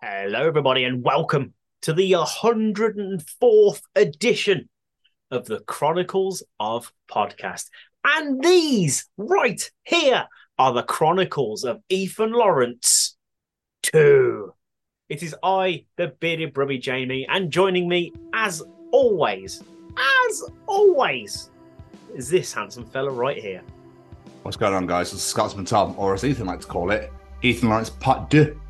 Hello, everybody, and welcome to the 104th edition of the Chronicles of Podcast. And these right here are the Chronicles of Ethan Lawrence 2. It is I, the bearded brubby Jamie, and joining me, as always, as always, is this handsome fella right here. What's going on, guys? It's Scotsman Tom, or as Ethan likes to call it, Ethan Lawrence Part 2.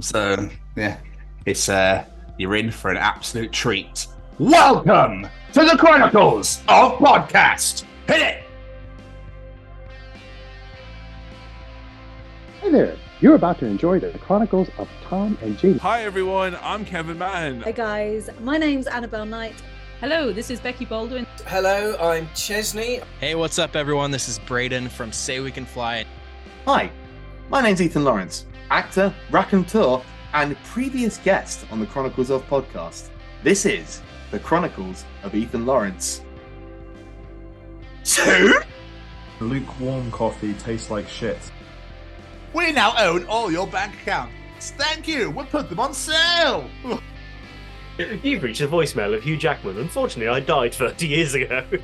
So, yeah, it's uh, you're in for an absolute treat. Welcome to the Chronicles of Podcast. Hit it! Hey there, you're about to enjoy the Chronicles of Tom and Jamie. Hi everyone, I'm Kevin Mann. Hey guys, my name's Annabelle Knight. Hello, this is Becky Baldwin. Hello, I'm Chesney. Hey, what's up, everyone? This is Braden from Say We Can Fly. Hi, my name's Ethan Lawrence, actor, raconteur, and previous guest on the Chronicles of podcast. This is the Chronicles of Ethan Lawrence. Two? Lukewarm coffee tastes like shit. We now own all your bank accounts. Thank you. We'll put them on sale. You've reached the voicemail of Hugh Jackman. Unfortunately, I died 30 years ago.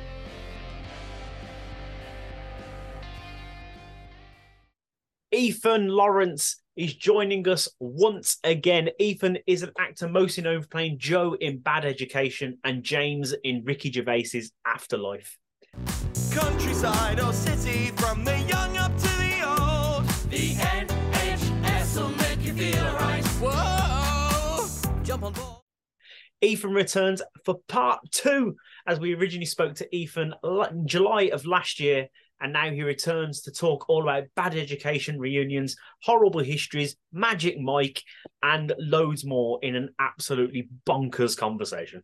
Ethan Lawrence is joining us once again. Ethan is an actor mostly known for playing Joe in Bad Education and James in Ricky Gervais's Afterlife. Countryside or city, from the young up to the old. The NHS will make you feel alright. Whoa! Jump on board. Ethan returns for part two, as we originally spoke to Ethan in July of last year, and now he returns to talk all about bad education reunions, horrible histories, Magic Mike, and loads more in an absolutely bonkers conversation.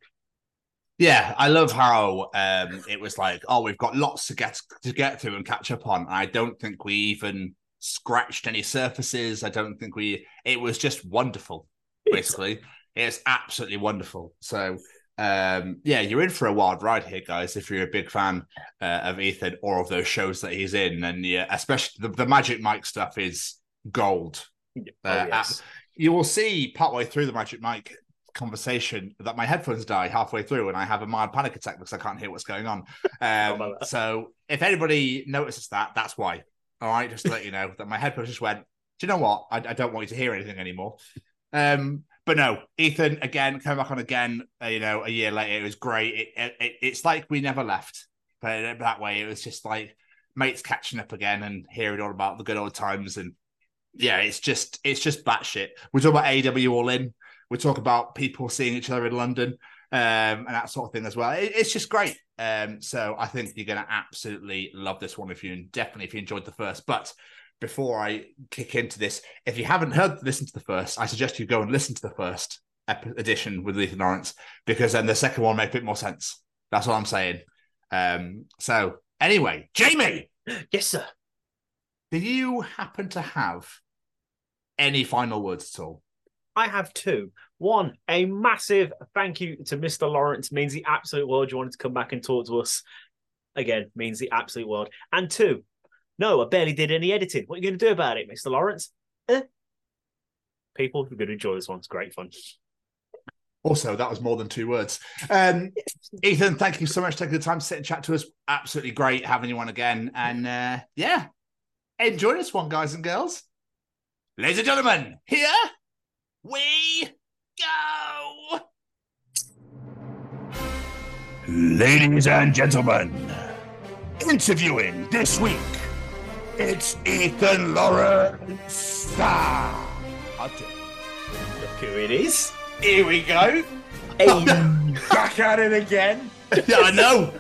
Yeah, I love how um, it was like, oh, we've got lots to get to get to and catch up on. I don't think we even scratched any surfaces. I don't think we. It was just wonderful. Basically, it's absolutely wonderful. So um, yeah, you're in for a wild ride here, guys. If you're a big fan uh, of Ethan or of those shows that he's in, and yeah, especially the, the Magic Mike stuff is gold. Oh, Uh, yes. you will see partway through the Magic Mike conversation that my headphones die halfway through, and I have a mild panic attack because I can't hear what's going on. Um, so if anybody notices that, that's why. All right, just to let you know that my headphones just went. Do you know what? I, I don't want you to hear anything anymore. Um, but no, Ethan again coming back on again. Uh, you know, a year later, it was great. It, it, it- it's like we never left. But that way, it was just like mates catching up again and hearing all about the good old times. And yeah, it's just it's just batshit. We talk about AEW all in. We talk about people seeing each other in London um, and that sort of thing as well. It, it's just great. Um, so I think you're going to absolutely love this one if you definitely if you enjoyed the first. But before I kick into this, if you haven't heard listen to the first, I suggest you go and listen to the first ep- edition with Ethan Lawrence because then the second one makes a bit more sense. That's what I'm saying. Um, so anyway, Jamie, Yes, sir. do you happen to have any final words at all? I have two. One, a massive thank you to Mr. Lawrence means the absolute world. You wanted to come back and talk to us again means the absolute world. And two, no, I barely did any editing. What are you going to do about it, Mr. Lawrence? Eh? People, you're going to enjoy this one. It's great fun. Also, that was more than two words. Um, Ethan, thank you so much for taking the time to sit and chat to us. Absolutely great having you on again. And uh, yeah, enjoy this one, guys and girls. Ladies and gentlemen, here we go. Ladies and gentlemen, interviewing this week, it's Ethan Lawrence. Ah, I'll do it. Look who it is. Here we go. Hey. Back at it again. yeah, I know.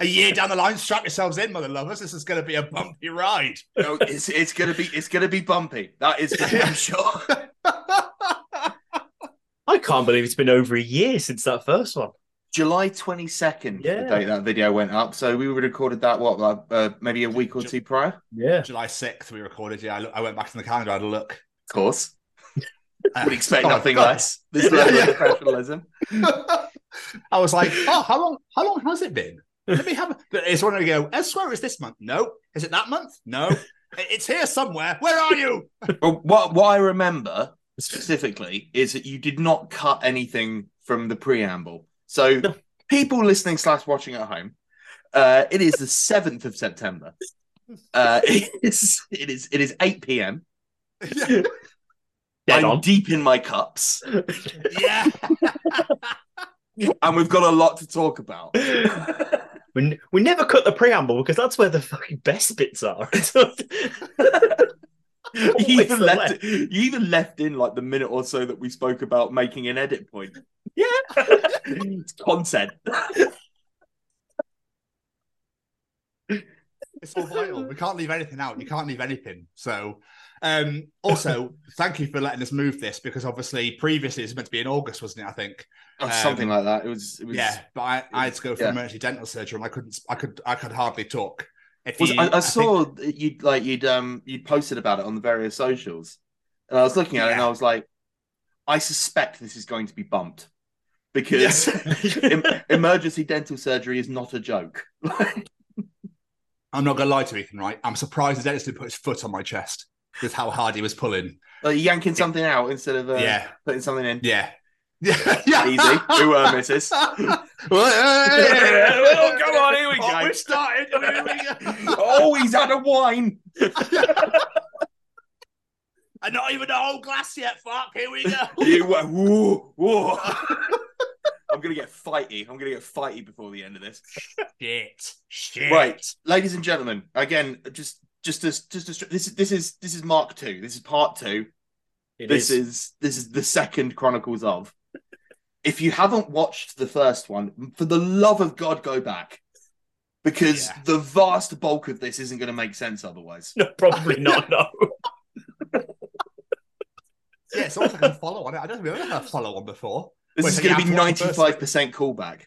A year down the line, strap yourselves in, mother lovers. This is going to be a bumpy ride. No, it's it's gonna be it's gonna be bumpy. That is for damn sure. I can't believe it's been over a year since that first one. July twenty second, Yeah. the date that video went up. So we recorded that what, like, uh, maybe a week or two prior. Yeah. July 6th, we recorded. Yeah, I, look, I went back in the calendar, I had a look. Of course, Uh, would expect oh nothing God. less. This level of professionalism. I was like, oh, how long? How long has it been? Let me have. A... It's one to go. I swear it's this month. No. Is it that month? No. It's here somewhere. Where are you? Well, what what I remember specifically is that you did not cut anything from the preamble. So, people listening slash watching at home, uh, it is the seventh of September. Uh, it is it is it is eight p.m. Dead I'm on. deep in my cups, Yeah. and we've got a lot to talk about. We, n- we never cut the preamble because that's where the fucking best bits are. You even the left you even left in like the minute or so that we spoke about making an edit point. Yeah. it's content. It's all vital. We can't leave anything out. You can't leave anything. So, um, also, thank you for letting us move this because obviously previously it was meant to be in August, wasn't it? I think. Or something Um, like that. It was. It was Yeah, but I, I had to go for yeah. emergency dental surgery and I couldn't. I could. I could hardly talk. If Was, you- I, I think- saw that you'd like you'd um you'd posted about it on the various socials, and I was looking at it and I was like, I suspect this is going to be bumped because em- emergency dental surgery is not a joke. I'm not gonna lie to Ethan. Right, I'm surprised the dentist didn't put his foot on my chest with how hard he was pulling. Like yanking something out instead of uh, Yeah. putting something in. Yeah. Yeah. yeah. Easy. Who uh, misses? oh, come on, here we Oh, go. we're starting. Here we go. oh, he's had a wine. And not even a whole glass yet. Fuck. Here we go. You were, whoa, whoa. I'm gonna get fighty. I'm gonna get fighty before the end of this. Shit. Shit. Right, ladies and gentlemen. Again, just just as just as this is this is this is Mark two. This is part two. It this is. is this is the second Chronicles of. If you haven't watched the first one, for the love of God, go back. Because Yeah. the vast bulk of this isn't going to make sense otherwise. No, probably not. No. Yeah, it's almost like a follow on it. I don't think we've ever had a follow on before. This Wait, is so going to be have to first ninety-five percent callback.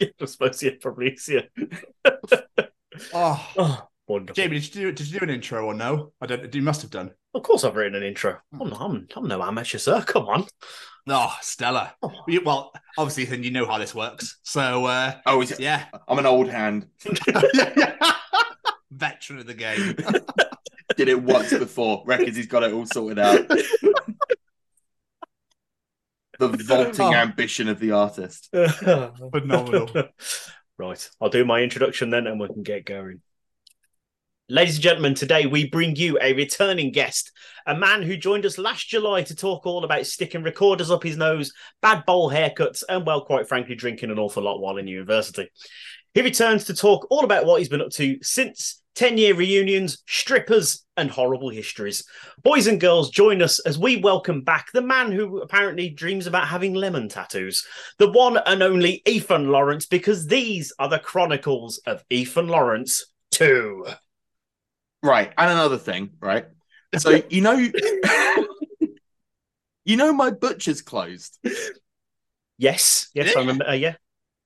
yeah, I suppose yeah, probably is. Yeah. Oh, Oh, wonderful. Jamie, did you do did you do an intro or no? I don't. You must have done. Of course, I've written an intro. I'm, I'm, I'm no amateur, sir. Come on. Oh, stellar. You- Well, obviously, then you know how this works. So, uh, Oh, is it? yeah, I'm an old hand. veteran of the game. Did it once before. Reckons he's got it all sorted out. the vaulting Oh. ambition of the artist. Phenomenal. right, I'll do my introduction then and we can get going. Ladies and gentlemen, today we bring you a returning guest, a man who joined us last July to talk all about sticking recorders up his nose, bad bowl haircuts, and, well, quite frankly, drinking an awful lot while in university. He returns to talk all about what he's been up to since 10 year reunions, strippers, and horrible histories. Boys and girls, join us as we welcome back the man who apparently dreams about having lemon tattoos, the one and only Ethan Lawrence, because these are the chronicles of Ethan Lawrence 2. Right, and another thing, right? So you know, you know, my butcher's closed. Yes, yes, I remember. Uh, yeah,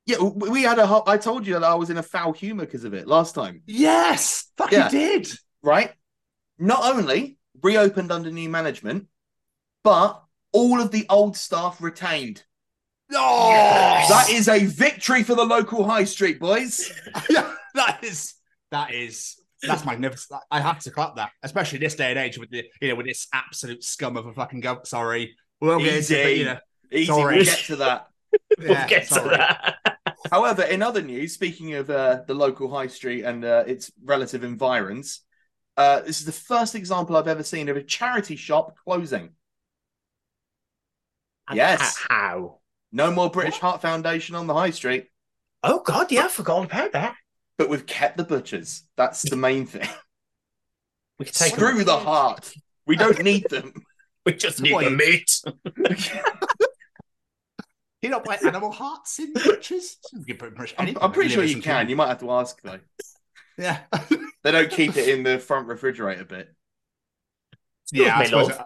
Yeah, we we had a. ho- I told you that I was in a foul humor because of it last time, yes, fuck Yeah. you did. right? Not only reopened under new management, but all of the old staff retained. Oh, That is a victory for the local high street boys. yeah, that is that is that's magnificent. I have to clap that, especially this day and age with the you know with this absolute scum of a fucking go. Sorry, we won't get into it, you know, Easy, Sorry. we'll get to that. we'll yeah, get to that. However, in other news, speaking of uh, the local high street and uh, its relative environs, uh, this is the first example I've ever seen of a charity shop closing. And Yes. How? No more British Heart Foundation on the high street, Oh, God, yeah, I forgot about that. but we've kept the butchers. That's the main thing. We can take Screw the heart. We don't need them. We just need What, the meat. You don't buy animal hearts in butchers? You can pretty much I'm, I'm pretty sure you and can. You might have to ask though. Yeah, They don't keep it in the front refrigerator bit. yeah. I suppose love.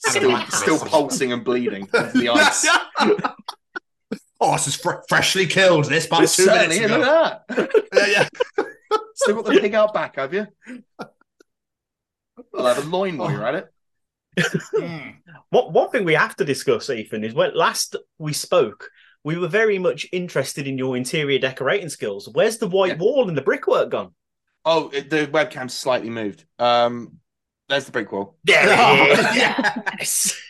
Still, still pulsing and bleeding. the ice. oh, this is fr- freshly killed. This by It two minutes is. ago. Look at that. Yeah, yeah. Still got the pig out back, have you? I'll have a loin while you're at it. Mm. What one thing we have to discuss, Ethan, is when last we spoke, we were very much interested in your interior decorating skills. Where's the white Yeah. wall and the brickwork gone? Oh, it- the webcam's slightly moved. Um, There's the brick wall. There Oh, it is. Yes.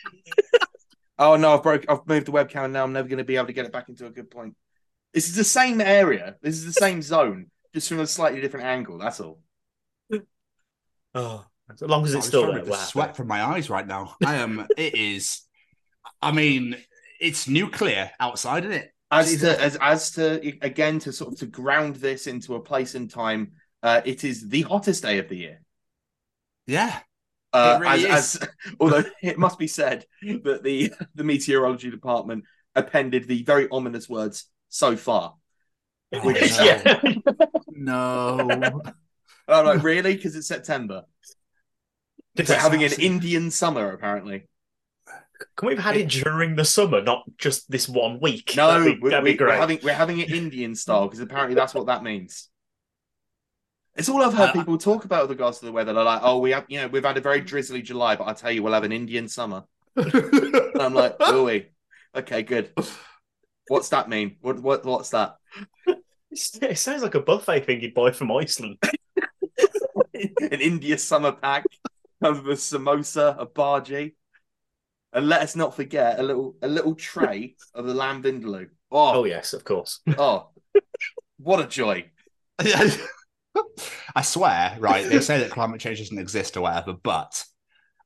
Oh no, I've broke. I've moved the webcam, and now I'm never going to be able to get it back into a good point. This is the same area. This is the same zone, just from a slightly different angle. That's all. Oh, as long as I'm it's still struggling there. to Wow. sweat from my eyes right now. I am. it is. I mean, it's nuclear outside, isn't it? As Jesus. to as as to again to sort of to ground this into a place and time. Uh, it is the hottest day of the year. Yeah. Uh, It really as, as although it must be said that the the meteorology department appended the very ominous words "so far." Oh, Which- no. yeah. No. I'm like, really? Because it's September. This We're having an Indian summer, apparently. Can we have had it during the summer, not just this one week? No, that'd be, we're, that'd be great. we're having we're having it Indian style because apparently that's what that means. It's all I've heard Uh, people talk about with regards to the weather. They're like, "Oh, we have, you know, we've had a very drizzly July, but I tell you, we'll have an Indian summer." I'm like, "Oh, we? Okay, good. What's that mean? What what what's that? It sounds like a buffet thing you'd buy from Iceland. An India summer pack with a samosa, a bhaji, and let us not forget a little a little tray of the lamb vindaloo. Oh Oh, yes, of course. oh, what a joy! I swear, right? They say that climate change doesn't exist or whatever, but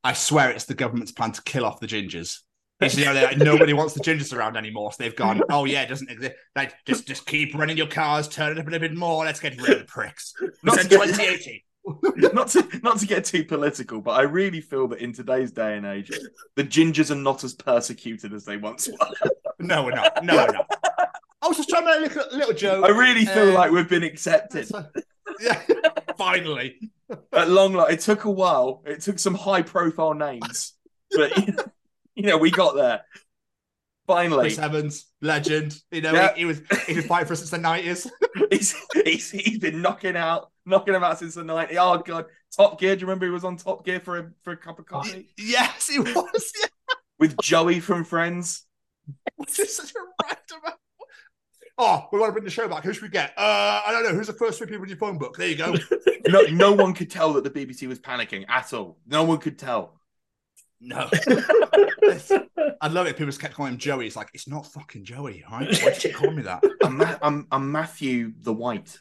I swear it's the government's plan to kill off the gingers. You know, like, nobody wants the gingers around anymore, so they've gone. Oh yeah, it doesn't exist. Like just just keep running your cars, turn it up a little bit more. Let's get rid of the pricks. Not to 2080. not to not to get too political, but I really feel that in today's day and age, the gingers are not as persecuted as they once were. No, we're not. No, we're not. I was just trying to make a little, little joke. I really feel Uh, like we've been accepted yeah, finally. at long. Like it took a while. It took some high profile names, but you know we got there. Finally, Chris Evans, legend. You know, Yeah. he, he was he's been fighting for us since the nineties. he's, he's he's been knocking out knocking them out since the 90. Oh god, Top Gear. Do you remember he was on Top Gear for a for a cup of coffee yes, he was. Yeah. with Joey from Friends? This is such a random. Oh, we want to bring the show back. Who should we get? Uh, I don't know. Who's the first three people in your phone book? There you go. No, no one could tell that the BBC was panicking at all. No one could tell. No. I love it. People just kept calling him Joey. It's like, it's not fucking Joey, right? Why did you call me that? I'm, Ma- I'm, I'm Matthew the White.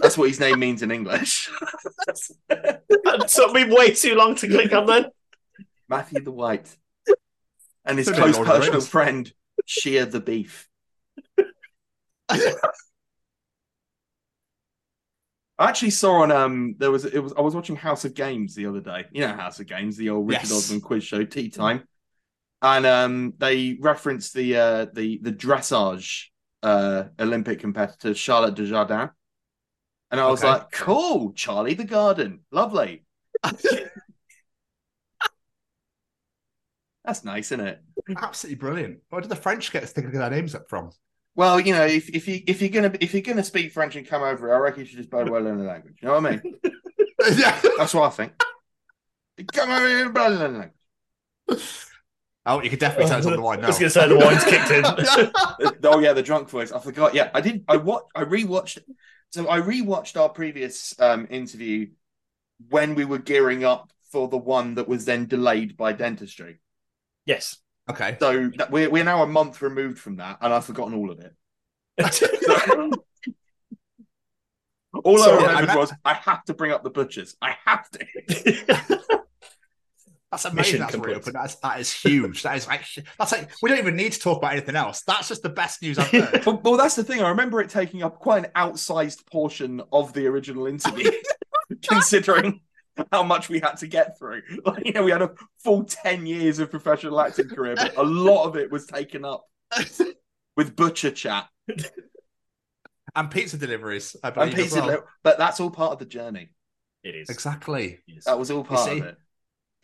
That's what his name means in English. That took me way too long to click on then. Matthew the White. And his close Lord of the personal Rings. friend, Shear the Beef. I actually saw on um there was it was I was watching House of Games the other day. You know House of Games, the old Richard Yes. Osman quiz show, Tea Time. And um they referenced the uh the the dressage uh Olympic competitor Charlotte Dujardin. And I was Okay. like, cool, Charlie the Garden. Lovely. That's nice, isn't it? Absolutely brilliant. Where did the French get us thinking of their names up from? Well, you know, if, if you if you're gonna if you're gonna speak French and come over, I reckon you should just bloody well learn the language. You know what I mean? yeah. That's what I think. Come over here and bloody learn the language. Oh, you could definitely tell it's on the wine now. I now. was going to say the wine's kicked in. oh yeah, the drunk voice. I forgot. Yeah, I did. I watched. I rewatched. So I rewatched our previous um, interview when we were gearing up for the one that was then delayed by dentistry. yes. okay. So that, we're we're now a month removed from that, and I've forgotten all of it. All So, I I remembered met- was I have to bring up the butchers. I have to. That's amazing. That's complete. reopened. That's that is huge. That is like that's like we don't even need to talk about anything else. That's just the best news I've heard. Well, well, that's the thing. I remember it taking up quite an outsized portion of the original interview, considering how much we had to get through. Like, you know, we had a full 10 years of professional acting career, but a lot of it was taken up with butcher chat and pizza deliveries. I and believe, as pizza. well. li- But that's all part of the journey. It is. Exactly. That was all part see? of it.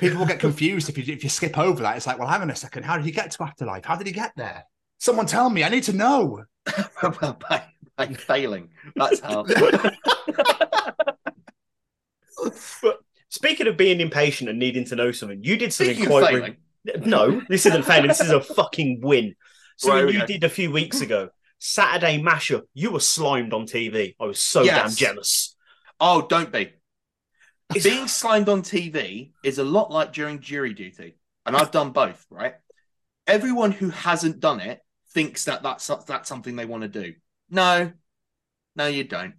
People will get confused if you if you skip over that. It's like, well, hang on a second. How did he get to afterlife? How did he get there? Someone tell me. I need to know. well, by, by failing. That's how. Speaking of being impatient and needing to know something, you did something Speaking quite. failing, No, this isn't failing. This is a fucking win. Something Right, you okay. did a few weeks ago. Saturday mashup. You were slimed on TV. I was so Yes. damn jealous. oh, don't be. Being slimed on TV is a lot like during jury duty, and I've done both. Right? Everyone who hasn't done it thinks that that's that's something they want to do. No, no, you don't.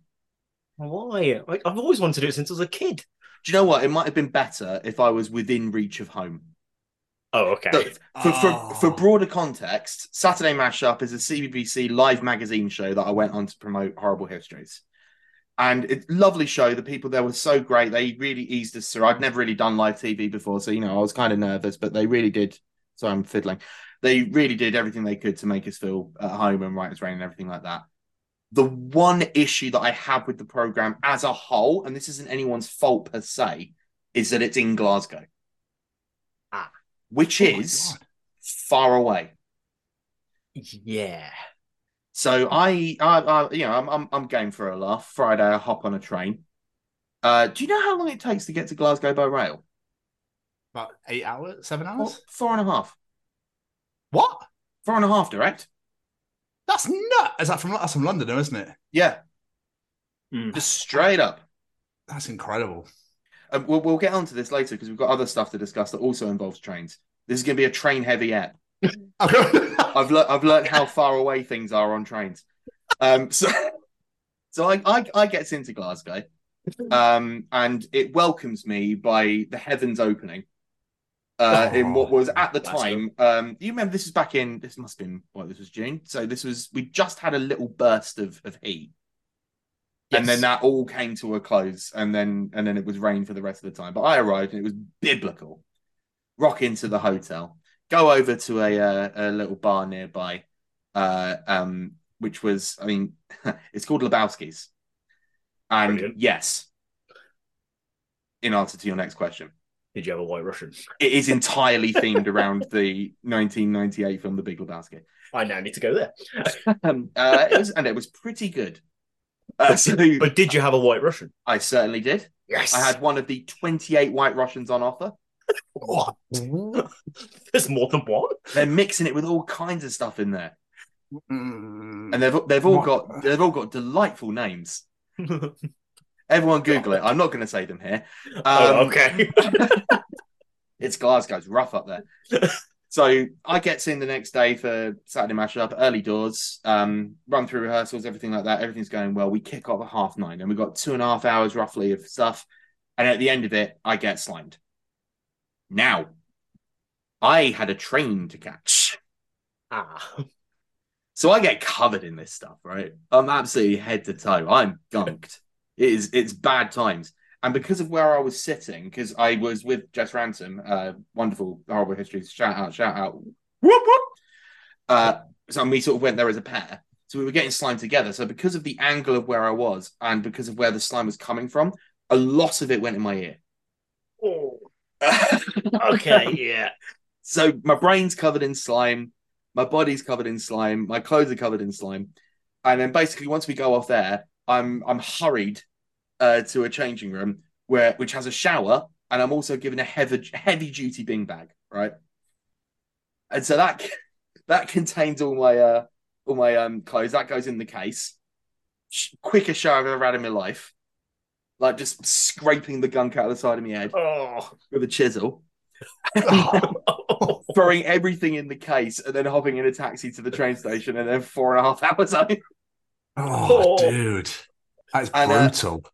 Why? Like, I've always wanted to do it since I was a kid. Do you know what? It might have been better if I was within reach of home. Oh, okay. Look, for, for, Oh. for broader context, Saturday Mashup is a CBBC live magazine show that I went on to promote Horrible Histories. And it's a lovely show. The people there were so great. They really eased us through. I'd never really done live TV before, so you know, I was kind of nervous, but they really did. Sorry, I'm fiddling. They really did everything they could to make us feel at home and right as rain and everything like that. The one issue that I have with the program as a whole, and this isn't anyone's fault per se, is that it's in Glasgow. Ah. Which Oh is far away. Yeah. So I, I, I you know, I'm, I'm, I'm game for a laugh. Friday, I hop on a train. Uh, do you know how long it takes to get to Glasgow by rail? about eight hours, seven hours. four and a half. What? Four and a half, direct. That's nut. Is that from that's from London, though, isn't it? Yeah, Mm. just straight up. That's incredible. Um, we'll, we'll get onto this later because we've got other stuff to discuss that also involves trains. This is going to be a train heavy app. I've learned I've learned how far away things are on trains. Um, so so I, I I gets into Glasgow, um, and it welcomes me by the heavens opening. Uh, in what was at the time, um, you remember this was back in this must have been what this was June. So this was we just had a little burst of of heat, and then that all came to a close, and then and then it was rain for the rest of the time. But I arrived and it was biblical. Rock into the hotel, go over to a uh, a little bar nearby, uh, um, which was I mean, it's called Lebowski's, and Brilliant. yes, in answer to your next question, Did you have a white Russian? it is entirely themed around the 1998 film The Big Lebowski. I now need to go there. Um, uh, it was, and it was pretty good. Uh, so But did you have a white Russian? I certainly did. Yes. I had one of the 28 White Russians on offer. There's more than one. They're mixing it with all kinds of stuff in there, Mm. and they've they've all What? got they've all got delightful names. Everyone Google it. I'm not going to say them here. Um, oh, okay. It's Glasgow's rough up there. so I get in the next day for Saturday mashup, early doors, um, run through rehearsals, everything like that. Everything's going well. We kick off at half nine, and we've got two and a half hours roughly of stuff. And at the end of it, I get slimed. Now, I had a train to catch. ah. So I get covered in this stuff, right? I'm absolutely head to toe. I'm gunked. it is it's bad times. And because of where I was sitting, because I was with Jess Ransom, uh, wonderful horrible histories, shout out, shout out. Whoop, whoop. Uh, so we sort of went there as a pair. So we were getting slime together. So because of the angle of where I was and because of where the slime was coming from, a lot of it went in my ear. Okay, yeah. So my brain's covered in slime, my body's covered in slime, my clothes are covered in slime, and then basically once we go off there, I'm I'm hurried uh, to a changing room where which has a shower, and I'm also given a heavy heavy duty bing bag, right? And so that that contains all my uh all my um clothes. That goes in the case. Quickest shower I've ever had in my life, like just scraping the gunk out of the side of my head Oh. with a chisel. throwing everything in the case and then hopping in a taxi to the train station and then four and a half hours home. Oh, Oh. dude, that's And, uh, brutal.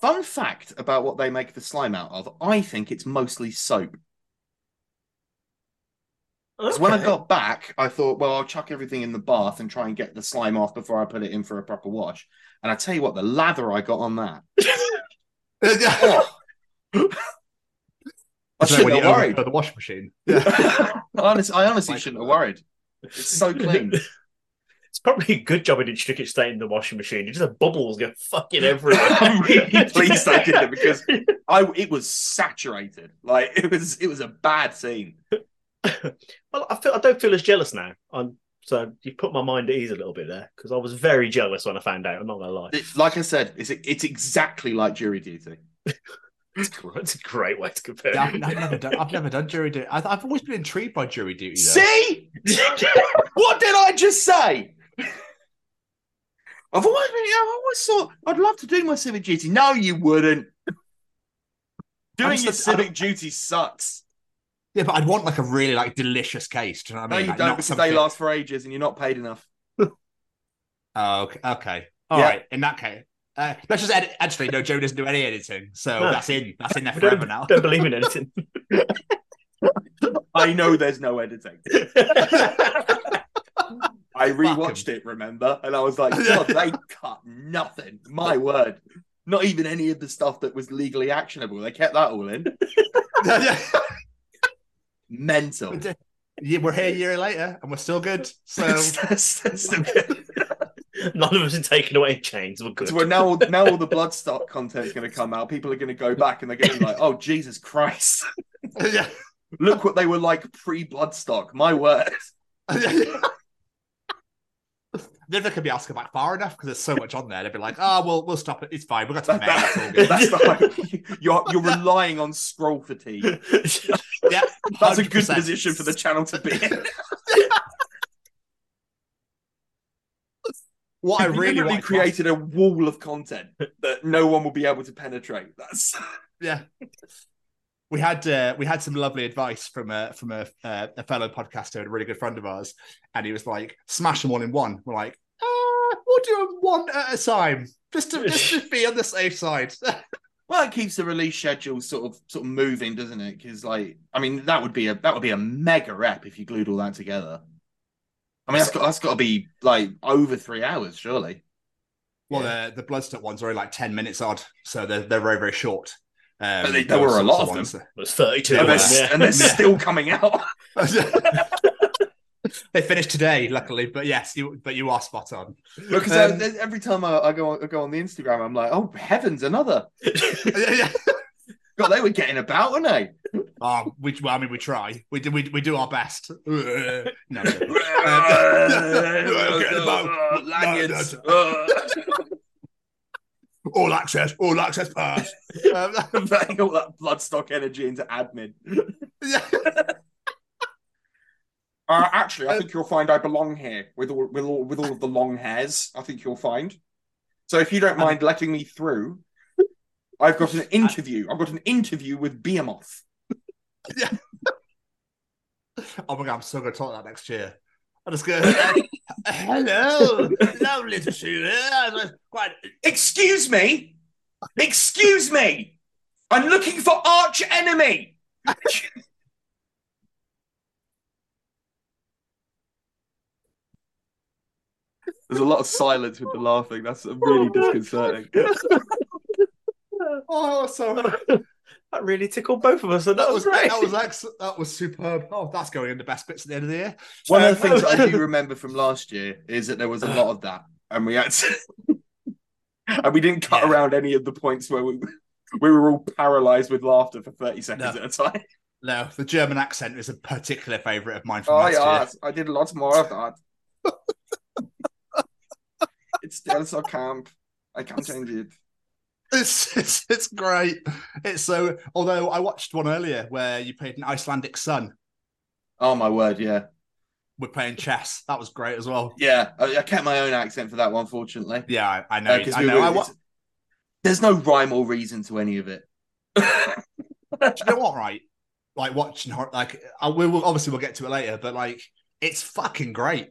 Fun fact about what they make the slime out of I think it's mostly soap. Because when I got back, I thought, well, I'll chuck everything in the bath and try and get the slime off before I put it in for a proper wash. And I tell you what, the lather I got on that. I shouldn't have worried. overfill the washing machine. Honest, I honestly shouldn't have worried. It's so clean. It's probably a good job I didn't stick it straight in the washing machine. You just have bubbles go fucking everywhere. I'm really pleased I did it because I it was saturated. Like it was it was a bad scene. well, I feel I don't feel as jealous now. I'm so you put my mind at ease a little bit there because I was very jealous when I found out. I'm not gonna lie. It- like I said, it's it's exactly like jury duty. It's, it's a great way to compare. Yeah, I've, I've never done. I've never done jury duty. I've, I've always been intrigued by jury duty. Though. See? what did I just say? I've always been I've always thought I'd love to do my civic duty. No, you wouldn't. Doing just- your civic duty sucks. Yeah, but I'd want like a really like delicious case. Do you know what I mean? No, you Like, don't because something- they last for ages and you're not paid enough. Oh, okay. okay. All right. Yeah. In that case, uh, let's just edit. Actually, no, Joe doesn't do any editing, so No. that's in. That's in there I forever don't, now. don't believe in anything. I know there's no editing. I Fuck rewatched it, remember? And I was like, God, they cut nothing. My word. Not even any of the stuff that was legally actionable. They kept that all in. Mental. yeah, we're here a year later, and we're still good. So None of us are taken away in chains. We're good. So we're now, now all the bloodstock content is going to come out. People are going to go back and they're going to be like, "Oh Jesus Christ! yeah. Look what they were like pre-bloodstock." My word. Then they could be asked back far enough because there's so much on there. They'd be like, "Oh, we'll we'll stop it. It's fine. We've got to That- May. that- It's all good." that's the you're you're relying on scroll fatigue. yeah, That's a good position for the channel to be in. What I really want created a wall of content that no one will be able to penetrate. That's yeah. We had uh, we had some lovely advice from a from a uh, a fellow podcaster and a really good friend of ours, and he was like, "Smash them all in one." We're like, uh, "We'll do them one at a time, just to just to be on the safe side." well, it keeps the release schedule sort of sort of moving, doesn't it? Because like, I mean, that would be a that would be a mega rep if you glued all that together. I mean, that's got that's got to be like over three hours, surely. well, the the Bloodstock ones are only like ten minutes odd, so they're they're very very short. Um, But they- there were a lot of ones. It was 32. And they're, yeah. and they're still coming out. they finished today, luckily. But yes, you but you are spot on. Because Um, uh, every time I, I go on, I go on the Instagram, I'm like, oh heavens, another. God, they were getting about, weren't they? Oh, we, well, I mean, we try. We do. We, we do our best. no, no. Lanyards. All access. All access pass. Um, Putting all that bloodstock energy into admin. Uh, actually, I think you'll find I belong here with all with all with all of the long hairs. I think you'll find. So if you don't mind letting me through, I've got an interview. I've got an interview with Behemoth. oh my god, I'm so going to talk that next year. I'm just going. Hello, lovely to see you. Quite. Excuse me. Excuse me. I'm looking for arch enemy. There's a lot of silence with the laughing. That's really disconcerting. Oh, so that really tickled both of us. And that that was was great. that was excellent. That was superb. Oh, that's going in the best bits at the end of the year. One Um, of the things I do remember from last year is that there was a lot of that, and we had to, and we didn't cut Yeah. around any of the points where we we were all paralyzed with laughter for thirty seconds No. at a time. No, the German accent is a particular favourite of mine from Oh last yeah, year. I did lots more of that. it's still so camp. I can't change it. It's, it's it's great. It's so. Although I watched one earlier where you played an Icelandic sun. Oh my word, yeah, We're playing chess. That was great as well. yeah. I, I kept my own accent for that one, fortunately. Yeah, I, know. because I know. Uh, I, wa- there's no rhyme or reason to any of it. do you know what? Right, like watching hor- like uh, I we'll- obviously we'll get to it later, but like it's fucking great.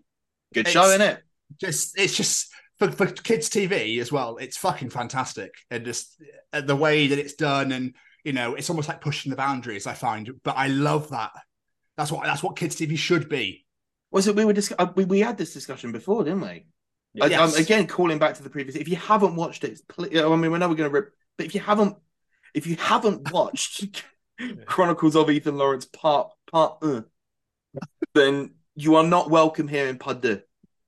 Good It's- show, isn't it? Just it's just for, for kids TV as well. It's fucking fantastic, and just uh, the way that it's done, and you know, it's almost like pushing the boundaries. I find, but I love that. That's what that's what kids TV should be. Was it we were dis- uh, we, we had this discussion before, didn't we? I- Yes. um, again, calling back to the previous. If you haven't watched it, pl- I mean, we know we're going to rip, but if you haven't, if you haven't watched Chronicles of Ethan Lawrence Part Part, uh, then you are not welcome here in Pudder.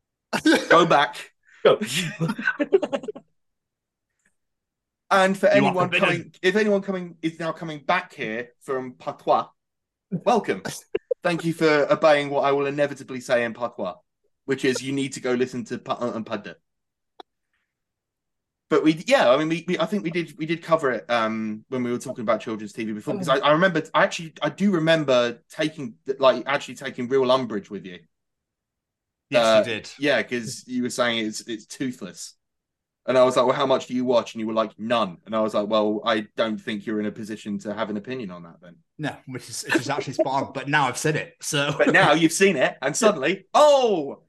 Go back. Go. And for You anyone coming, if anyone coming is now coming back here from Patois, welcome. Thank you for obeying what I will inevitably say in Patois, which is you need to go listen to Put and Pudder. But we, yeah, I mean, we, we, I think we did, we did cover it um when we were talking about children's TV before because I, I remember, I actually, I do remember taking, like, actually taking real umbrage with you. Yes, Uh, you did. Yeah, because you were saying it's it's toothless. And I was like, well, how much do you watch? And you were like, none. And I was like, well, I don't think you're in a position to have an opinion on that then. No, which is, which is actually spot on. But now I've said it. So But now you've seen it, and suddenly, oh,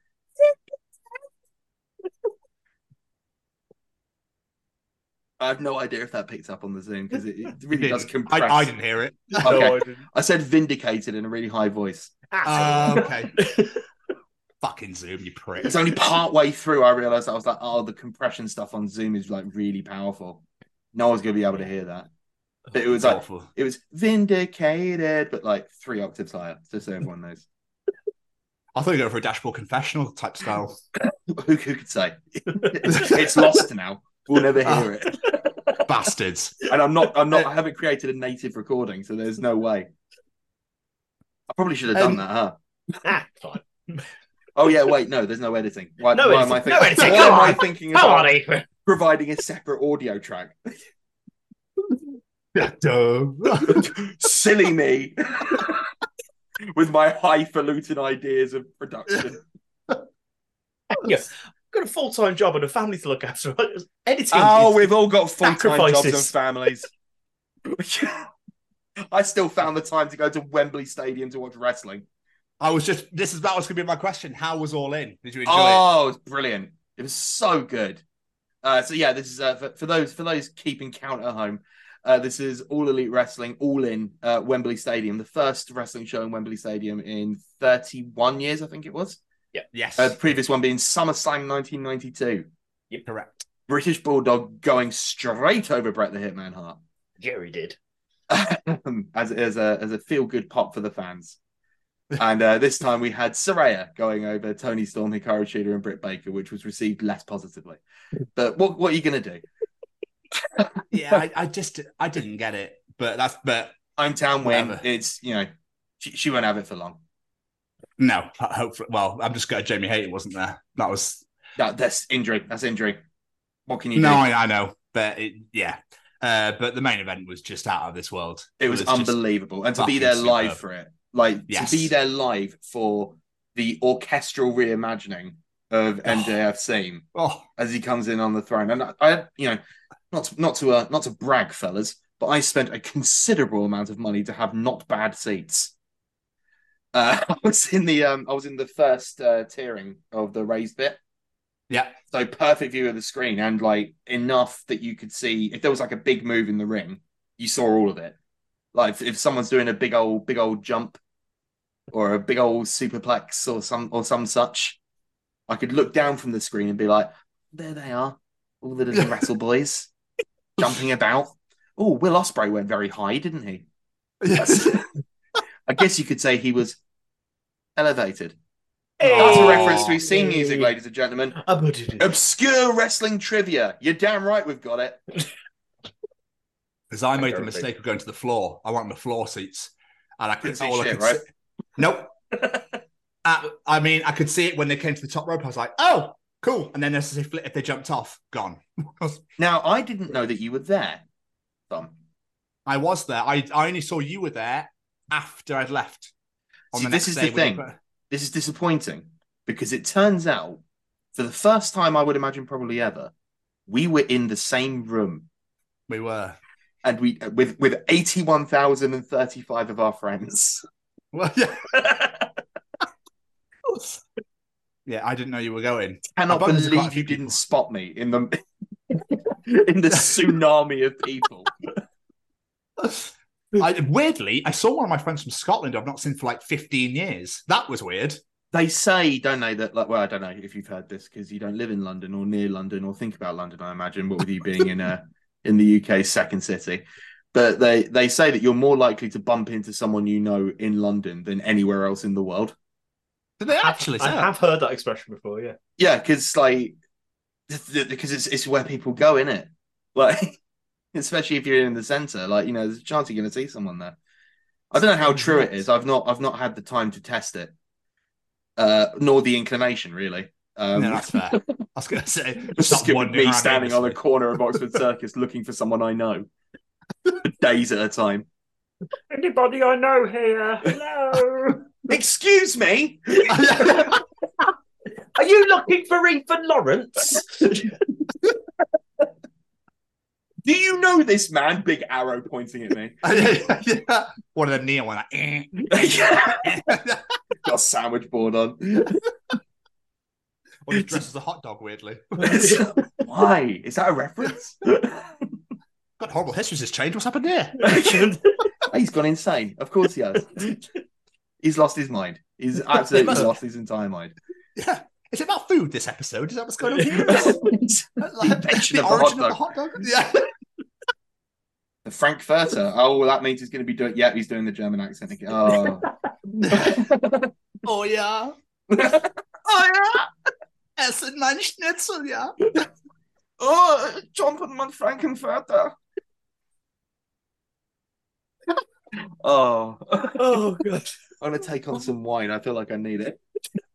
I have no idea if that picked up on the Zoom because it, it really does compress. I, I didn't hear it. Okay. I said vindicated in a really high voice. Oh, okay. Fucking Zoom, you prick. It's only part way through I realized I was like, oh, the compression stuff on Zoom is like really powerful. No one's gonna be able to hear that. But it was like awful. it was vindicated, but like three octaves higher, just so everyone knows. I thought you were going for a dashboard confessional type style. who, who could say? it's lost now. We'll never hear it. Bastards. And I'm not. I'm not. I haven't created a native recording, so there's no way. I probably should have done Um, that, huh? Ah, fine. Oh yeah, wait, no, there's no editing. Why, No why am I thinking? No editing. Why Come am I thinking Come about on, Ethan. providing a separate audio track? Silly me, with my highfalutin ideas of production. yes. I've got a full time job and a family to look after. Editing. Oh, we've all got full time jobs and Sacrifices. families. I still found the time to go to Wembley Stadium to watch wrestling. I was just, this is that was going to be my question. How was All In? Did you enjoy it? Oh, it was brilliant. It was so good. Uh, so yeah, this is uh, for, for those for those keeping count at home. Uh, this is All Elite Wrestling, all in uh, Wembley Stadium, the first wrestling show in Wembley Stadium in 31 years, I think it was. Yeah. Yes. Uh, the previous one being SummerSlam 1992. Yep. Correct. British Bulldog going straight over Bret the Hitman Hart. Jerry did. as as a as a feel good pop for the fans. And uh, this time we had Saraya going over Toni Storm, Hikaru Shida, and Britt Baker, which was received less positively. But what what are you gonna do? Yeah, I, I just, I didn't get it. But that's, but Hometown win. Whatever. It's you know she, she won't have it for long. no, hopefully, well, I'm just glad Jamie Hayter wasn't there. That was, That that's injury. That's injury. What can you no, do? I, I know. But it, yeah. Uh, but the main event was just out of this world. It was just unbelievable, and to be there live superb. for it, like Yes. to be there live for the orchestral reimagining of MJF's theme Oh, as he comes in on the throne. And I, I you know, not to, not to uh, not to brag, fellas, but I spent a considerable amount of money to have not bad seats. Uh, I was in the um, I was in the first uh, tiering of the raised bit, yeah. so perfect view of the screen and like enough that you could see if there was like a big move in the ring, you saw all of it. Like if, if someone's doing a big old big old jump or a big old superplex or some or some such, I could look down from the screen and be like, there they are, all the little wrestle boys jumping about. Oh, Will Ospreay went very high, didn't he? Yes. I guess you could say he was elevated. That's a reference to his scene music, ladies and gentlemen. Obscure wrestling trivia. You're damn right we've got it. Because I made the mistake of going to the floor. I want the floor seats, and I could Couldn't see all I shit, could right? see- Nope. Uh, I mean, I could see it when they came to the top rope. I was like, "Oh, cool!" And then as if if they jumped off, gone. Now, I didn't know that you were there, Tom. I was there. I I only saw you were there after I'd left. See, this is the thing. you- This is disappointing because it turns out, for the first time, I would imagine probably ever, we were in the same room We were. And we with with eighty one thousand and thirty five of our friends. Well, yeah. yeah, I didn't know you were going. Cannot I bet there's quite a believe you didn't spot me in the in the tsunami of people. I, weirdly, I saw one of my friends from Scotland I've not seen for like 15 years. That was weird. They say, don't they, that like well, I don't know if you've heard this because you don't live in London or near London or think about London, I imagine, but with you being in uh in the UK's second city. But they they say that you're more likely to bump into someone you know in London than anywhere else in the world. Did they actually I say that? have heard that expression before, yeah. Yeah, because like th- th- because it's it's where people go in it. Like especially if you're in the centre, like you know, there's a chance you're gonna see someone there. I don't know how true it is. I've not I've not had the time to test it. Uh nor the inclination really. Um no, that's fair. I was going to say, Just skip wandering me standing on the corner of Oxford Circus looking for someone I know days at a time. Anybody I know here? Hello. Excuse me. Are you looking for Ethan Lawrence? Do you know this man? Big arrow pointing at me. yeah. One of them neon one. Like, eh. Got a sandwich board on. Or he's dressed as a hot dog, weirdly. Why? Is that a reference? God, horrible history's just changed. What's happened here? He's gone insane. Of course he has. He's lost his mind. He's absolutely lost his entire mind. Yeah. Is it about food this episode? Is that what's going on here? like, the of the hot origin of dog. the hot dog? Yeah. The Frankfurter. Oh, that means he's going to be doing. Yeah, he's doing the German accent again. Oh, oh yeah. oh yeah. Essen mein Schnitzel, ja. oh, jumping on Frankenfurter. oh, Oh god. I'm going to take on some wine. I feel like I need it.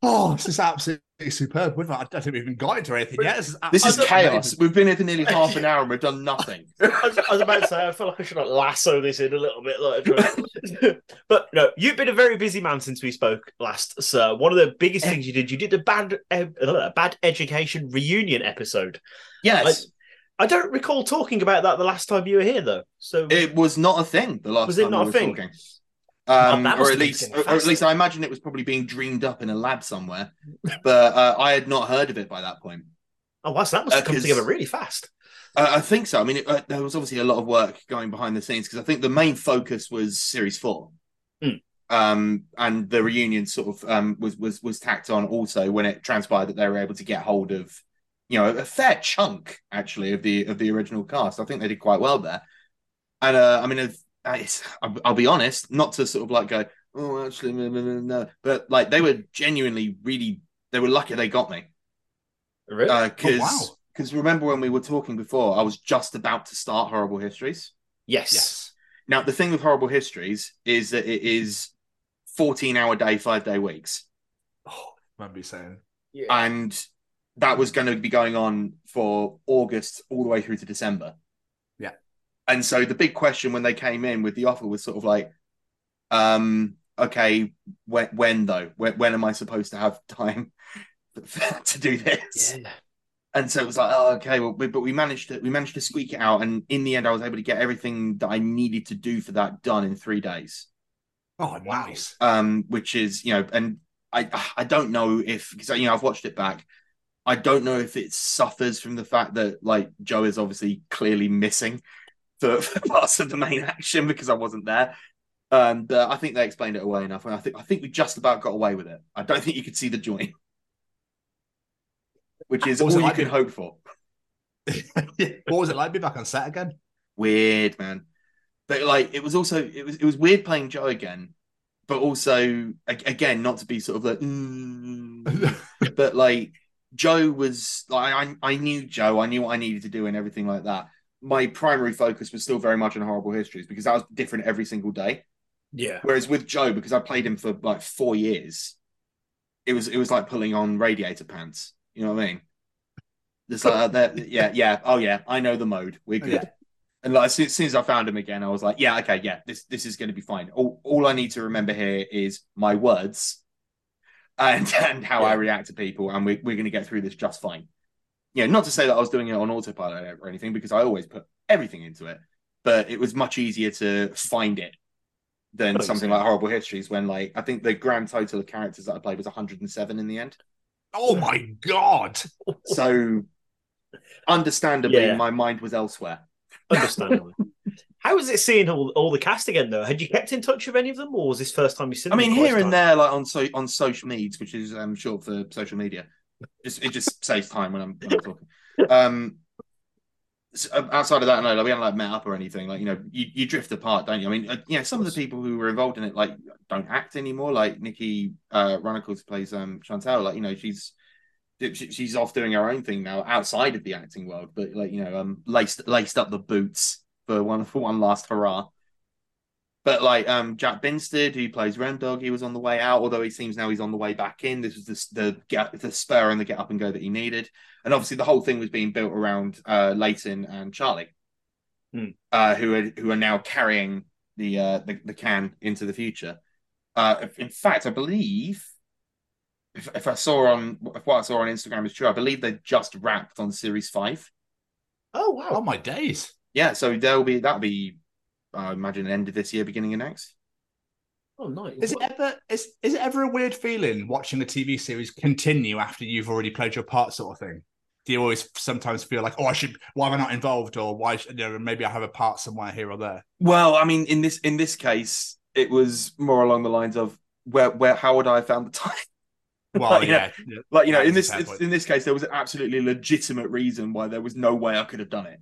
Oh, this is absolutely superb. We've I don't think we've even got into anything yet. This is, This is chaos. We've been here for nearly half an hour and we've done nothing. I was, I was about to say, I feel like I should like lasso this in a little bit, like, but no, you've been a very busy man since we spoke last, sir. One of the biggest things you did, you did a bad, uh, bad education reunion episode. Yes. I don't recall talking about that the last time you were here, though. So It was not a thing the last Was it time not we a thing? talking. Oh, Um, or at least, or, or at least, I imagine it was probably being dreamed up in a lab somewhere. But uh, I had not heard of it by that point. oh, wow, so that must have Uh, come together really fast. Uh, I think so. I mean, it, uh, there was obviously a lot of work going behind the scenes because I think the main focus was Series Four, Hmm. um, and the reunion sort of um, was was was tacked on also when it transpired that they were able to get hold of, you know, a fair chunk actually of the of the original cast. I think they did quite well there, and uh, I mean, uh, I'll, I'll be honest, not to sort of like go, oh, actually, no, no, no, no, but like they were genuinely really, they were lucky they got me Really? because Oh, wow. because remember when we were talking before, I was just about to start Horrible Histories. yes. Yes. Now the thing with Horrible Histories is that it is fourteen hour day, five day weeks, Oh, remember you saying. Yeah. and that was going to be going on for August all the way through to December. Yeah. And so the big question when they came in with the offer was sort of like, um, okay, when when though? When when am I supposed to have time to do this? yeah. and so it was like, oh, okay, well, we, but we managed to we managed to squeak it out, and in the end, I was able to get everything that I needed to do for that done in three days. Oh, nice. Um, which is you know, and I I don't know if because you know I've watched it back. I don't know if it suffers from the fact that like Joe is obviously clearly missing for, for parts of the main action because I wasn't there. Um, but I think they explained it away enough, and I think I think we just about got away with it. I don't think you could see the joint, which is What all you like can being- hope for. what was it like to be back on set again? weird man but like it was also it was it was weird playing joe again but also again not to be sort of like mm, but like joe was like I, I knew joe i knew what i needed to do and everything like that my primary focus was still very much on horrible histories because that was different every single day Yeah. whereas with joe because i played him for like four years it was it was like pulling on radiator pants you know what i mean it's like uh, that yeah yeah oh yeah i know the mode we're good Yeah. and like as soon, as soon as I found him again, I was like, yeah, okay, yeah, this this is going to be fine. All, all I need to remember here is my words and and how I react to people, and we, we're going to get through this just fine. Yeah, not to say that I was doing it on autopilot or anything, because I always put everything into it, but it was much easier to find it than something like Horrible Histories. When like I think the grand total of characters that I played was 107 in the end. Oh my god! So understandably, Yeah. my mind was elsewhere. Understandable. How was it seeing all, all the cast again, though? Had you kept in touch with any of them, or was this first time you seen I mean, here and time? there, like on so on social medias, which is um short for social media. Just it just saves time when I'm, when I'm talking. Um, so, uh, outside of that, no, like, we haven't like met up or anything. Like you know, you, you drift apart, don't you? I mean, uh, yeah, some of the people who were involved in it like don't act anymore. Like Nikki uh, Runeckles plays um Chantelle. Like you know, she's she- she's off doing her own thing now outside of the acting world. But like you know, um, laced laced up the boots for one for one last hurrah. But like um Jack Binstead, who plays Rem Dogg, he was on the way out, although he seems now he's on the way back in. This was the the get the spur and the get up and go that he needed. And obviously the whole thing was being built around uh Layton and Charlie, Hmm. uh, who are who are now carrying the uh the, the can into the future. Uh in fact, I believe if, if I saw on if what I saw on Instagram is true, I believe they just wrapped on series five. Oh wow! Oh my days! yeah, so there'll be that'll be, I imagine, end of this year, beginning of next. Oh, nice. Is it ever is is it ever a weird feeling watching a TV series continue after you've already played your part, sort of thing? Do you always sometimes feel like, oh, I should, why am I not involved, or why, should, you know, maybe I have a part somewhere here or there? Well, I mean, in this in this case, it was more along the lines of where where how would I have found the time? Well, Like, yeah, yeah, Like you know, that in this fair it's- point. in this case, there was an absolutely legitimate reason why there was no way I could have done it.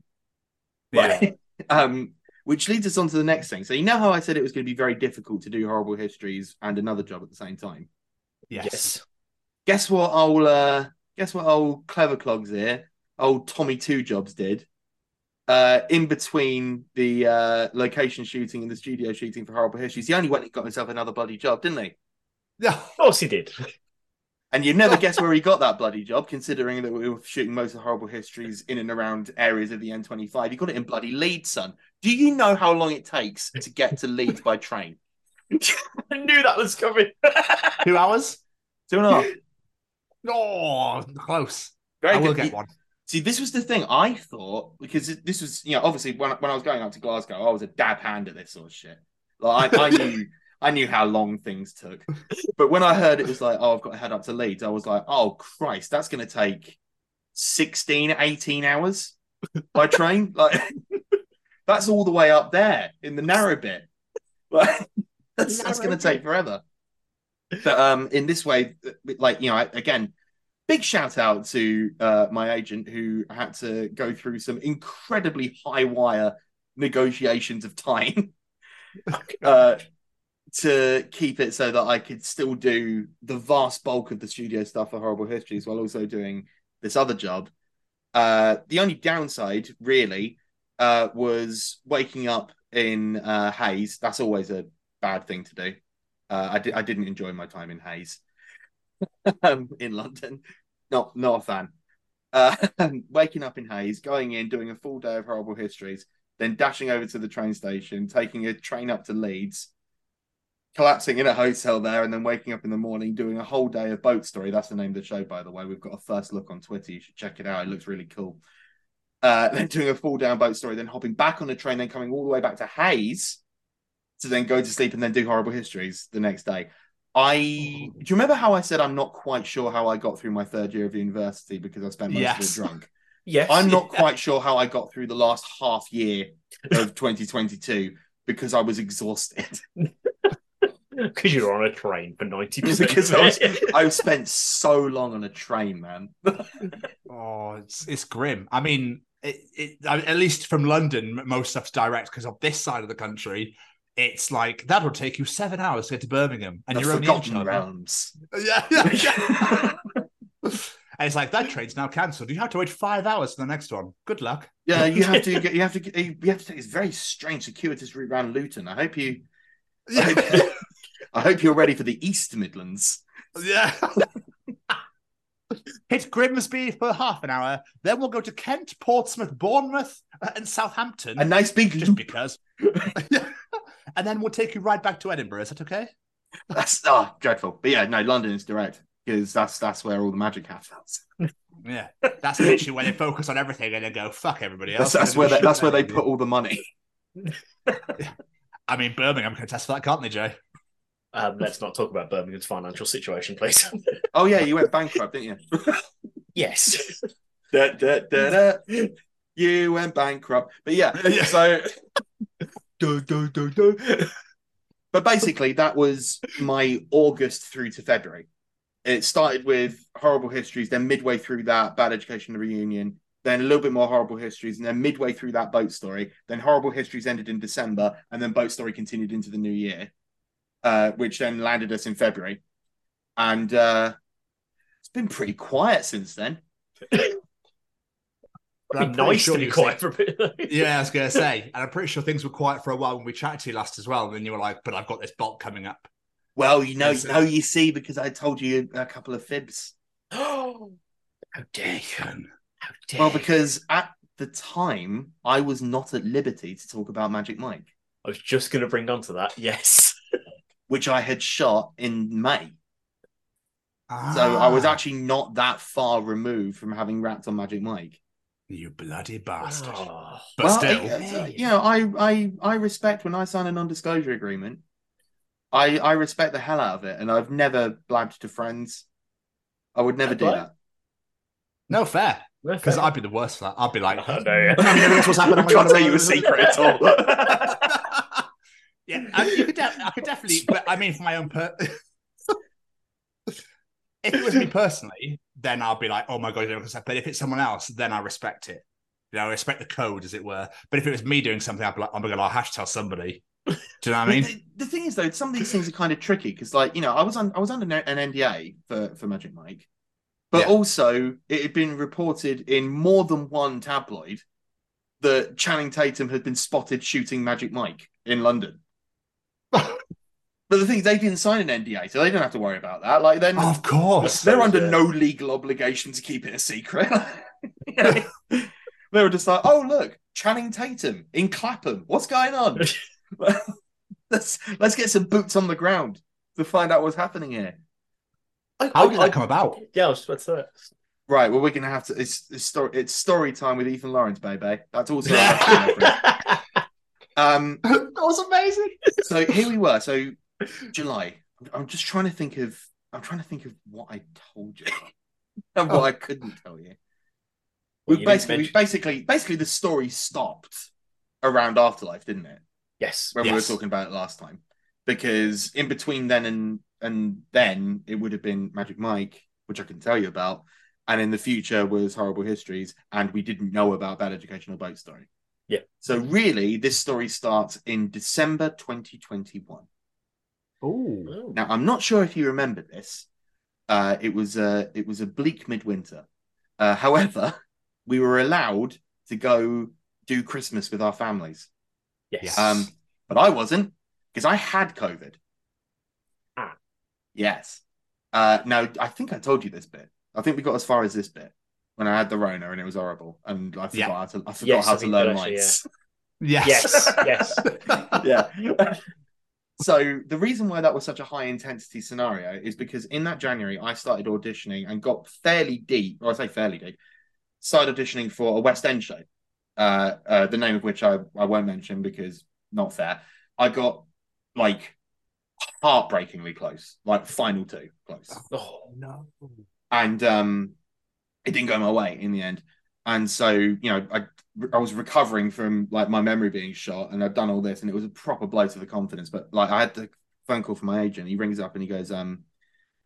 yeah, Like, um, which leads us on to the next thing. So you know how I said it was going to be very difficult to do horrible histories and another job at the same time. yes. Yes. Guess what? Old uh, guess what? Old clever clogs here, old Tommy Two Jobs did. Uh, in between the uh, location shooting and the studio shooting for Horrible Histories, he only went and got himself another bloody job, didn't he? Yeah. Of course he did. And you'd never guess where he got that bloody job, considering that we were shooting most of the horrible histories in and around areas of the M25. He got it in bloody Leeds, son. Do you know how long it takes to get to Leeds by train? I knew that was coming. Two hours? Two and a half. Oh, close. Very I will get one. See, this was the thing I thought because this was, you know, obviously when when I was going up to Glasgow, I was a dab hand at this sort of shit. Like I, I knew, I knew how long things took. But when I heard it was like, oh, I've got to head up to Leeds, I was like, oh Christ, that's going to take 16, 18 hours by train. Like that's all the way up there in the narrow bit. That's that's going to take forever. But um, in this way, like you know, again, big shout out to uh, my agent who had to go through some incredibly high wire negotiations of time uh, to keep it so that I could still do the vast bulk of the studio stuff for Horrible Histories while also doing this other job. Uh, the only downside, really, uh, was waking up in uh, Hayes. That's always a bad thing to do. Uh, I, di- I didn't enjoy my time in Hayes um, in London. Not not a fan. Uh, waking up in Hayes, going in, doing a full day of horrible histories, then dashing over to the train station, taking a train up to Leeds, collapsing in a hotel there, and then waking up in the morning, doing a whole day of boat story. That's the name of the show, by the way. We've got a first look on Twitter. You should check it out. It looks really cool. Uh, then doing a full down boat story, then hopping back on the train, then coming all the way back to Hayes to then go to sleep and then do horrible histories the next day. I do you remember how I said I'm not quite sure how I got through my third year of university because I spent most of it drunk. Yes. I'm not quite sure how I got through the last half year of 2022 because I was exhausted. Because you're on a train for 90%. because I was, I've spent so long on a train, man. Oh, it's it's grim. I mean, it, it, at least from London, most stuff's direct because of this side of the country. It's like that will take you seven hours to get to Birmingham, and The you're only in. Realms. Yeah, yeah, yeah. and it's like that train's now cancelled. You have to wait five hours for the next one. Good luck. Yeah, you have to get. You have to. Get, you have to take this very strange, circuitous route around Luton. I hope you. I hope, I hope you're ready for the East Midlands. Yeah. Hit Grimsby for half an hour, then we'll go to Kent, Portsmouth, Bournemouth, uh, and Southampton. A nice big just loop. because. and then we'll take you right back to Edinburgh. Is that okay? That's oh, dreadful. But yeah, no, London is direct because that's that's where all the magic happens. Yeah, that's literally where they focus on everything and then go fuck everybody else. That's, that's where they, that's where they put all the money. I mean, Birmingham can test for that, can't they, Jay? Um, let's not talk about Birmingham's financial situation, please. Oh yeah, you went bankrupt, didn't you? yes. da, da, da, da. You went bankrupt. But yeah, Yeah. so but basically that was my August through to February. It started with horrible histories, then midway through that, bad education reunion, then a little bit more horrible histories, and then midway through that boat story, then horrible histories ended in December, and then boat story continued into the new year, uh, which then landed us in February. And uh it's been pretty quiet since then. But I'm Be nice sure to be quiet said- for a bit. Yeah, I was going to say, and I'm pretty sure things were quiet for a while when we chatted to you last as well. And then you were like, "But I've got this bulk coming up." Well, you know, Yes, no, you see, because I told you a couple of fibs. Oh, how dare you? How dare Well, because at the time I was not at liberty to talk about Magic Mike, I was just going to bring on to that. Yes. Which I had shot in May. So I was Ah, actually not that far removed from having wrapped on Magic Mike. You bloody bastard. Oh. But well, still, I- uh, you know, I, I I respect when I sign a non-disclosure agreement. I I respect the hell out of it, and I've never blabbed to friends. I would never do Right. that. no fair. Because. I'd be the worst for that. I'd be like, I know, yeah. "I'm gonna what's happening. I can't tell you a secret at all. Yeah, I, you could de- I could definitely, but I mean, for my own per. if it was me personally, then I'll be like, "Oh my god!" you know, 'cause I- But if it's someone else, then I respect it. You know, I respect the code, as it were. But if it was me doing something, I'd be like, "Oh my god, I'll hash tell somebody." Do you know what I mean? the, the thing is, though, some of these things are kind of tricky because, like, you know, I was on I was under an NDA for for Magic Mike, but Yeah. also it had been reported in more than one tabloid that Channing Tatum had been spotted shooting Magic Mike in London. But the thing is, they didn't sign an NDA, so they don't have to worry about that. Like, then oh, of course. they're under Yeah. no legal obligation to keep it a secret. They were just like, "Oh, look, Channing Tatum in Clapham. What's going on? let's let's get some boots on the ground to find out what's happening here." How did that come about? Yeah, I was about to say. Right. Well, we're gonna have to. It's it's story. It's story time with Ethan Lawrence, baby. That's also. our next reference. um. that was amazing. So here we were. So July. I'm just trying to think of. I'm trying to think of what I told you and what I couldn't tell you. Well, We you basically, mention- basically, basically, the story stopped around Afterlife, didn't it? Yes. When we were talking about it last time, because in between then and and then it would have been Magic Mike, which I can tell you about, and in the future was Horrible Histories, and we didn't know about Bad Educational Boat Story. Yeah. So really, this story starts in December 2021. Oh, Oh. Now, I'm not sure if you remember this. Uh, it was a it was a bleak midwinter. Uh, however, we were allowed to go do Christmas with our families. Yes. Um, but I wasn't because I had COVID. Ah. Yes. Uh, now I think I told you this bit. I think we got as far as this bit when I had the Rona and it was horrible, and I forgot Yeah. how to I forgot Yes, how I to learn actually, lights. yes, yes. Yes. yeah. so the reason why that was such a high intensity scenario is because in that January I started auditioning and got fairly deep, or I say fairly deep, started auditioning for a West End show, uh, uh, the name of which I, I won't mention because not fair. I got like heartbreakingly close, like final two close Oh, no. and um it didn't go my way in the end. And so you know i i was recovering from like my memory being shot and i'd done all this and it was a proper blow to the confidence. But like i had the phone call from my agent. He rings up and he goes um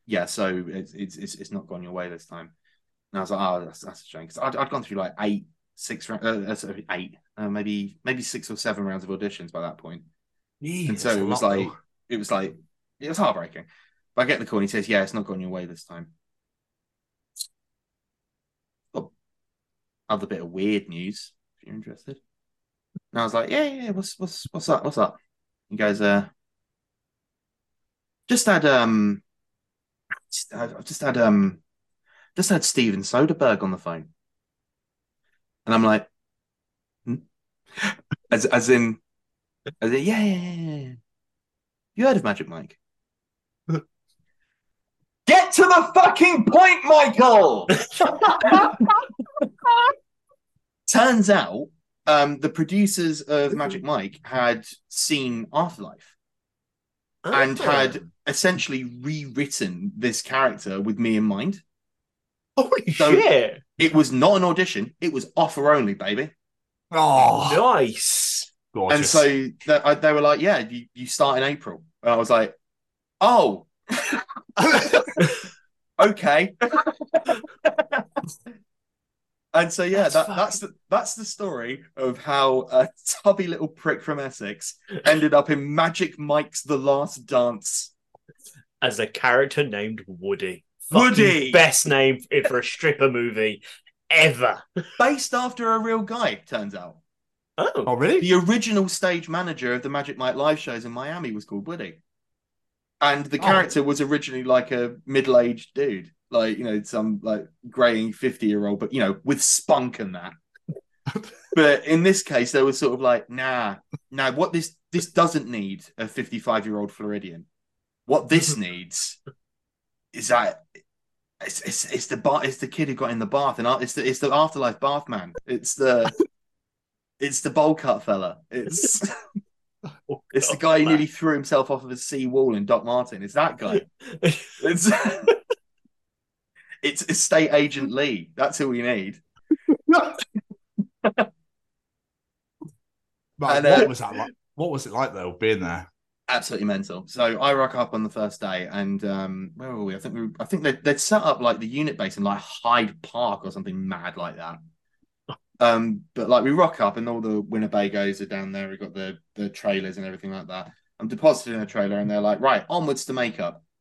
yeah so it's it's it's, it's not gone your way this time. And i was like oh that's, that's a shame. Because I'd, I'd gone through like eight six rounds uh, sorry, eight uh, maybe maybe six or seven rounds of auditions by that point. And so it was like it was like it was heartbreaking. But i get the call and he says yeah it's not gone your way this time oh, other bit of weird news if you're interested and i was like yeah yeah, yeah what's what's what's up what's up he goes uh just had um i've just had um just had steven soderbergh on the phone and i'm like hmm? as as in as in, yeah, yeah, yeah, yeah. You heard of Magic Mike? Get to the fucking point, Michael! Turns out um, the producers of Magic Mike had seen Afterlife and Oh. had essentially rewritten this character with me in mind. Holy So- shit! It was not an audition, it was offer only, baby. Oh, Nice. gorgeous. And so th- I- they were like, "Yeah, you, you start in April." And I was like, "Oh, okay." And so yeah, That's that, that's the that's the story of how a tubby little prick from Essex ended up in Magic Mike's The Last Dance. As a character named Woody. Woody! Fucking Best name for a stripper movie ever. Based after a real guy, turns out. Oh. oh, really? The original stage manager of the Magic Mike live shows in Miami was called Woody. And the Oh. character was originally like a middle aged dude, like, you know, some like graying 50 year old, but, you know, with spunk and that. but in this case, they were sort of like, nah, nah, what this this doesn't need a 55 year old Floridian. What this needs is that It's, it's it's the bar. It's the kid who got in the bath, and it's the it's the afterlife bath man. It's the it's the bowl cut fella. It's Oh, it's the guy who man. nearly threw himself off of a sea wall in Doc Martin. It's that guy. It's it's estate agent Lee. That's who we need. Right, And, uh, what was that like? What was it like though, being there? absolutely mental. So I rock up on the first day, and um, where were we? I think we were, I think they they'd set up like the unit base in like Hyde Park or something mad like that. Um, but like we rock up, and all the Winnebagos are down there. We've got the the trailers and everything like that. I'm deposited in a trailer, and they're like, right, onwards to makeup.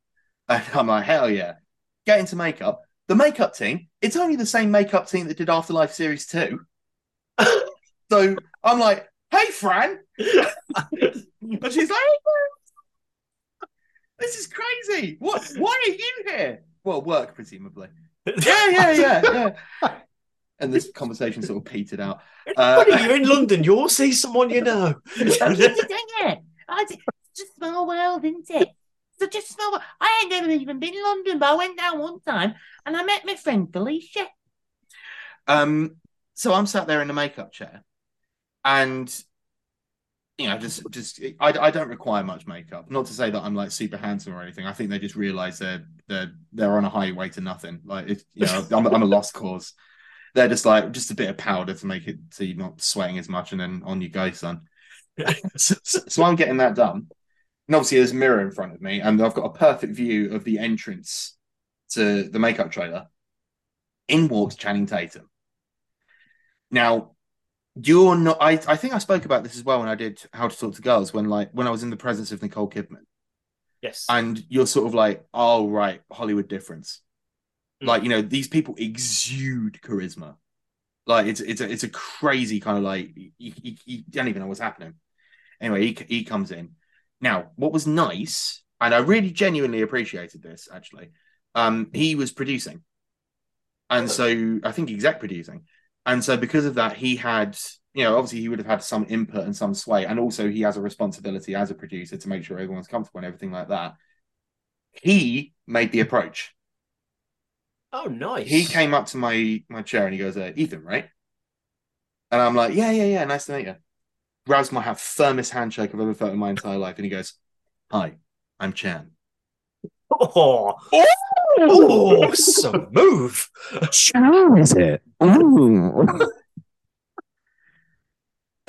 And I'm like, hell yeah, get into makeup. The makeup team, it's only the same makeup team that did Afterlife Series 2. so I'm like, hey, Fran. and she's like, "Hey, this is crazy. What? Why are you here? Well, work, presumably. Yeah, yeah, yeah, yeah. And this conversation sort of petered out. Uh, Buddy, you're in London. You'll see someone you know. yeah, I, it's just a small world, isn't it? It's just a small world. I ain't never even been in London, but I went down one time and I met my friend Felicia. Um, so I'm sat there in the makeup chair, and you know, just just I, I don't require much makeup. Not to say that I'm like super handsome or anything. I think they just realize they're they're they're on a highway to nothing. Like it's you know, I'm, I'm a lost cause. They're just like just a bit of powder to make it so you're not sweating as much, and then on you go, son. so, so, so I'm getting that done. And obviously, there's a mirror in front of me, and I've got a perfect view of the entrance to the makeup trailer. In walks Channing Tatum. Now, you're not. I, I think I spoke about this as well when I did How to Talk to Girls when like when I was in the presence of Nicole Kidman, Yes. and you're sort of like, oh right, Hollywood difference. Mm. Like you know, these people exude charisma. Like it's it's a it's a crazy kind of like you, you, you don't even know what's happening. Anyway, he he comes in. Now, what was nice, and I really genuinely appreciated this actually. Um, he was producing, and so I think exec producing, and so because of that, he had you know obviously he would have had some input and some sway, and also he has a responsibility as a producer to make sure everyone's comfortable and everything like that. He made the approach. oh, nice. He came up to my my chair and he goes, uh, "Ethan, right?" And I'm like, "Yeah, yeah, yeah. Nice to meet you." Grabs my hand, firmest handshake I've ever felt in my entire life, and he goes, "Hi, I'm Chan." Oh, oh, smooth. How is it? Ooh.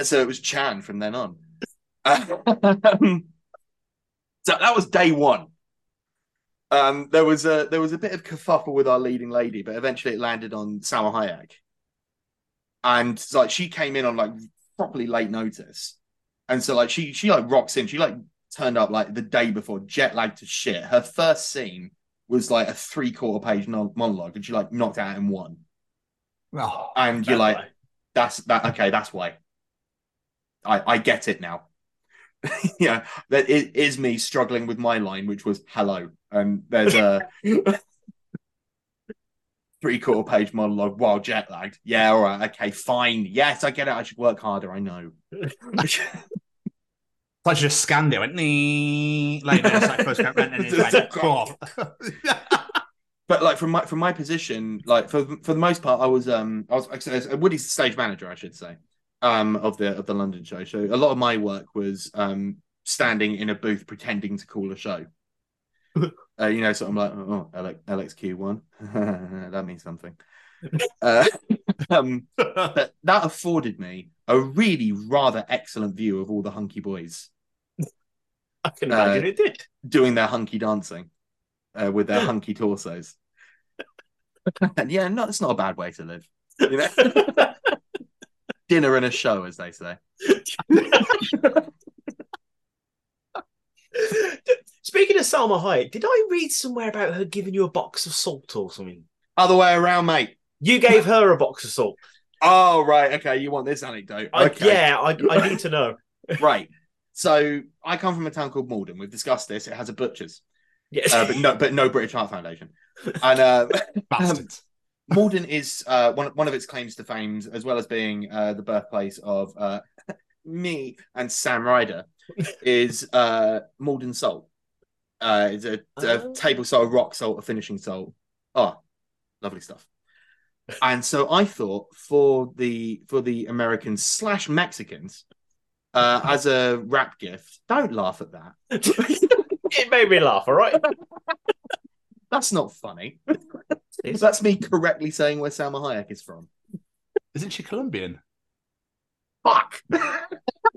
So it was Chan from then on. Um, so that was day one. Um, there was a there was a bit of kerfuffle with our leading lady, but eventually it landed on Salma Hayek, and like she came in on like properly late notice, and so like she she like rocks in. She like turned up like the day before, jet lagged to shit. Her first scene was like a three quarter page non- monologue, and she like knocked out in one. Oh, And you're like, play. that's that okay, that's why. I I get it now. yeah, that it is me struggling with my line, which was hello, and there's a three quarter page monologue while jet lagged. Yeah, all right, okay, fine. Yes, I get it. I should work harder. I know. I just scanned it, went nee, like it's like first and then it's like, cool. but like from my from my position, like for for the most part, I was um I was actually Woody's the stage manager, I should say, um of the of the London show. So a lot of my work was um standing in a booth pretending to call a show. uh, you know, so I'm like, oh, LX, LXQ one, that means something. Uh, um, that afforded me a really rather excellent view of all the hunky boys I can imagine Uh, it did. doing their hunky dancing uh, with their hunky torsos. and yeah, no, it's not a bad way to live. You know? Dinner and a show, as they say. Speaking of Salma Hayek, did I read somewhere about her giving you a box of salt or something? Other way around, mate. You gave her a box of salt. Oh, right. Okay. You want this anecdote? I, Yeah, I, I need to know. Right. So I come from a town called Maldon. We've discussed this. It has a butcher's, Yes. uh, but no, but no British Heart Foundation. And uh, Bastards. Maldon is uh, one one of its claims to fame, as well as being uh, the birthplace of uh, me and Sam Ryder, is uh, Maldon salt. Uh, it's a, a Oh. table salt, a rock salt, a finishing salt. Oh, Lovely stuff. And so I thought for the for the Americans slash Mexicans, uh, as a wrap gift, don't laugh at that. it made me laugh. All right. That's not funny. That's me correctly saying where Salma Hayek is from. Isn't she Colombian? Fuck. now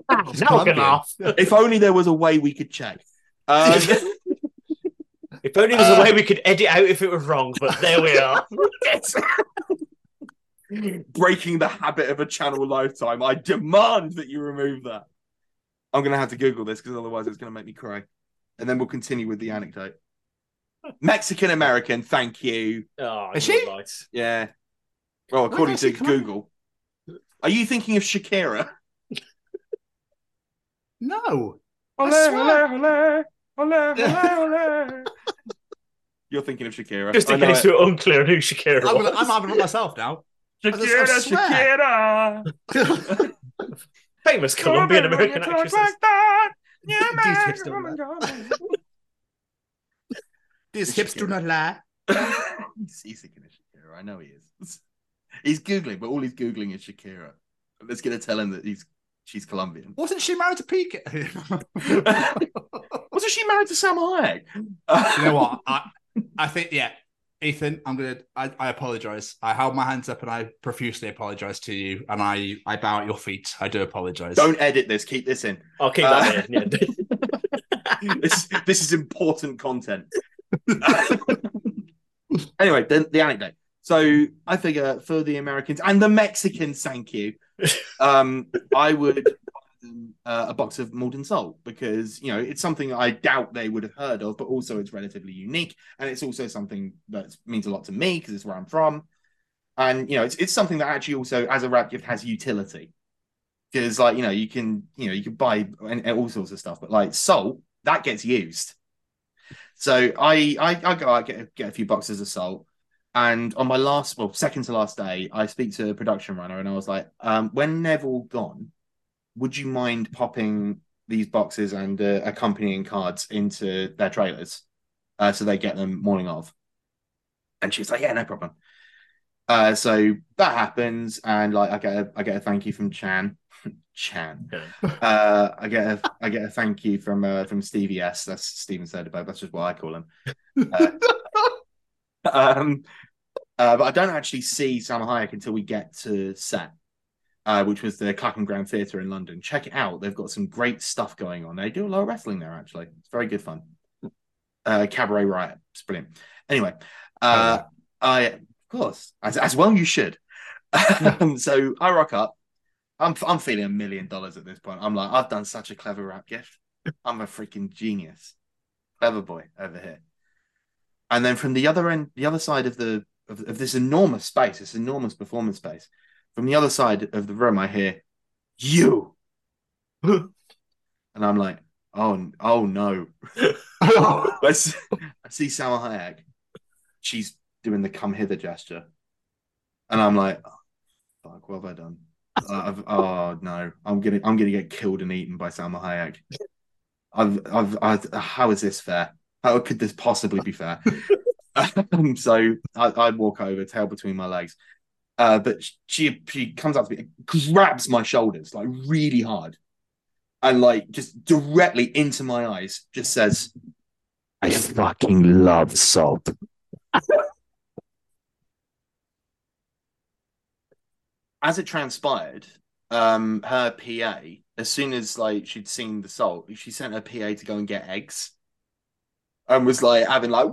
I can laugh. if only there was a way we could check. Uh, If only there was a uh, way we could edit out if it was wrong, but there we are. breaking the habit of a channel lifetime. I demand that you remove that. I'm going to have to Google this because otherwise it's going to make me cry. And then we'll continue with the anecdote. Mexican American, thank you. Oh, Is she? right. Yeah. Well, according to come out? Google. Are you thinking of Shakira? No. I swear. You're thinking of Shakira. Just I in know case it. you're unclear on who Shakira I'm, was. gonna, I'm having it myself now. I just- I Shakira. Shakira. Famous Colombian American actresses. These hips do not lie. he's, he's thinking of Shakira. I know he is. He's googling, but all he's googling is Shakira. Let's gonna tell him that he's she's Colombian. Wasn't she married to Piqué? Wasn't she married to Sam Hayek? you know what? I, I think yeah, Ethan. I'm gonna. I, I apologize. I held my hands up and I profusely apologize to you, and I I bow at your feet. I do apologize. Don't edit this. Keep this in. I'll keep Uh, that in. Yeah. this this is important content. anyway, the, the anecdote. So I figure for the Americans and the Mexicans, thank you. Um, I would buy them uh, a box of Maldon salt because you know it's something I doubt they would have heard of, but also it's relatively unique, and it's also something that means a lot to me because it's where I'm from, and you know it's it's something that actually also as a wrap gift has utility because like you know you can you know you can buy and, and all sorts of stuff, but like salt that gets used. So I I, I go out get a, get a few boxes of salt, and on my last well second to last day, I speak to a production runner and I was like, um, when they've gone, would you mind popping these boxes and uh, accompanying cards into their trailers, uh, so they get them morning of? And she was like, yeah, no problem. Uh, so that happens, and like I get a, I get a thank you from Chan. Chan. Uh, I get a I get a thank you from uh, from Stevie S. That's Steven Soderbergh. That's just what I call him. Uh, um, uh, but I don't actually see Sam Hayek until we get to set, uh, which was the Clapham Grand Theatre in London. Check it out. They've got some great stuff going on. They do a lot of wrestling there. Actually, it's very good fun. Uh, Cabaret Riot. It's brilliant. Anyway, uh, I of course as as well you should. Um, so I rock up. I'm I'm feeling a million dollars at this point. I'm like, I've done such a clever rap gift. I'm a freaking genius. Clever boy over here. And then from the other end, the other side of the of, of this enormous space, this enormous performance space, from the other side of the room, I hear you. and I'm like, oh, oh no. I see, I see Salma Hayek. She's doing the come hither gesture. And I'm like, oh, fuck, what have I done? Uh, I've, oh no, I'm gonna I'm gonna get killed and eaten by Salma Hayek. I've, I've, I've how is this fair? How could this possibly be fair? um, so I, I'd walk over, tail between my legs. Uh, but she she comes up to me, grabs my shoulders like really hard, and like just directly into my eyes, just says, "I fucking love salt." as it transpired, um, her PA, as soon as like she'd seen the salt, she sent her PA to go and get eggs, and was like having like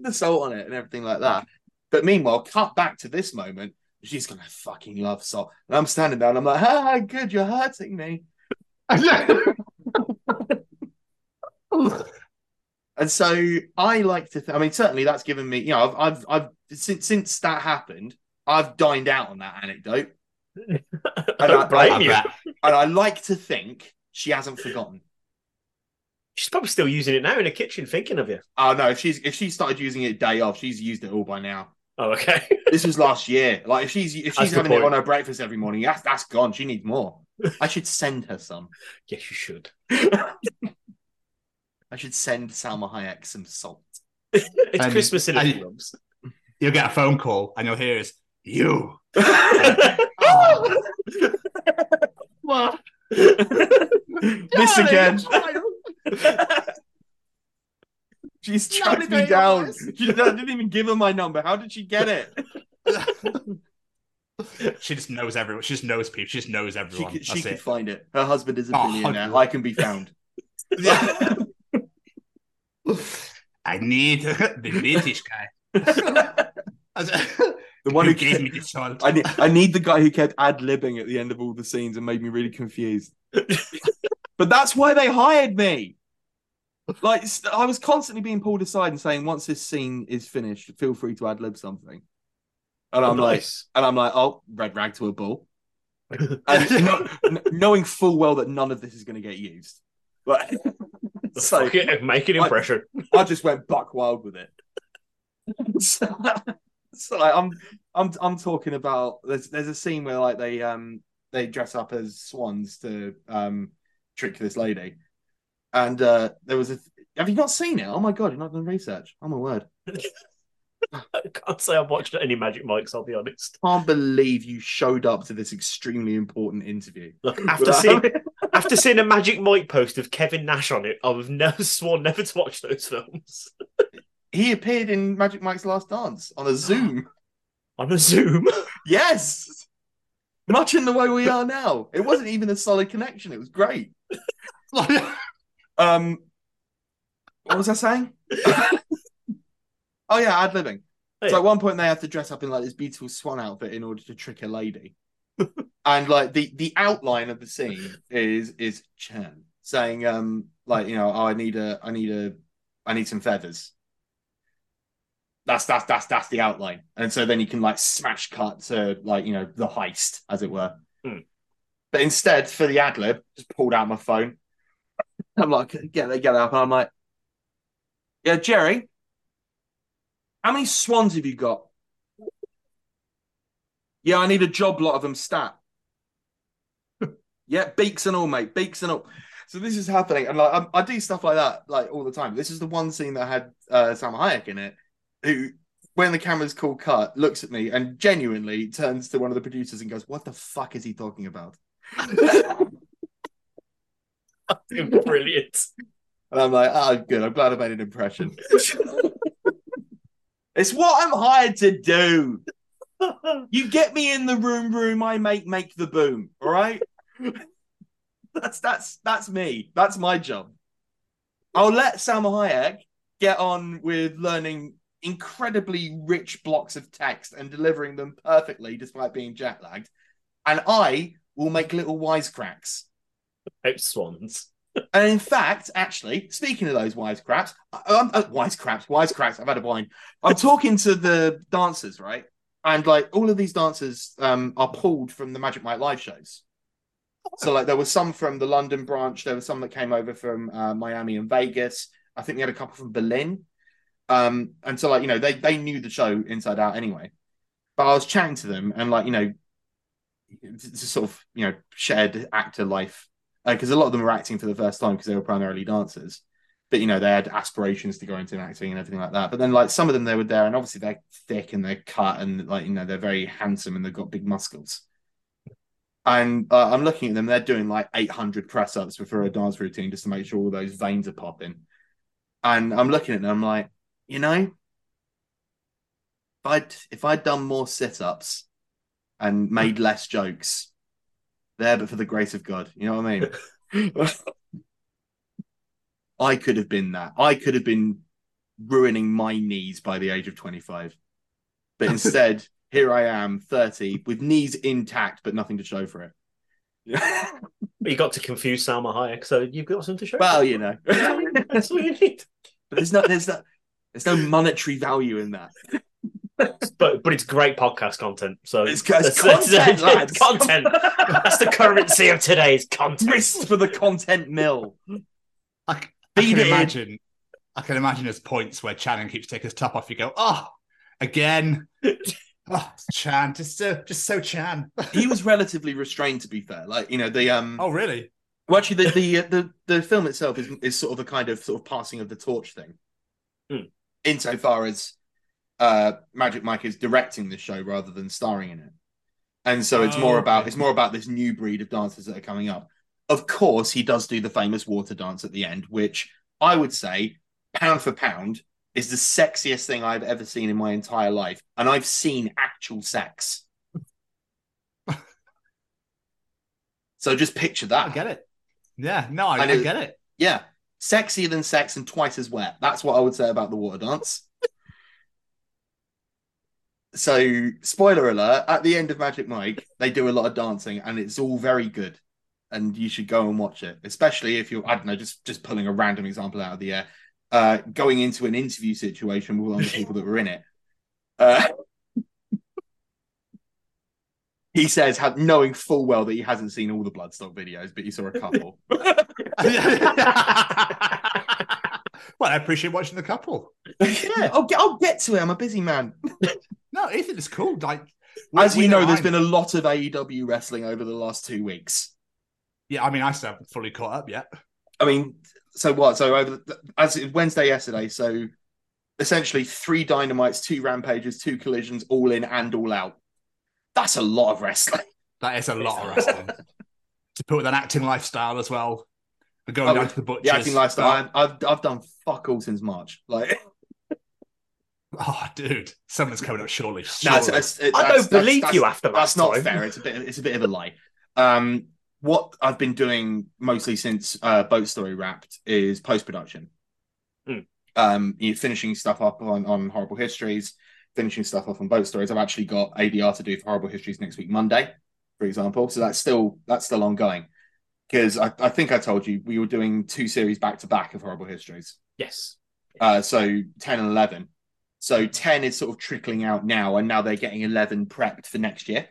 the salt on it and everything like that. But meanwhile, cut back to this moment, she's gonna fucking love salt, and I'm standing there and I'm like, ah, good, you're hurting me. And so I like to. Th- I mean, certainly that's given me. You know, I've, I've, I've since since that happened, I've dined out on that anecdote. And I blame you. and I like to think she hasn't forgotten. She's probably still using it now in the kitchen, thinking of you. Oh no, if she's if she started using it day off, she's used it all by now. Oh, okay. This was last year. Like if she's if she's the having it on her breakfast every morning, that's that's gone. She needs more. I should send her some. yes, you should. I should send Salma Hayek some salt. It's And- Christmas in a and- you'll get a phone call and you'll hear is you. What? this again. She's tracked me down. She didn't even give her my number. How did she get it? She just knows everyone. She just knows people. She just knows everyone. could, she That's could it. find it. Her husband is a Oh, billionaire. I can be found. I need the British guy. The one who who gave kept- me the salt. I need, I need the guy who kept ad libbing at the end of all the scenes and made me really confused. but that's why they hired me. Like I was constantly being pulled aside and saying, once this scene is finished, feel free to ad lib something. And I'm like, Nice. and I'm like, oh, red rag to a bull. And kno- kn- knowing full well that none of this is going to get used. But so Fuck it, make an I- impression. I just went buck wild with it. so, so, like, I'm I'm I'm talking about there's there's a scene where like they um they dress up as swans to um trick this lady. And uh there was a have you not seen it? Oh my god, you've not done research. Oh my word. I can't say I've watched any Magic Mikes, I'll be honest. I can't believe you showed up to this extremely important interview. Look, after seeing after seeing a Magic Mike post of Kevin Nash on it, I've never sworn never to watch those films. he appeared in Magic Mike's Last Dance on a Zoom. On a Zoom. Yes. Much in the way we are now. It wasn't even a solid connection. It was great. Um, what was I saying? oh yeah, ad libbing. Oh, So at one point they have to dress up in like this beautiful swan outfit in order to trick a lady, and like the the outline of the scene is is Chan saying um like you know oh I need a I need a I need some feathers. That's that's that's that's the outline, and so then you can like smash cut to like you know the heist as it were. Hmm. But instead, for the ad lib, just pulled out my phone. I'm like, get they get up, and I'm like, yeah, Jerry, how many swans have you got? Yeah, I need a job lot of them stat. yeah, beaks and all, mate, beaks and all. So this is happening, and like I, I do stuff like that like all the time. This is the one scene that had uh, Sam Hayek in it, who, when the camera's called cut, looks at me and genuinely turns to one of the producers and goes, "What the fuck is he talking about?" Brilliant. And I'm like, oh, good. I'm glad I made an impression. it's what I'm hired to do. You get me in the room, room. I make make the boom. All right. that's that's that's me. That's my job. I'll let Sam Hayek get on with learning incredibly rich blocks of text and delivering them perfectly, despite being jet lagged. And I will make little wisecracks. Out swans. And in fact, actually, speaking of those wisecracks, um, uh, wisecracks, wisecracks, I've had a wine. I'm talking to the dancers, right? And like all of these dancers um, are pulled from the Magic Mike live shows. So like there was some from the London branch, there were some that came over from uh, Miami and Vegas. I think we had a couple from Berlin. Um, and so like you know they they knew the show inside out anyway. But I was chatting to them and like you know, it's a sort of you know shared actor life because a lot of them were acting for the first time because they were primarily dancers. But you know, they had aspirations to go into acting and everything like that. But then, like some of them, they were there, and obviously they're thick and they're cut, and like you know, they're very handsome and they've got big muscles. And uh, I'm looking at them; they're doing like 800 press ups before a dance routine just to make sure all those veins are popping. And I'm looking at them, I'm like, you know, if I'd if I'd done more sit ups and made less jokes, there, but for the grace of God, you know what I mean. I could have been that. I could have been ruining my knees by the age of 25. But instead, here I am, 30, with knees intact, but nothing to show for it. But you got to confuse Salma Hayek, so you've got something to show. well, you know. That's what you need. But there's no there's no there's no monetary value in that. But but it's great podcast content. So It's, it's that's- that's- content, it's content. That's the currency of today's content. Grist for the content mill. I, I can it imagine. I can imagine there's points where Channing keeps taking his top off. You go, oh, again. Oh, Chan, just so, just so Chan. He was relatively restrained, to be fair. Like you know the um. Oh, really? Well, actually, the the the, the film itself is is sort of a kind of sort of passing of the torch thing, Hmm. insofar as uh, Magic Mike is directing the show rather than starring in it, and so it's Oh, more about okay. it's more about this new breed of dancers that are coming up. Of course, he does do the famous water dance at the end, which I would say, pound for pound, is the sexiest thing I've ever seen in my entire life, and I've seen actual sex. so just picture that. I get it. Yeah, no, I, And I get it. Yeah. Sexier than sex and twice as wet. That's what I would say about the water dance. So, spoiler alert, at the end of Magic Mike, they do a lot of dancing and it's all very good. And you should go and watch it, especially if you're, I don't know, just just pulling a random example out of the air. Uh, going into an interview situation with one of the people that were in it. Uh, he says, ha- knowing full well that he hasn't seen all the Bloodstock videos, but he saw a couple. well, I appreciate watching the couple. yeah, I'll get, I'll get to it. I'm a busy man. No, Ethan, it's cool. Like, As we you know, there's I'm- been a lot of AEW wrestling over the last two weeks. Yeah, I mean, I still haven't fully caught up yet. I mean, so what? So over the, as it, Wednesday yesterday, so essentially three dynamites, two rampages, two collisions, all in and all out. That's a lot of wrestling. That is a lot of wrestling. to put with an acting lifestyle as well. And going Oh, down to the butchers. The acting lifestyle. I've, I've I've done fuck all since March. Like, Oh, dude, someone's coming up surely. no, it's- it's- it- I don't believe that's- you after that That's not time. fair. It's a bit. It's a bit of a lie. Um, what I've been doing mostly since uh, Boat Story wrapped is post production. Hmm. Um, you know, finishing stuff up on on Horrible Histories, finishing stuff off on Boat Stories. I've actually got ADR to do for Horrible Histories next week, Monday, for example. So that's still that's still ongoing because I, I think I told you we were doing two series back to back of Horrible Histories. Yes. Uh, so 10 and 11. So 10 is sort of trickling out now, and now they're getting 11 prepped for next year.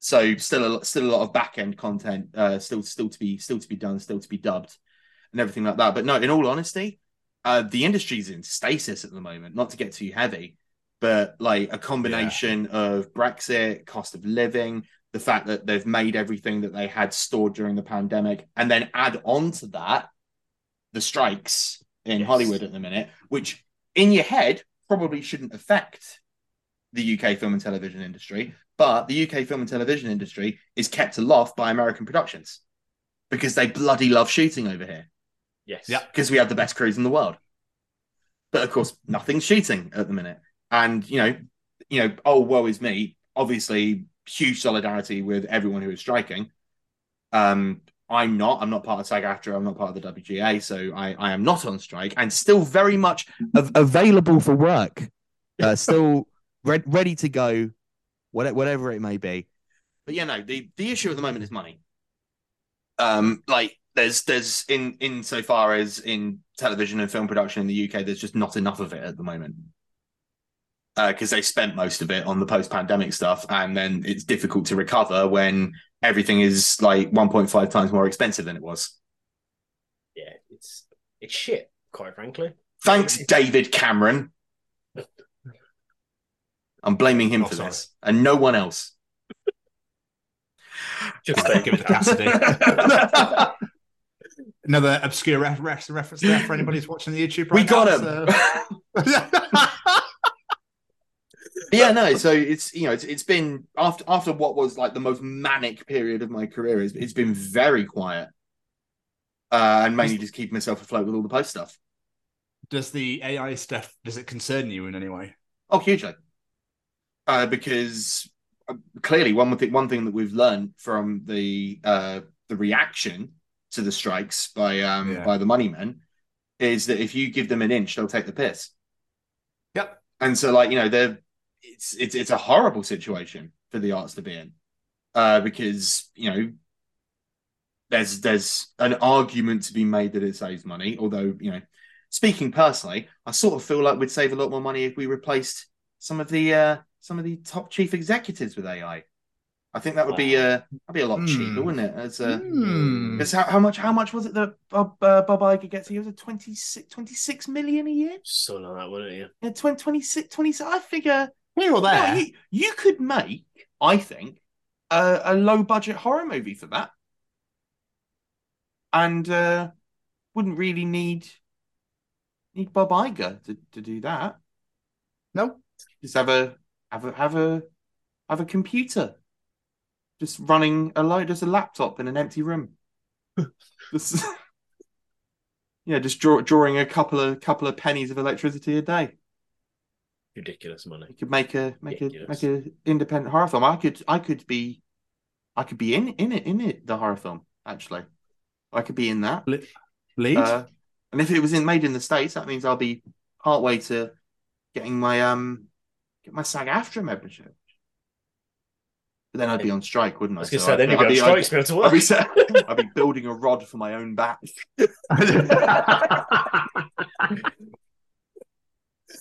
So still a still a lot of back end content, uh, still still to be still to be done, still to be dubbed, and everything like that. But no, in all honesty, uh, the industry's in stasis at the moment. Not to get too heavy, but like a combination of Brexit, cost of living, the fact that they've made everything that they had stored during the pandemic, and then add on to that the strikes in Hollywood at the minute, which in your head probably shouldn't affect the UK film and television industry, but the UK film and television industry is kept aloft by American productions because they bloody love shooting over here Yes. Yeah. because we have the best crews in the world. But of course, nothing's shooting at the minute. And you know, you know, oh woe is me. Obviously, huge solidarity with everyone who is striking. Um, I'm not. I'm not part of SAG-AFTRA. I'm not part of the WGA, so I, I am not on strike and still very much av- available for work. Uh, still re- ready to go, whatever, it may be. But yeah, no. The the issue at the moment is money. Um, like there's there's in insofar as in television and film production in the UK, there's just not enough of it at the moment. Because they spent most of it on the post-pandemic stuff, and then it's difficult to recover when everything is like 1.5 times more expensive than it was. Yeah, it's it's shit, quite frankly. Thanks, David Cameron. I'm blaming him Oh, for sorry. this, and no one else. Just I'll give it to Cassidy. Another obscure ref- ref- reference there for anybody who's watching the YouTube. Right we got now, him. so- yeah, no. So it's you know it's it's been after after what was like the most manic period of my career. It's, it's been very quiet, uh, and mainly just keeping myself afloat with all the post stuff. does the AI stuff does it concern you in any way? Oh, hugely. Uh, because uh, clearly, one thing one thing that we've learned from the uh, the reaction to the strikes by um, Yeah. by the money men is that if you give them an inch, they'll take the piss. Yep. And so, like you know, they're it's it's it's a horrible situation for the arts to be in, uh, because you know there's there's an argument to be made that it saves money. Although you know, speaking personally, I sort of feel like we'd save a lot more money if we replaced some of the uh, some of the top chief executives with AI. I think that would be uh, that'd be a lot Hmm. cheaper, wouldn't it? As uh, because how, how much how much was it that Bob uh, Bob Iger gets? He was a 26, 26 million a year. something like that, wouldn't you? Yeah, 20, 26, 26 I figure Here or no, there. you, you could make, I think, a, a low budget horror movie for that, and uh, wouldn't really need need Bob Iger to, to do that. No. Just have a have a have a have a computer. Just running a light just a laptop in an empty room. Just- yeah, just draw, drawing a couple of couple of pennies of electricity a day. Ridiculous money. You could make a make a make a independent horror film. I could I could be I could be in in it in it the horror film actually. I could be in that. Lead. Uh, and if it was in made in the states, that means I'll be partway to getting my um get my SAG-AFTRA membership. But then I'd be on strike, wouldn't I? I So say, I'd- then you'd be I'd on strike be to I'd be, I'd be building a rod for my own back.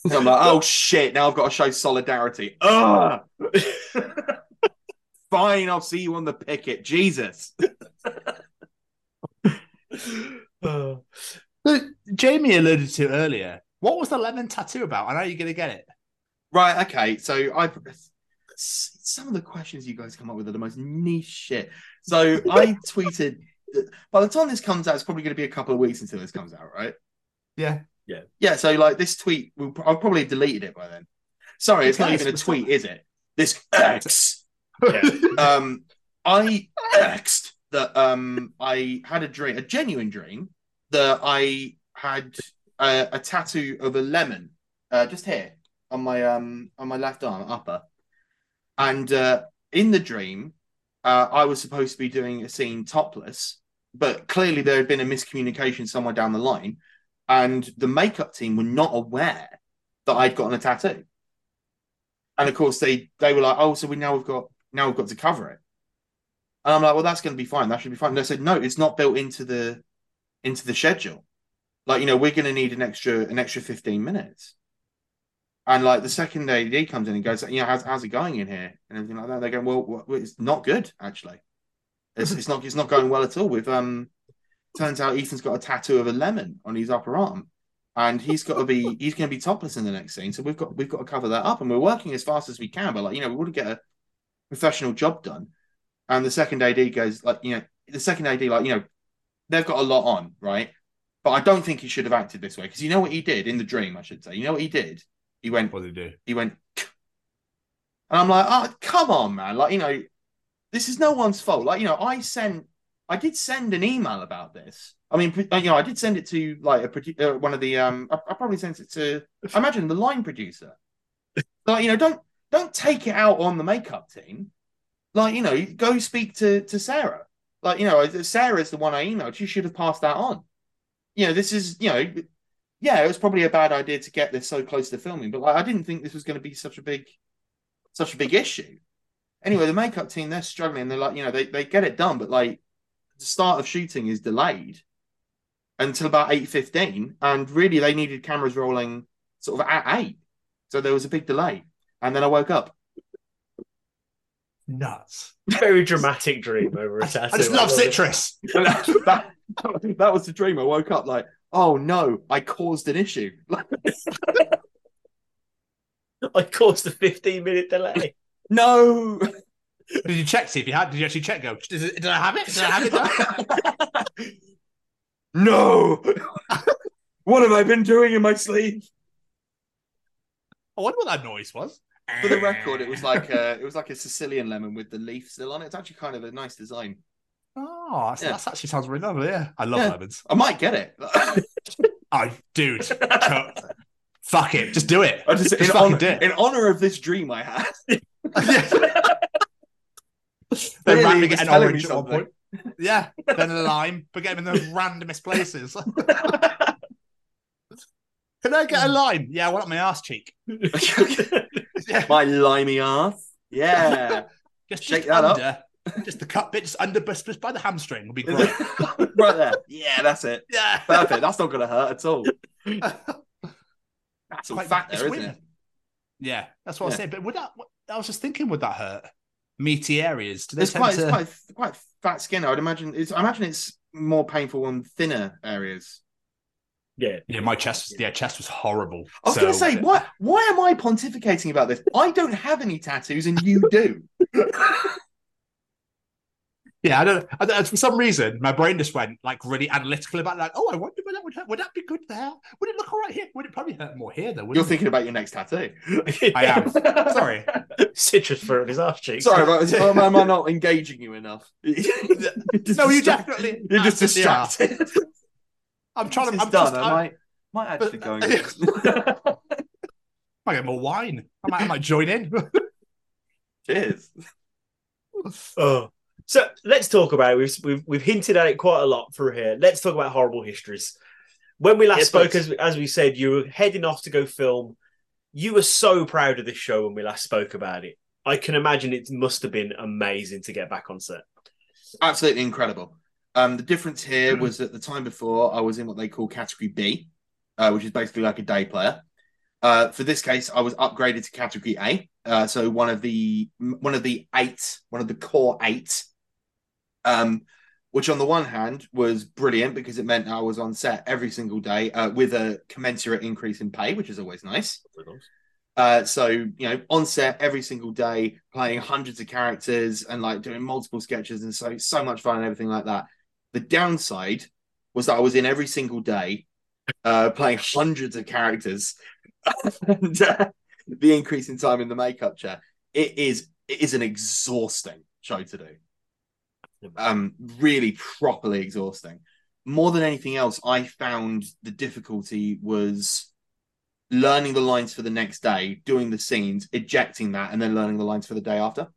So I'm like, oh shit! Now I've got to show solidarity. Ugh. Fine, I'll see you on the picket. Jesus. Uh, Jamie alluded to earlier. What was the lemon tattoo about? I know you're going to get it. Right. Okay. So I some of the questions you guys come up with are the most niche shit. So I tweeted. By the time this comes out, it's probably going to be a couple of weeks until this comes out, right? Yeah. Yeah. Yeah. So like this tweet, will I've probably deleted it by then. Sorry, it's not Okay, even a tweet, is it? This X. yeah. um, I X'd that um I had a dream, a genuine dream, that I had a, a tattoo of a lemon, uh, just here on my um on my left arm, upper, and uh, in the dream, uh, I was supposed to be doing a scene topless, but clearly there had been a miscommunication somewhere down the line, and the makeup team were not aware that I'd gotten a tattoo. And of course, they they were like, "Oh, so we now we've got now we've got to cover it." And I'm like, "Well, that's going to be fine. That should be fine." And they said, "No, it's not built into the into the schedule. Like, you know, we're going to need an extra an extra 15 minutes." And like the second AD comes in and goes, "You know, how's, how's it going in here?" And everything like that. They go, "Well, it's not good actually. It's it's not it's not going well at all." With um, turns out Ethan's got a tattoo of a lemon on his upper arm and he's got to be he's going to be topless in the next scene. So we've got we've got to cover that up, and we're working as fast as we can. But like you know, we want to get a professional job done. And the second AD goes like you know the second AD like you know they've got a lot on right, but I don't think he should have acted this way because you know what he did in the dream. I should say you know what he did. He went. What did he do? He went. And I'm like, oh come on, man! Like you know, this is no one's fault. Like you know, I sent I did send an email about this. I mean, you know, I did send it to like a produ- uh, one of the um. I, I probably sent it to. I imagine the line producer. Like you know, don't don't take it out on the makeup team. Like you know, go speak to to Sarah. Like you know, Sarah's the one I emailed. She should have passed that on. You know, this is you know, yeah, it was probably a bad idea to get this so close to filming, but like I didn't think this was going to be such a big, such a big issue. Anyway, the makeup team they're struggling. They're like, you know, they they get it done, but like the start of shooting is delayed until about eight fifteen, and really they needed cameras rolling sort of at eight, so there was a big delay. And then I woke up. Nuts. Very dramatic dream over a tattoo. I just love love citrus. That, that, that was the dream. I woke up like, oh no, I caused an issue. I caused a 15 minute delay. no. Did you check see if you had? Did you actually check? Go. Did, it- did I have it? Did I have it? No. what have I been doing in my sleep? I wonder what that noise was. For the record, it was like a, it was like a Sicilian lemon with the leaf still on it. It's actually kind of a nice design. Ah, oh, that's, Yeah. that's actually sounds really lovely. Yeah, I love Yeah. lemons. I might get it. Oh, dude, fuck it, just do it. I just, Just in, honor, do it. in honor of this dream I had. Then Clearly randomly get an orange at one point. Yeah, then a lime, but get them in the randomest places. Can I get a lime? Yeah, I want it on my ass cheek. Yeah, my limey ass. Yeah. just, shake just that up. just the cut bit, just under, just just by the hamstring would be great. right there. Yeah, that's it. Yeah, Perfect. That's not going to hurt at all. That's all Quite- fat it's there, isn't weird. it? yeah, that's what I Yeah. was saying. But would that? I was just thinking, would that hurt? Meaty areas? Do they It's quite, to? it's quite, quite fat skin. I would imagine. It's, I imagine it's more painful on thinner areas. Yeah. Yeah, my chest. Yeah, chest was horrible. I was So- going to say, why, why am I pontificating about this? I don't have any tattoos, and you do. Yeah, I don't, I don't. For some reason, my brain just went like really analytical about like, oh, I wonder would that would, would that be good there? Would it look all right here? Would it probably hurt more here though? You're it? thinking about your next tattoo. I am. Sorry. Citrus fruit on his arse cheeks. Sorry, but am, am I not engaging you enough? No, you distract- definitely. You're just distracted. I'm trying to. I'm done. just, I I'm- might, might actually go. And... I might get more wine. I might, I might join in. Cheers. Oh. So let's talk about it. We've, we've we've hinted at it quite a lot through here. Let's talk about horrible histories. When we last Yes, spoke, as, as we said, you were heading off to go film. You were so proud of this show when we last spoke about it. I can imagine it must have been amazing to get back on set. Absolutely incredible. Um, the difference here was that the time before I was in what they call category B, uh, which is basically like a day player. Uh, for this case, I was upgraded to category A, uh, so one of the one of the eight, one of the core eight, um, which on the one hand was brilliant because it meant I was on set every single day uh, with a commensurate increase in pay, which is always nice. Uh, so you know, on set every single day, playing hundreds of characters and like doing multiple sketches and so so much fun and everything like that. The downside was that I was in every single day, uh, playing hundreds of characters, and uh, the increase in time in the makeup chair. It is it is an exhausting show to do. Um, really properly exhausting. More than anything else, I found the difficulty was learning the lines for the next day, doing the scenes, ejecting that, and then learning the lines for the day after.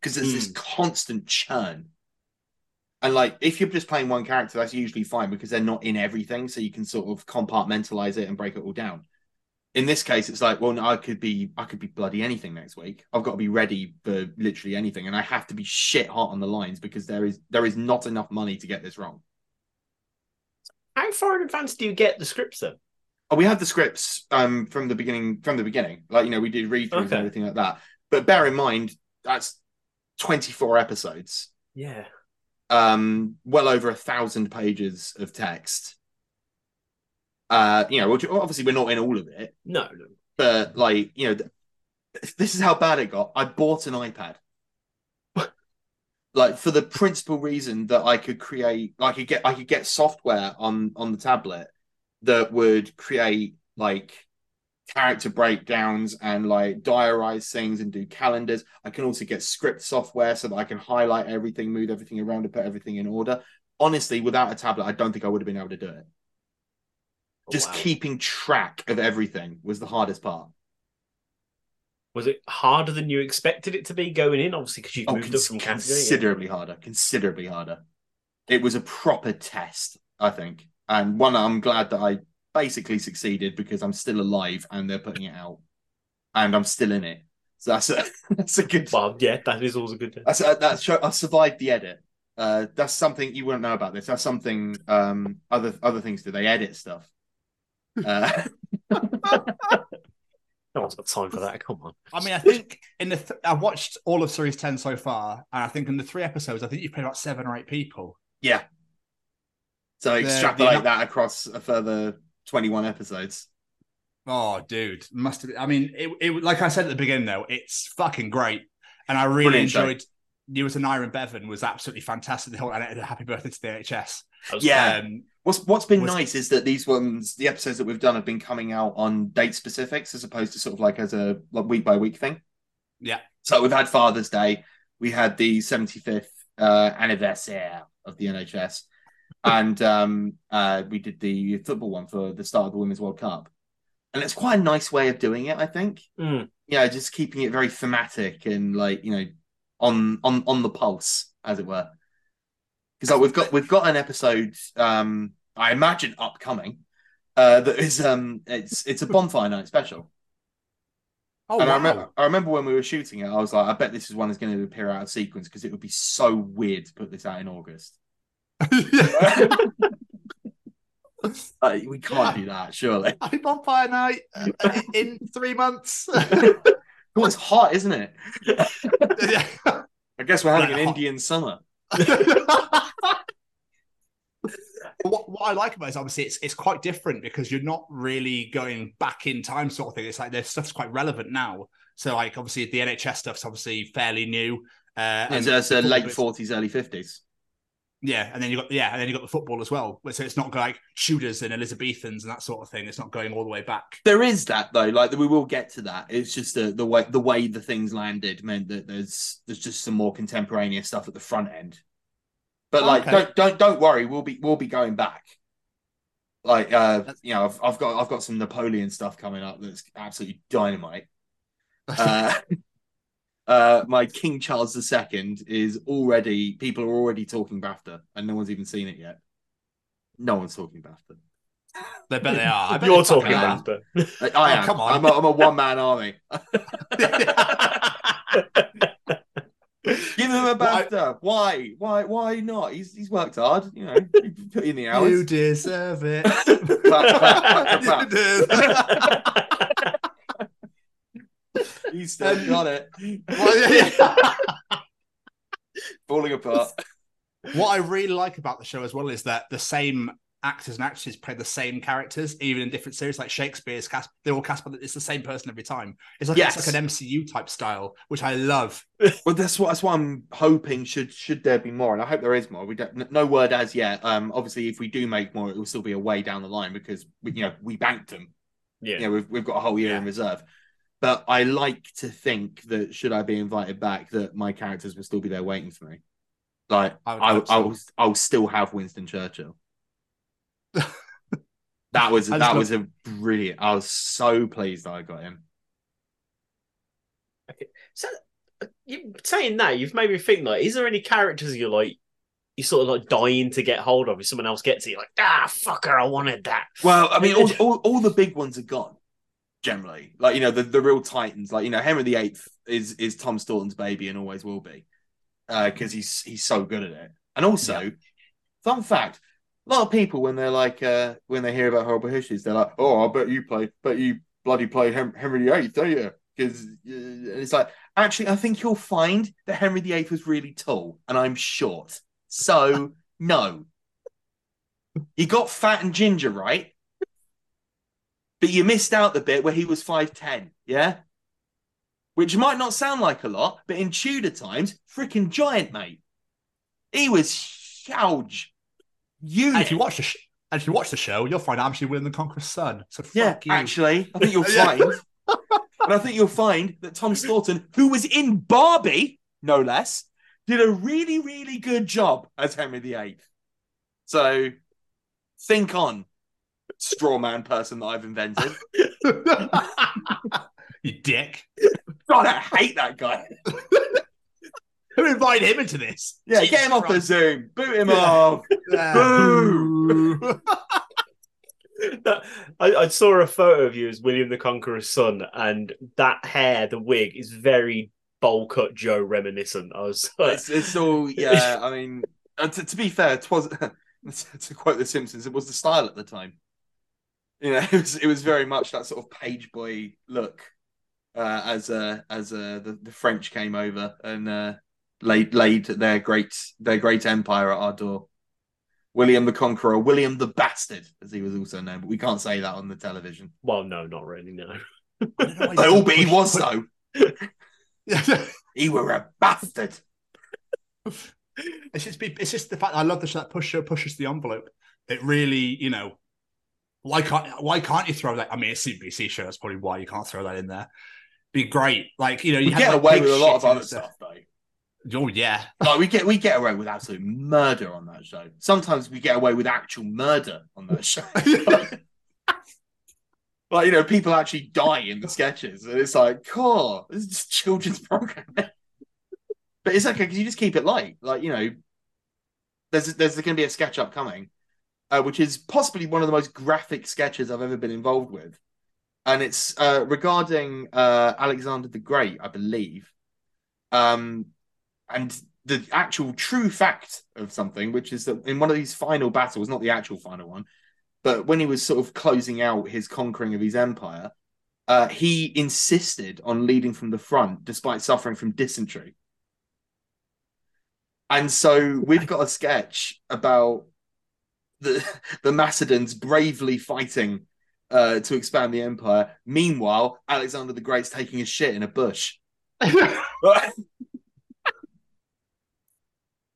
Because there's this constant churn. And like, if you're just playing one character, that's usually fine because they're not in everything, so you can sort of compartmentalize it and break it all down. In this case, it's like, well, no, I could be, I could be bloody anything next week. I've got to be ready for literally anything, and I have to be shit hot on the lines because there is there is not enough money to get this wrong. How far in advance do you get the scripts then? Oh, we had the scripts um from the beginning from the beginning. Like, you know, we did read throughs Okay. and everything like that. But bear in mind, that's 24 episodes. Yeah. Um, well over a thousand pages of text. Uh, you know, which- obviously we're not in all of it, No, no. but like, you know, th- this is how bad it got. I bought an iPad. like for the principal reason that I could create I could get I could get software on on the tablet that would create like character breakdowns and like diarize things and do calendars. I can also get script software so that I can highlight everything, move everything around, and put everything in order. Honestly, without a tablet, I don't think I would have been able to do it. Just wow. keeping track of everything was the hardest part. Was it harder than you expected it to be going in? Obviously, because you've Oh, moved up from considerably harder, considerably harder. It was a proper test, I think, and one I'm glad that I basically succeeded because I'm still alive and they're putting it out, and I'm still in it. So that's a that's a good. Well, yeah, that is always a good thing. That's a, show, I survived the edit. Uh, that's something you wouldn't know about this. That's something um other other things do. They edit stuff. Uh, No one's got time for that. Come on. I mean, I think in the th- I've watched all of series ten so far, and I think in the three episodes, I think you've played about seven or eight people. yeah. So The- extrapolate the- that across a further 21 episodes. Oh, dude, must have. I mean, it, it like I said at the beginning, though, it's fucking great, and I really Brilliant enjoyed. Lewis and Aneurin Bevan was absolutely fantastic. The whole and the happy birthday to the NHS. Yeah. Um, What's what's been was- nice is that these ones, the episodes that we've done, have been coming out on date specifics as opposed to sort of like as a like week by week thing. yeah. So we've had Father's Day, we had the 75th uh, anniversary of the NHS, and um, uh, we did the football one for the start of the Women's World Cup. And it's quite a nice way of doing it, I think. Mm. Yeah, just keeping it very thematic and like you know on on on the pulse, as it were. Because like, we've got we've got an episode, um, I imagine upcoming, uh, that is um, it's it's a bonfire night special. Oh and wow. I remember, I remember when we were shooting it, I was like, I bet this is one that's going to appear out of sequence because it would be so weird to put this out in August. Uh, we can't do that, surely. Happy bonfire night uh, in three months. Oh, it's hot, isn't it? I guess we're having an Indian summer. what, what I like about it is obviously it's it's quite different because you're not really going back in time sort of thing. It's like there's stuff's quite relevant now. So like obviously the NHS stuff's obviously fairly new. Uh, so the late 40s, early 50s. Yeah, and then you got yeah, and then you got the football as well. So it's not like Tudors and Elizabethans and that sort of thing. It's not going all the way back. There is that though, like we will get to that. It's just the, the way the way the things landed meant that there's there's just some more contemporaneous stuff at the front end. But like, Okay. don't don't don't worry, we'll be we'll be going back. Like, uh, you know, I've, I've got I've got some Napoleon stuff coming up that's absolutely dynamite. Uh, uh, my King Charles II is already people are already talking BAFTA, and no one's even seen it yet. No one's talking BAFTA. I bet they are. I bet You're they talking are. about. I, I Oh, am. come on. I'm a, I'm a one man army. Give him a Why- BAFTA. Why? Why? Why not? He's he's worked hard. You know, put in the hours. You deserve it. You He's still got it. Falling apart. What I really like about the show as well is that the same actors and actresses play the same characters, even in different series. Like Shakespeare's cast, they're all cast, but it's the same person every time. It's like Yes. it's like an MCU type style, which I love. Well, that's what that's what I'm hoping. Should should there be more, and I hope there is more. We don't no word as yet. Um, obviously, if we do make more, it will still be a way down the line because we, you know we banked them. Yeah. you know, we've we've got a whole year in reserve. But I like to think that should I be invited back, that my characters will still be there waiting for me. Like I hope so. I'll I'll still have Winston Churchill. that was that was a brilliant. I was so pleased that I got him. So, uh, you saying that, you've made me think. Like, is there any characters you're like, you sort of like dying to get hold of? If someone else gets it, you're like, ah, fucker, I wanted that. Well, I mean, all, all, all the big ones are gone. Generally, like you know, the, the real titans, like you know, Henry VIII is is Tom Stourton's baby and always will be, Uh, because he's he's so good at it. And also, fun fact: a lot of people when they're like uh when they hear about horrible histories, they're like, "Oh, I bet you played, bet you bloody played Henry VIII, don't you?" Because it's like, actually, I think you'll find that Henry VIII was really tall and I'm short, so no. You got fat and ginger, right? But you missed out the bit where he was 5'10, yeah? Which might not sound like a lot, but in Tudor times, freaking giant, mate. He was huge. Huge. And if you watch the sh- and if you watch the show, you'll find I'm actually William the Conqueror's son. So yeah, you. actually, I think you'll find, and I think you'll find that Tom Stourton, who was in Barbie, no less, did a really, really good job as Henry VIII. So think on, straw man person that I've invented. you dick. God, I hate that guy. Who invited him into this? Yeah, Jesus get him off the Christ. Zoom. Boot him Yeah. off. Yeah. Boo. That- I, I saw a photo of you as William the Conqueror's son, and that hair, the wig, is very bowl cut Joe reminiscent. I was like, It's, it's all, yeah, I mean, uh, to, to be fair, it was, to quote The Simpsons, it was the style at the time. You know, it was, it was very much that sort of page boy look uh, as uh, as uh, the, the French came over and uh, laid laid their great their great empire at our door. William the Conqueror, William the Bastard, as he was also known, but we can't say that on the television. well, no, not really, no. Oh, but he was though. He were a bastard. It's just be, it's just the fact I love the show that push show pushes the envelope. It really, you know, why can't why can't you throw that? I mean, it's CBBC show. That's probably why you can't throw that in there. Be great, like you know, you We have, get like, away with a lot of other stuff, though. Oh yeah, Like we get we get away with absolute murder on that show. Sometimes we get away with actual murder on that show. like you know, people actually die in the sketches, and it's like, cool, this is just children's programming. but it's okay because you just keep it light. Like you know, there's there's going to be a sketch upcoming, uh, which is possibly one of the most graphic sketches I've ever been involved with, and it's uh, regarding uh, Alexander the Great, I believe. Um, and the actual true fact of something, which is that in one of these final battles, not the actual final one, but when he was sort of closing out his conquering of his empire, uh, he insisted on leading from the front despite suffering from dysentery. And so we've got a sketch about the the Macedons bravely fighting uh, to expand the empire. Meanwhile, Alexander the Great's taking a shit in a bush.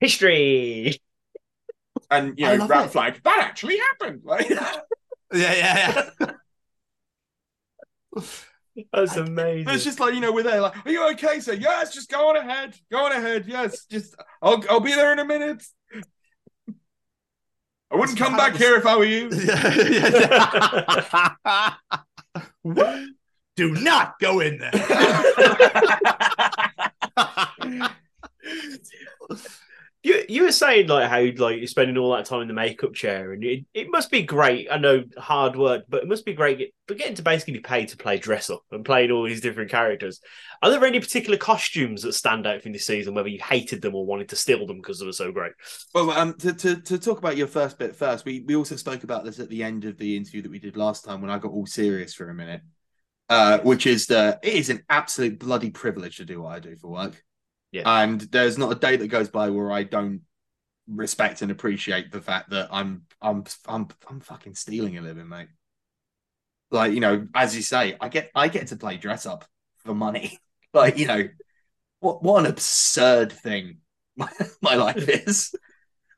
History. And you know, love Rat it. Flag, that actually happened. Like, Yeah, yeah, yeah. That's amazing. It's just like you know, we're there. Like, are you okay, sir? Yes, just go on ahead. Go on ahead. Yes, just I'll I'll be there in a minute. I wouldn't come back here if I were you. Do not go in there. You you were saying like how like you're spending all that time in the makeup chair, and it, it must be great. I know hard work, but it must be great. get- But getting to basically pay to play dress up and playing all these different characters. Are there any particular costumes that stand out from this season, whether you hated them or wanted to steal them because they were so great? Well, um, to, to to talk about your first bit first, we we also spoke about this at the end of the interview that we did last time when I got all serious for a minute, uh, which is that it is an absolute bloody privilege to do what I do for work. Yeah. and there's not a day that goes by where I don't respect and appreciate the fact that I'm I'm I'm I'm fucking stealing a living, mate. Like you know, as you say, I get I get to play dress up for money. like you know, what what an absurd thing my, my life is.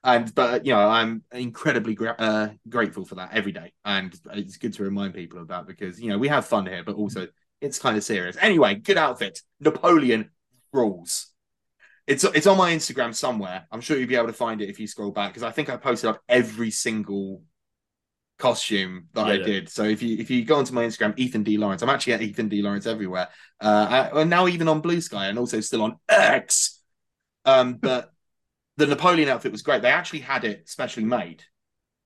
And but you know, I'm incredibly gra- uh, grateful for that every day, and it's good to remind people of that because you know we have fun here, but also it's kind of serious. Anyway, good outfit. Napoleon rules. It's it's on my Instagram somewhere. I'm sure you'll be able to find it if you scroll back because I think I posted up every single costume that I Yeah. did. So if you if you go onto my Instagram, Ethan D Lawrence, I'm actually at Ethan D Lawrence everywhere. Uh, I, and now even on Bluesky and also still on X. Um, but the Napoleon outfit was great. They actually had it specially made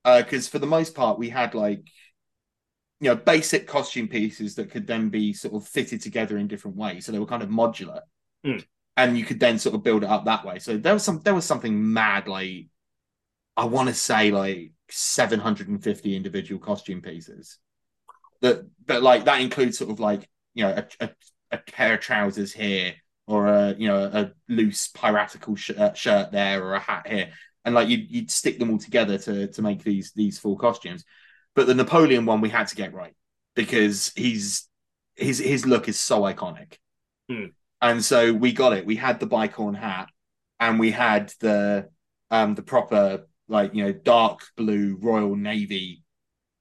because for the most part we had like you know basic costume pieces that could then be sort of fitted together in different ways. So they were kind of modular, Mm. And you could then sort of build it up that way. So there was some there was something mad like I want to say like 750 individual costume pieces. That but like that includes sort of like you know a, a, a pair of trousers here or a you know a loose piratical shirt, shirt there or a hat here and like you'd, you'd stick them all together to to make these these full costumes but the napoleon one we had to get right because he's his his look is so iconic Hmm. And so we got it. We had the bicorne hat and we had the um the proper like you know dark blue royal navy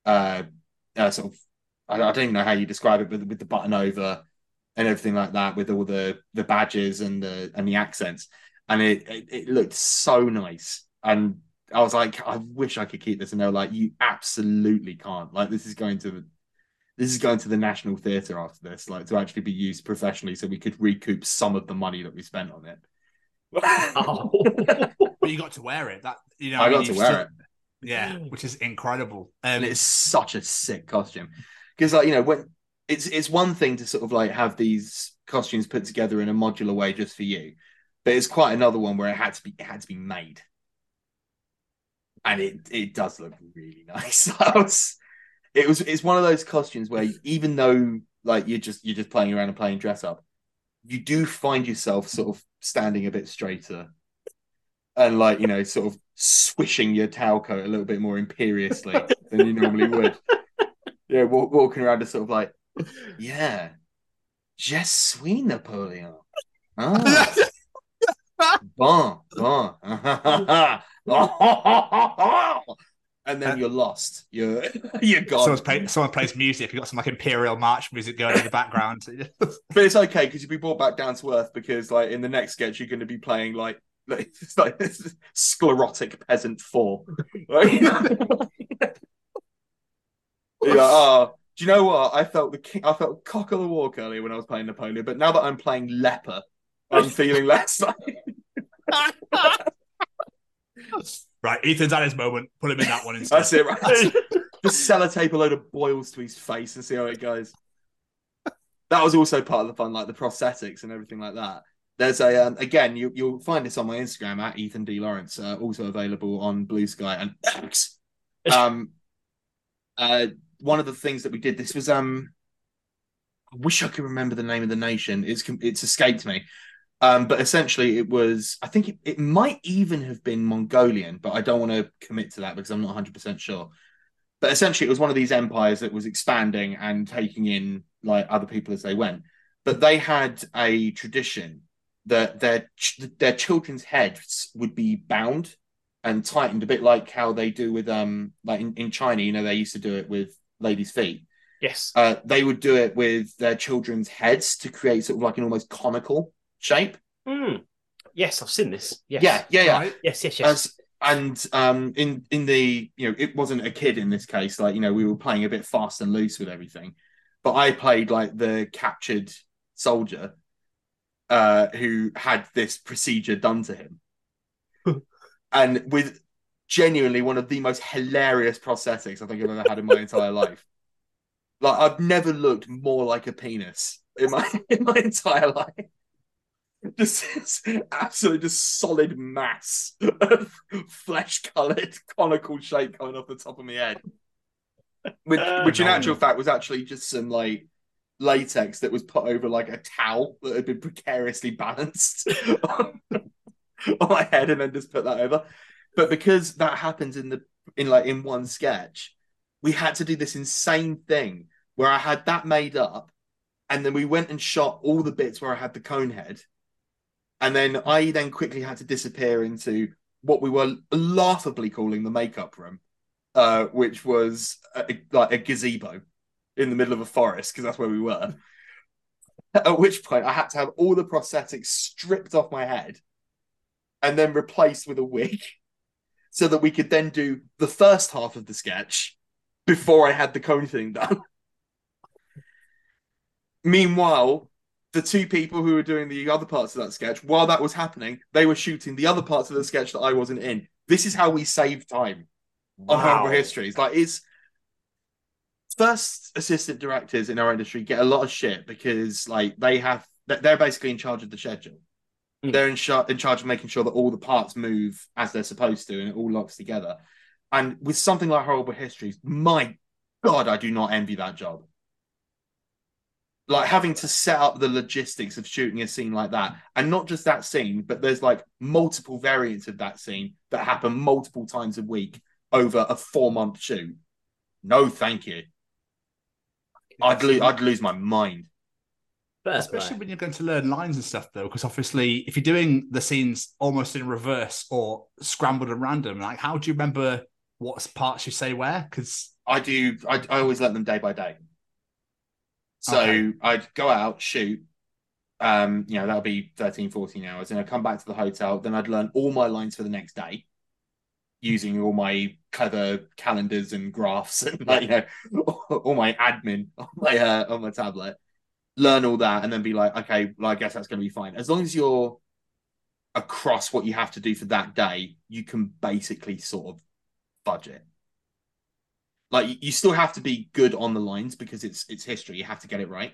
uh, uh sort of I, I don't even know how you describe it but with the button over and everything like that with all the the badges and the and the accents. And it it, it looked so nice. And I was like I wish I could keep this. And they were like you absolutely can't. Like this is going to this is going to the National Theatre after this like to actually be used professionally so we could recoup some of the money that we spent on it Oh. but you got to wear it. That you know, I mean, got to wear still- it Yeah, which is incredible. Um, and it's such a sick costume because like you know when it's it's one thing to sort of like have these costumes put together in a modular way just for you but it's quite another one where it had to be it had to be made and it it does look really nice I was, it was it's one of those costumes where even though like you're just you're just playing around and playing dress up you do find yourself sort of standing a bit straighter and like you know sort of swishing your towel coat a little bit more imperiously than you normally would. Yeah walk, walking around just sort of like yeah je suis napoleon. Ah. bon bon and then uh, you're lost you're you're gone someone's play, someone plays music. You got some like imperial march music going in the background. but it's okay because you'll be brought back down to earth because like in the next sketch you're going to be playing like like it's like this sclerotic peasant four Right? you're like, oh do you know what i felt the king i felt cock of the walk earlier when i was playing napoleon but now that i'm playing leper i'm feeling less like right, Ethan's at his moment. Put him in that one instead. that's it right? Just sellotape a load of boils to his face and see how it goes. That was also part of the fun like the prosthetics and everything like that. There's a um, again you, you'll find this on my instagram at ethan d. Lawrence uh, also available on blue sky and x. Um uh one of the things that we did this was um i wish i could remember the name of the nation. It's it's escaped me um but essentially it was i think it, it might even have been mongolian but i don't want to commit to that because i'm not 100% sure but essentially it was one of these empires that was expanding and taking in like other people as they went but they had a tradition that their ch- their children's heads would be bound and tightened a bit like how they do with um like in, in China, you know, they used to do it with ladies' feet. Yes. Uh, they would do it with their children's heads to create sort of like an almost conical shape. Mm. Yes, I've seen this. Yes. Yeah, yeah, yeah. Right. Yes, yes, yes. As, and um, in in the you know, it wasn't a kid in this case. Like you know, we were playing a bit fast and loose with everything. But I played like the captured soldier uh, who had this procedure done to him, and with genuinely one of the most hilarious prosthetics I think I've ever had in my entire life. Like I've never looked more like a penis in my in my entire life. Just this absolute just solid mass of flesh colored conical shape coming off the top of my head. Which, Uh, which in actual fact was actually just some like latex that was put over like a towel that had been precariously balanced on, on my head and then just put that over. But because that happens in the in like in one sketch, we had to do this insane thing where I had that made up, and then we went and shot all the bits where I had the cone head, and then I then quickly had to disappear into what we were laughably calling the makeup room, uh, which was a, like a gazebo in the middle of a forest because that's where we were. At which point, I had to have all the prosthetics stripped off my head and then replaced with a wig so that we could then do the first half of the sketch before I had the cone thing done. Meanwhile, the two people who were doing the other parts of that sketch, while that was happening, they were shooting the other parts of the sketch that I wasn't in. This is how we save time on Wow. Horrible Histories. Like, it's first assistant directors in our industry get a lot of shit because, like, they have they're basically in charge of the schedule. Mm. They're in, char- in charge of making sure that all the parts move as they're supposed to and it all locks together. And with something like Horrible Histories, my God, I do not envy that job. Like having to set up the logistics of shooting a scene like that, and not just that scene, but there's like multiple variants of that scene that happen multiple times a week over a four month shoot. No, thank you. I'd lose. I'd lose my mind. Especially when you're going to learn lines and stuff, though, because obviously, if you're doing the scenes almost in reverse or scrambled and random, like how do you remember what parts you say where? Because I do. I, I always learn them day by day. So Okay. I'd go out, shoot. Um, you know, that'll be 13, 14 hours. And I'd come back to the hotel. Then I'd learn all my lines for the next day using all my clever calendars and graphs and like, you know, all my admin on my uh, on my tablet. Learn all that and then be like, okay, well, I guess that's gonna be fine. As long as you're across what you have to do for that day, you can basically sort of budget like you- still have to be good on the lines because it's it's history. You have to get it right.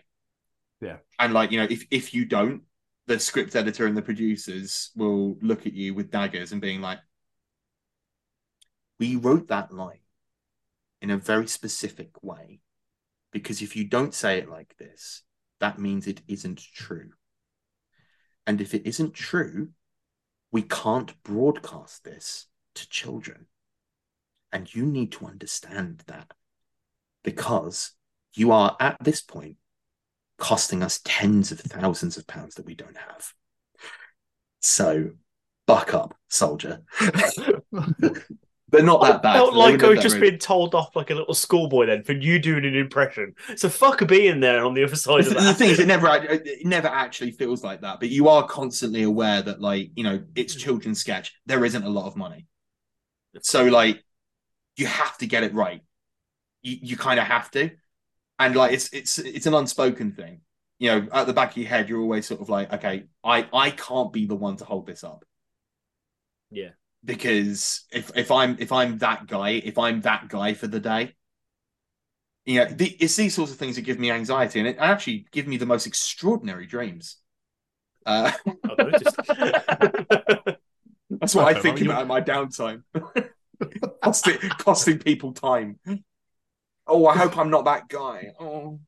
Yeah. and like you know if if you don't the script editor and the producers will look at you with daggers and being like we wrote that line in a very specific way because if you don't say it like this that means it isn't true. And if it isn't true we can't broadcast this to children and you need to understand that because you are at this point costing us tens of thousands of pounds that we don't have. So buck up, soldier. They're not that bad. felt like I was just being told off like a little schoolboy then for you doing an impression. So fuck being there on the other side of the thing is, it never it never actually feels like that. But you are constantly aware that, like, you know, it's mm. children's sketch. There isn't a lot of money, so like, you have to get it right. You you kind of have to, and like, it's it's it's an unspoken thing. You know, at the back of your head, you're always sort of like, okay, I I can't be the one to hold this up Yeah. because if if I'm if I'm that guy, if I'm that guy for the day, you know, the, it's these sorts of things that give me anxiety, and it actually give me the most extraordinary dreams. Uh, that's what I think about in my downtime, costing costing people time. Oh, I hope I'm not that guy. Oh,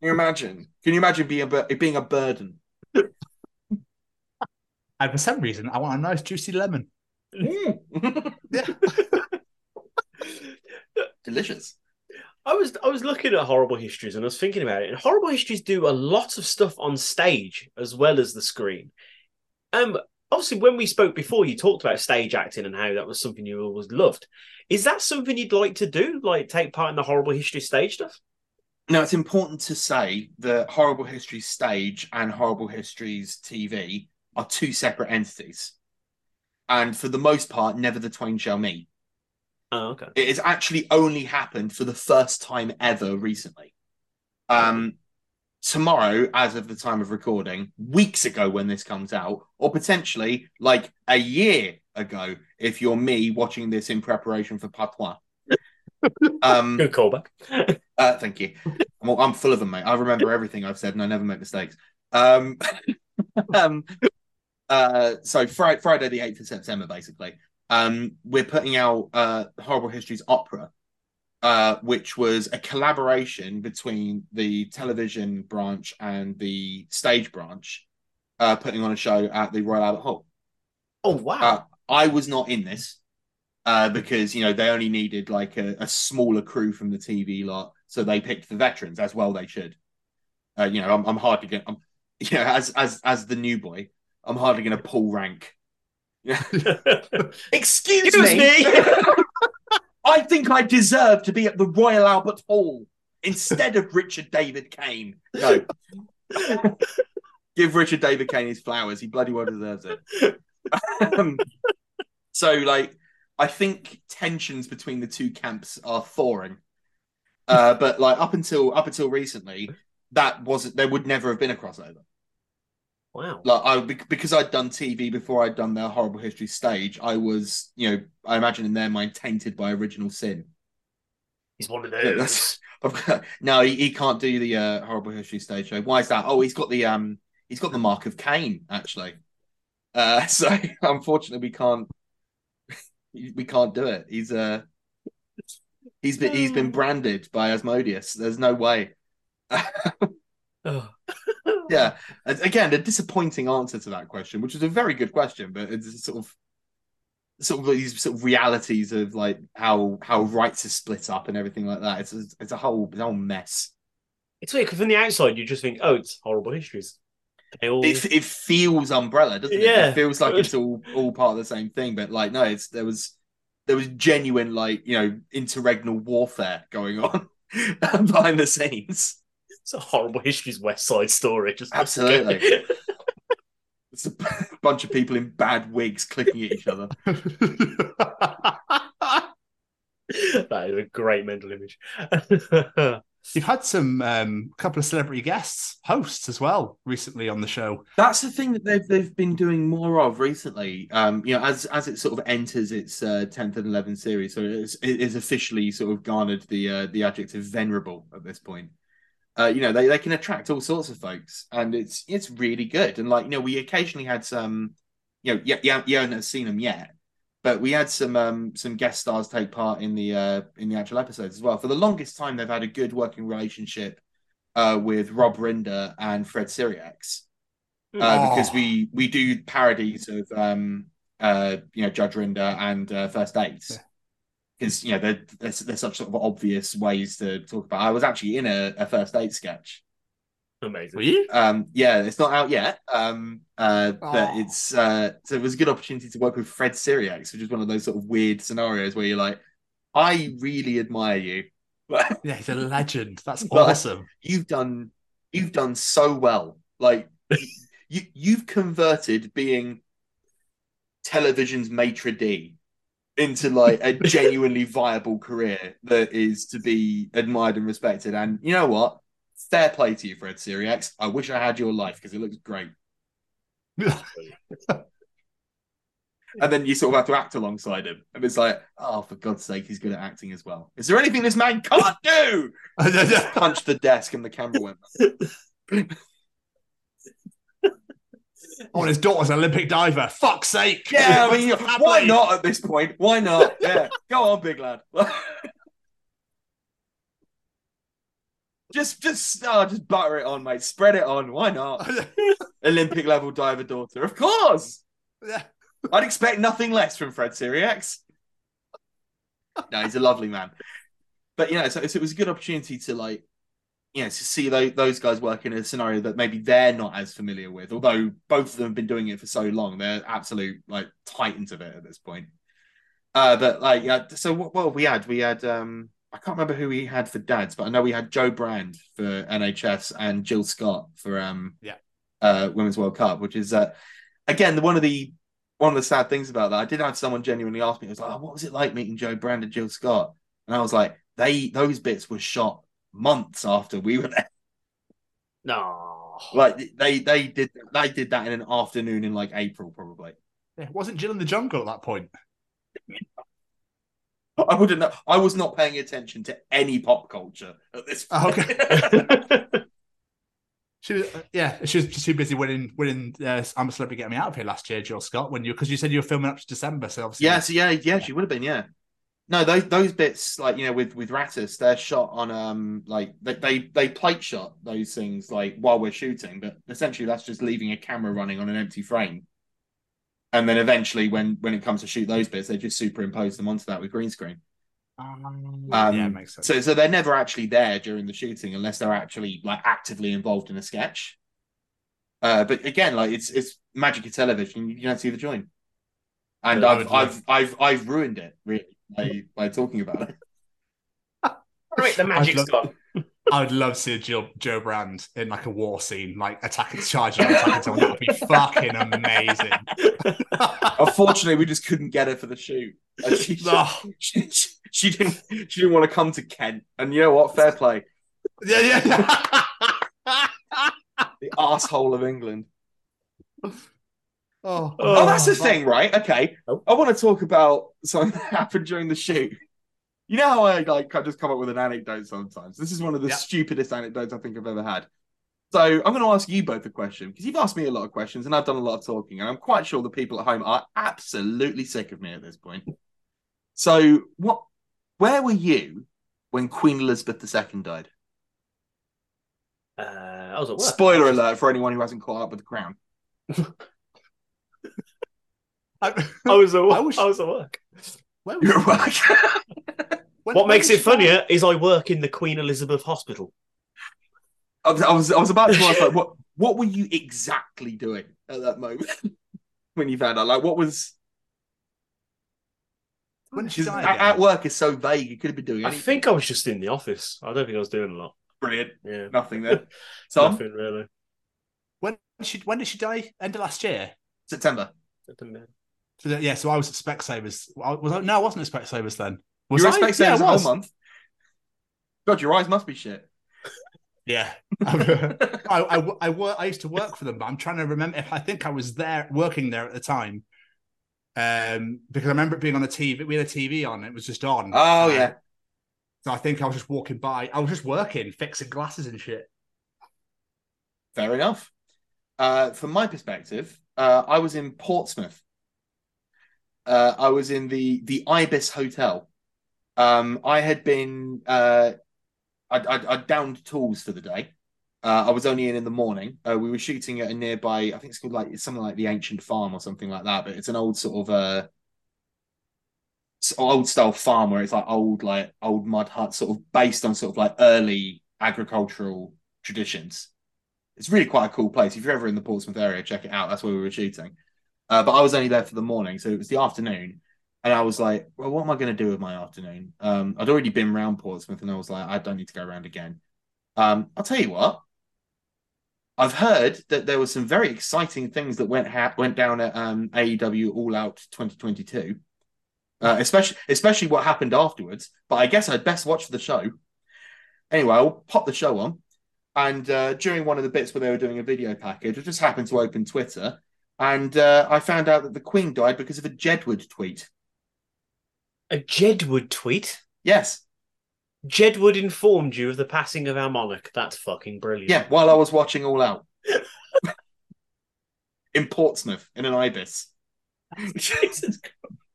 can you imagine? Can you imagine being a bur- being a burden? and for some reason, I want a nice juicy lemon. Yeah, Delicious. I was I was looking at horrible histories and I was thinking about it. And horrible histories do a lot of stuff on stage as well as the screen. Um, obviously, when we spoke before, you talked about stage acting and how that was something you always loved. Is that something you'd like to do? Like take part in the horrible history stage stuff? Now, it's important to say that Horrible History stage and Horrible Histories TV are two separate entities. And for the most part, never the twain shall meet. Oh, okay. It has actually only happened for the first time ever recently. Um, tomorrow, as of the time of recording, weeks ago when this comes out, or potentially like a year ago, if you're me watching this in preparation for Patois. Um, Good callback. uh, thank you. I'm, I'm full of them, mate. I remember everything I've said, and I never make mistakes. Um, um, uh, so Friday, Friday the eighth of September, basically, um, we're putting out uh, Horrible Histories opera, uh, which was a collaboration between the television branch and the stage branch, uh, putting on a show at the Royal Albert Hall. Oh wow! Uh, I was not in this uh, because you know they only needed like a, a smaller crew from the TV lot, so they picked the veterans as well. They should. Uh, you know, I'm, I'm hardly going. I'm, you know, as as as the new boy, I'm hardly going to pull rank. Excuse, Excuse me. me. I think I deserve to be at the Royal Albert Hall instead of Richard David-Caine. No. Give Richard David-Caine his flowers. He bloody well deserves it. um, so, like, I think tensions between the two camps are thawing. Uh, but like up until up until recently, that wasn't there would never have been a crossover. Wow. Like I because I'd done TV before I'd done the horrible history stage, I was, you know, I imagine in their mind tainted by original sin. He's one of That's- those. no, he, he can't do the uh, horrible history stage show. Why is that? Oh, he's got the um he's got the mark of Cain, actually. Uh so unfortunately we can't we can't do it. He's uh he's been he's been branded by Asmodeus. There's no way. Oh. Yeah. Again, a disappointing answer to that question, which is a very good question, but it's sort of sort of these sort of realities of like how how rights are split up and everything like that. It's a, it's a whole it's a whole mess. It's weird because from the outside you just think, oh, it's horrible histories. All... It, it feels umbrella, doesn't it? Yeah. It feels like it's all all part of the same thing, but like no, it's there was there was genuine like you know interregnal warfare going on behind the scenes. It's a horrible history's West Side Story. Just Absolutely. It's a bunch of people in bad wigs clicking at each other. that is a great mental image. You've had some um, couple of celebrity guests, hosts as well, recently on the show. That's the thing that they've they've been doing more of recently. Um, you know, as as it sort of enters its uh, tenth and eleventh series, so it's, it is officially sort of garnered the uh, the adjective venerable at this point. Uh, you know, they, they can attract all sorts of folks, and it's it's really good. And like you know, we occasionally had some, you know, yeah, yeah, you haven't seen them yet, but we had some um some guest stars take part in the uh in the actual episodes as well. For the longest time, they've had a good working relationship uh with Rob Rinder and Fred Sirieix uh, because we we do parodies of um uh you know Judge Rinder and uh, First Dates because you know they're, they're they're such sort of obvious ways to talk about. I was actually in a, a First Date sketch. Amazing. Were you? Um, yeah, it's not out yet. Um, uh, but Oh. it's uh, so it was a good opportunity to work with Fred Sirieix, which is one of those sort of weird scenarios where you're like, I really admire you. Yeah, he's a legend. That's But- awesome. you've done you've done so well like you you've converted being television's maitre d into like a genuinely viable career that is to be admired and respected. And you know what? Fair play to you fred Sirieix. i wish i had your life because it looks great. And then you sort of have to act alongside him. And it's like oh for god's sake he's good at acting as well. Is there anything this man can't do? Just punched the desk and the camera went Oh, and his daughter's an Olympic diver. Fuck's sake. Yeah, I mean, why not at this point? Why not? Yeah, go on, big lad. just, just, oh, just butter it on, mate. Spread it on. Why not? Olympic level diver daughter, of course. Yeah. I'd expect nothing less from Fred Sirieix. No, he's a lovely man. But you know, so, so it was a good opportunity to like you know, to see those, those guys work in a scenario that maybe they're not as familiar with, although both of them have been doing it for so long, they're absolute like titans of it at this point. Uh, but like, yeah, so what, what we had? We had, um, I can't remember who we had for dads, but I know we had Jo Brand for NHS and Jill Scott for um, Yeah. uh, Women's World Cup, which is uh, again one of the one of the sad things about that. I did have someone genuinely ask me, it was like, oh, "What was it like meeting Jo Brand and Jill Scott?" And I was like, "They those bits were shot months after we were there. No. Like they they did they did that in an afternoon in like April probably. Yeah, wasn't Jill in the jungle at that point? I wouldn't know. I was not paying attention to any pop culture at this Oh, point. okay. She was, uh, yeah, she was just too busy winning, winning. Uh, I'm a celebrity, get me out of here last year, Jill Scott. When you because you said you were filming up to December, so obviously, Yeah, so yeah, yeah, she would have been, yeah. No, those those bits, like you know, with with Rattus, they're shot on um like they they, they plate shot those things like while we're shooting, but essentially that's just leaving a camera running on an empty frame. And then eventually when when it comes to shoot those bits, they just superimpose them onto that with green screen. Um, Um, yeah, makes sense. So so they're never actually there during the shooting unless they're actually like actively involved in a sketch. Uh, but again, like it's it's magic of television. You don't see the join, and I've would I've I've I've ruined it really by by talking about it. Right, the magic's love- gone. I would love to see a Jill, Jo Brand in like a war scene, like attacking, charging, attacking someone. That would be fucking amazing. Unfortunately, we just couldn't get her for the shoot. And She, No. she, she, she didn't she didn't want to come to Kent, and you know what? Fair play. Yeah, yeah. The asshole of England. Oh, Oh, that's the thing, right? Okay. Oh. I want to talk about something that happened during the shoot. You know how I like I just come up with an anecdote sometimes. This is one of the Yeah. stupidest anecdotes I think I've ever had. So I'm going to ask you both a question because you've asked me a lot of questions and I've done a lot of talking, and I'm quite sure the people at home are absolutely sick of me at this point. So what? Where were you when Queen Elizabeth II died? Uh, I was at work. Spoiler alert for anyone who hasn't caught up with the Crown. I, I was at work. was- I was at work. where was You're she? right. When- What makes it funnier is I work in the Queen Elizabeth Hospital. I was, I was I was about to ask like what what were you exactly doing at that moment when you found out? Like what was When did she die? at, at work is so vague. You could have been doing Anything. I think I was just in the office. I don't think I was doing a lot. Brilliant. Yeah, Nothing there. Tom, nothing really. When did she? When did she die? End of last year. September. September. So yeah, so I was at Specsavers. I was I, no, I wasn't at Specsavers then. Was you I? respect yeah, yeah, a whole month. God, your eyes must be shit. Yeah, I, I, I, wor- I used to work for them, but I'm trying to remember if I think I was there working there at the time. Um, because I remember it being on the TV. We had a TV on; it was just on. Oh Uh, yeah. So I think I was just walking by. I was just working, fixing glasses and shit. Fair enough. Uh, from my perspective, uh, I was in Portsmouth. Uh, I was in the the Ibis Hotel. Um, I had been uh, I, I, I downed tools for the day. Uh, I was only in in the morning. Uh, we were shooting at a nearby, I think it's called like it's something like the Ancient Farm or something like that. But it's an old sort of uh, old style farm where it's like old like old mud huts, sort of based on sort of like early agricultural traditions. It's really quite a cool place. If you're ever in the Portsmouth area, check it out. That's where we were shooting. Uh, but I was only there for the morning, so it was the afternoon, and I was like, "Well, what am I going to do with my afternoon?" Um, I'd already been around Portsmouth, and I was like, "I don't need to go around again." Um, I'll tell you what. I've heard that there were some very exciting things that went ha- went down at um, AEW All Out 2022, uh, especially especially what happened afterwards. But I guess I'd best watch the show. Anyway, I'll pop the show on, and uh, during one of the bits where they were doing a video package, I just happened to open Twitter, and uh, I found out that the Queen died because of a Jedward tweet. A Jedward tweet. Yes, Jedward informed you of the passing of our monarch. That's fucking brilliant. yeah, while I was watching All Out in Portsmouth in an ibis. Jesus.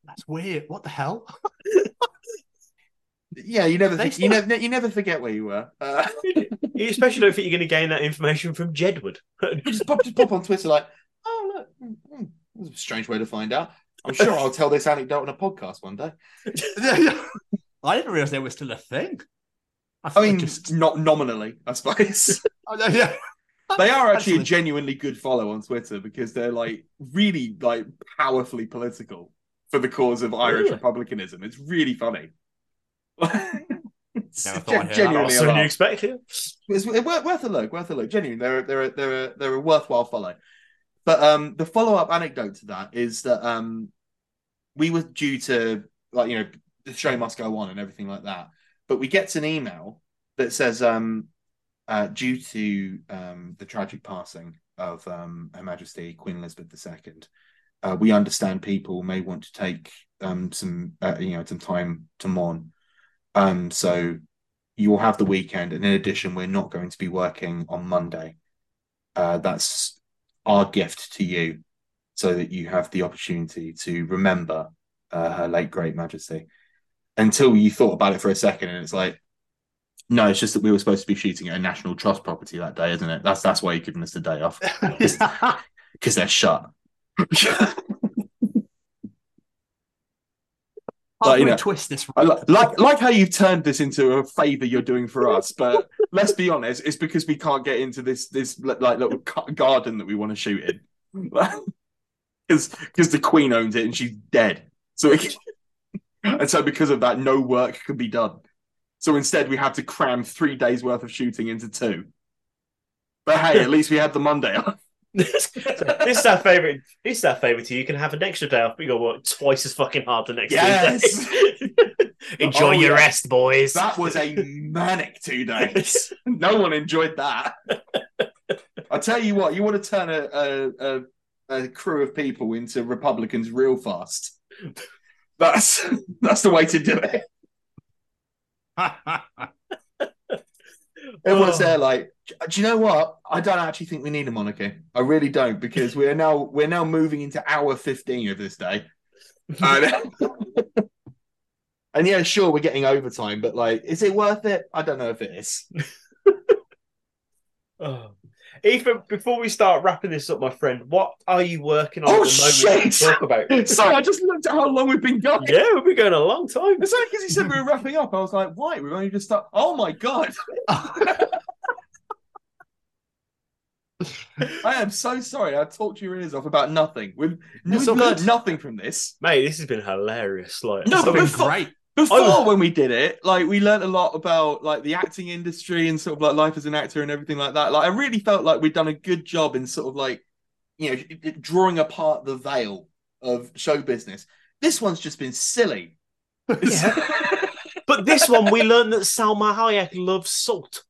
That's weird. What the hell? Yeah, you never, They you never, you never forget where you were. Uh, You especially don't think you're going to gain that information from Jedward. just pop, just pop on Twitter like, oh look, mm, mm, that's a strange way to find out. I'm sure I'll tell this anecdote on a podcast one day. I didn't realize they were still a thing. I mean, not nominally, I suppose. Oh, yeah. they are actually a genuinely good follow on Twitter because they're like really like powerfully political for the cause of Irish Really? republicanism. It's really funny. Never thought I'd hear that. a you expect here. It's worth, worth a look. Worth a look. Genuinely, they're they're they're they're a worthwhile follow. But um, the follow up anecdote to that is that um, we were due to like you know the show must go on and everything like that. But we get an email that says um, uh, due to um, the tragic passing of um, Her Majesty Queen Elizabeth II, uh, we understand people may want to take um, some uh, you know some time to mourn. So you will have the weekend, and in addition, we're not going to be working on Monday. Uh, that's our gift to you, so that you have the opportunity to remember uh, her late great Majesty. Until you thought about it for a second, and it's like, no, it's just that we were supposed to be shooting at a national trust property that day, isn't it? That's that's why you're giving us the day off because they're shut. Like, do you know, twist this? I like like how you've turned this into a favor you're doing for us, but let's be honest, it's because we can't get into this this like little garden that we want to shoot in, because because the queen owns it and she's dead. So it, and so because of that, no work can be done. So instead, we have to cram three days worth of shooting into two. But hey, at least we had the Monday off. This is our favorite. This is our favorite. To you. you can have an extra day off, but you got to work twice as fucking hard the next Yes. two days. Enjoy Oh, your yeah. rest, boys. That was a manic two days. no one enjoyed that. I tell you what, you want to turn a, a, a, a crew of people into Republicans real fast. That's that's the way to do it. Everyone's Oh. there like, do you know what? I don't actually think we need a monarchy. I really don't because we're now we're now moving into hour fifteen of this day. And, and yeah, sure, we're getting overtime, but like, is it worth it? I don't know if it is. Oh. Ethan, before we start wrapping this up, my friend, what are you working on Oh, at the moment to shit! talk about? Sorry, I just looked at how long we've been going. Yeah, we've been going a long time. It's only because he said we were wrapping up. I was like, why? We've only just started. Oh my god. I am so sorry. I talked your ears off about nothing. We've, we've learned nothing from this. Mate, this has been hilarious. Like, No, it's but been before, great. Before Oh. when we did it, like we learned a lot about like the acting industry and sort of like life as an actor and everything like that. Like I really felt like we'd done a good job in sort of like you know drawing apart the veil of show business. This one's just been silly. But this one, we learned that Salma Hayek loves salt.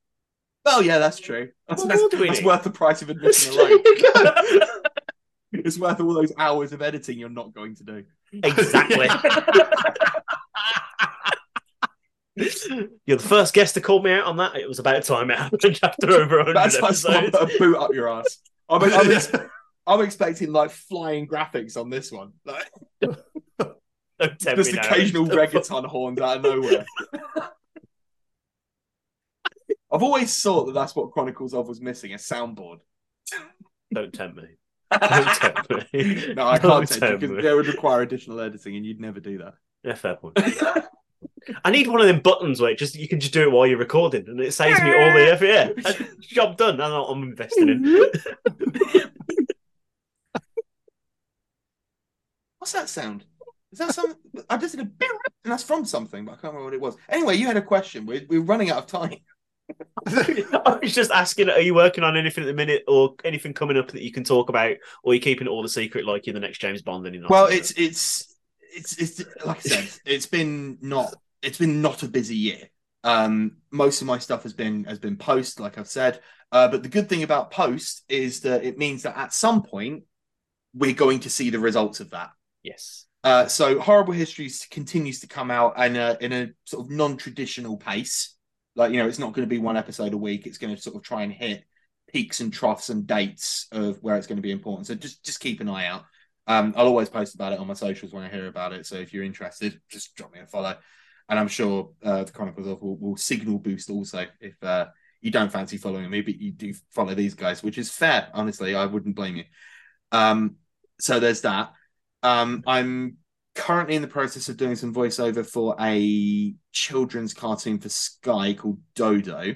Oh yeah, that's true. That's, that's- more do we that's worth the price of admission alone. it's worth all those hours of editing you're not going to do. Exactly. You're the first guest to call me out on that. It was about time it happened after over 100 That's like episodes. put a boot up your ass. I'm, I'm, ex- I'm expecting like flying graphics on this one. Like, just me now. occasional reggaeton horns out of nowhere. I've always thought that that's what Chronicles of was missing a soundboard. Don't tempt me. Don't tempt me. no, I Don't can't take tempt because me. that would require additional editing, and you'd never do that. Yeah, fair point. I need one of them buttons where it just you can just do it while you're recording, and it saves me all the effort. Yeah, uh, job done. That's what I'm investing in. Mm-hmm. What's that sound? Is that some? I just did a bit, and that's from something, but I can't remember what it was. Anyway, you had a question. We're, we're running out of time. I was just asking, are you working on anything at the minute, or anything coming up that you can talk about, or are you keeping it all a secret, like you're the next James Bond? And you're not Well, saying it's it's it's it's like I said, it's been not it's been not a busy year. Um, most of my stuff has been has been post, like I've said. Uh, but the good thing about post is that it means that at some point we're going to see the results of that. yes, Uh, so horrible histories continues to come out in a in a sort of non-traditional pace. Like you know, it's not going to be one episode a week. It's going to sort of try and hit peaks and troughs and dates of where it's going to be important. So just just keep an eye out. Um, I'll always post about it on my socials when I hear about it. So if you're interested, just drop me a follow. And I'm sure uh, the Chronicles of will, will signal boost also if uh, you don't fancy following me, but you do follow these guys, which is fair. Honestly, I wouldn't blame you. Um, so there's that. Um, I'm currently in the process of doing some voiceover for a children's cartoon for Sky called Dodo.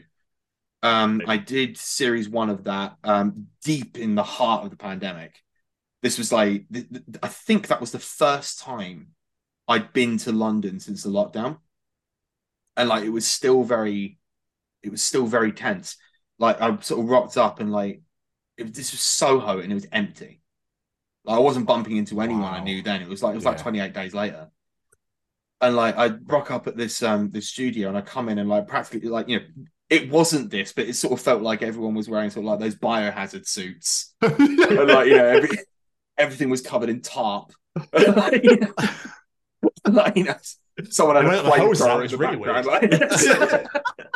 Um, I did series one of that um, deep in the heart of the pandemic. This was like, th- th- I think that was the first time I'd been to London since the lockdown, and like it was still very, it was still very tense. Like I sort of rocked up and like, it, this was Soho and it was empty. Like I wasn't bumping into anyone I knew then. It was like it was like 28 days later. And like I rock up at this um this studio and I come in and like practically like you know it wasn't this, but it sort of felt like everyone was wearing sort of like those biohazard suits. and like, you know, every, everything was covered in tarp. like, you know, like, someone had a that the hose is out flamethrower in is the really background. Like,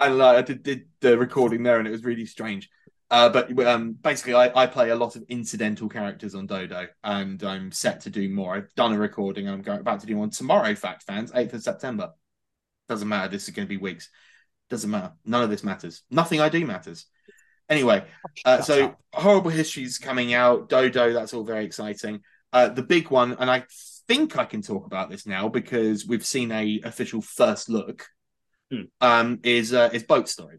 and like I did, did the recording there and it was really strange. Uh, but um, basically, I, I play a lot of incidental characters on Dodo, and I'm set to do more. I've done a recording, and I'm going about to do one tomorrow. Fact fans, eighth of September. Doesn't matter. This is going to be weeks. Doesn't matter. None of this matters. Nothing I do matters. Anyway, uh, so up. horrible histories coming out. Dodo, that's all very exciting. Uh, the big one, and I think I can talk about this now because we've seen a official first look. Hmm. Um, is uh, is Boat Story,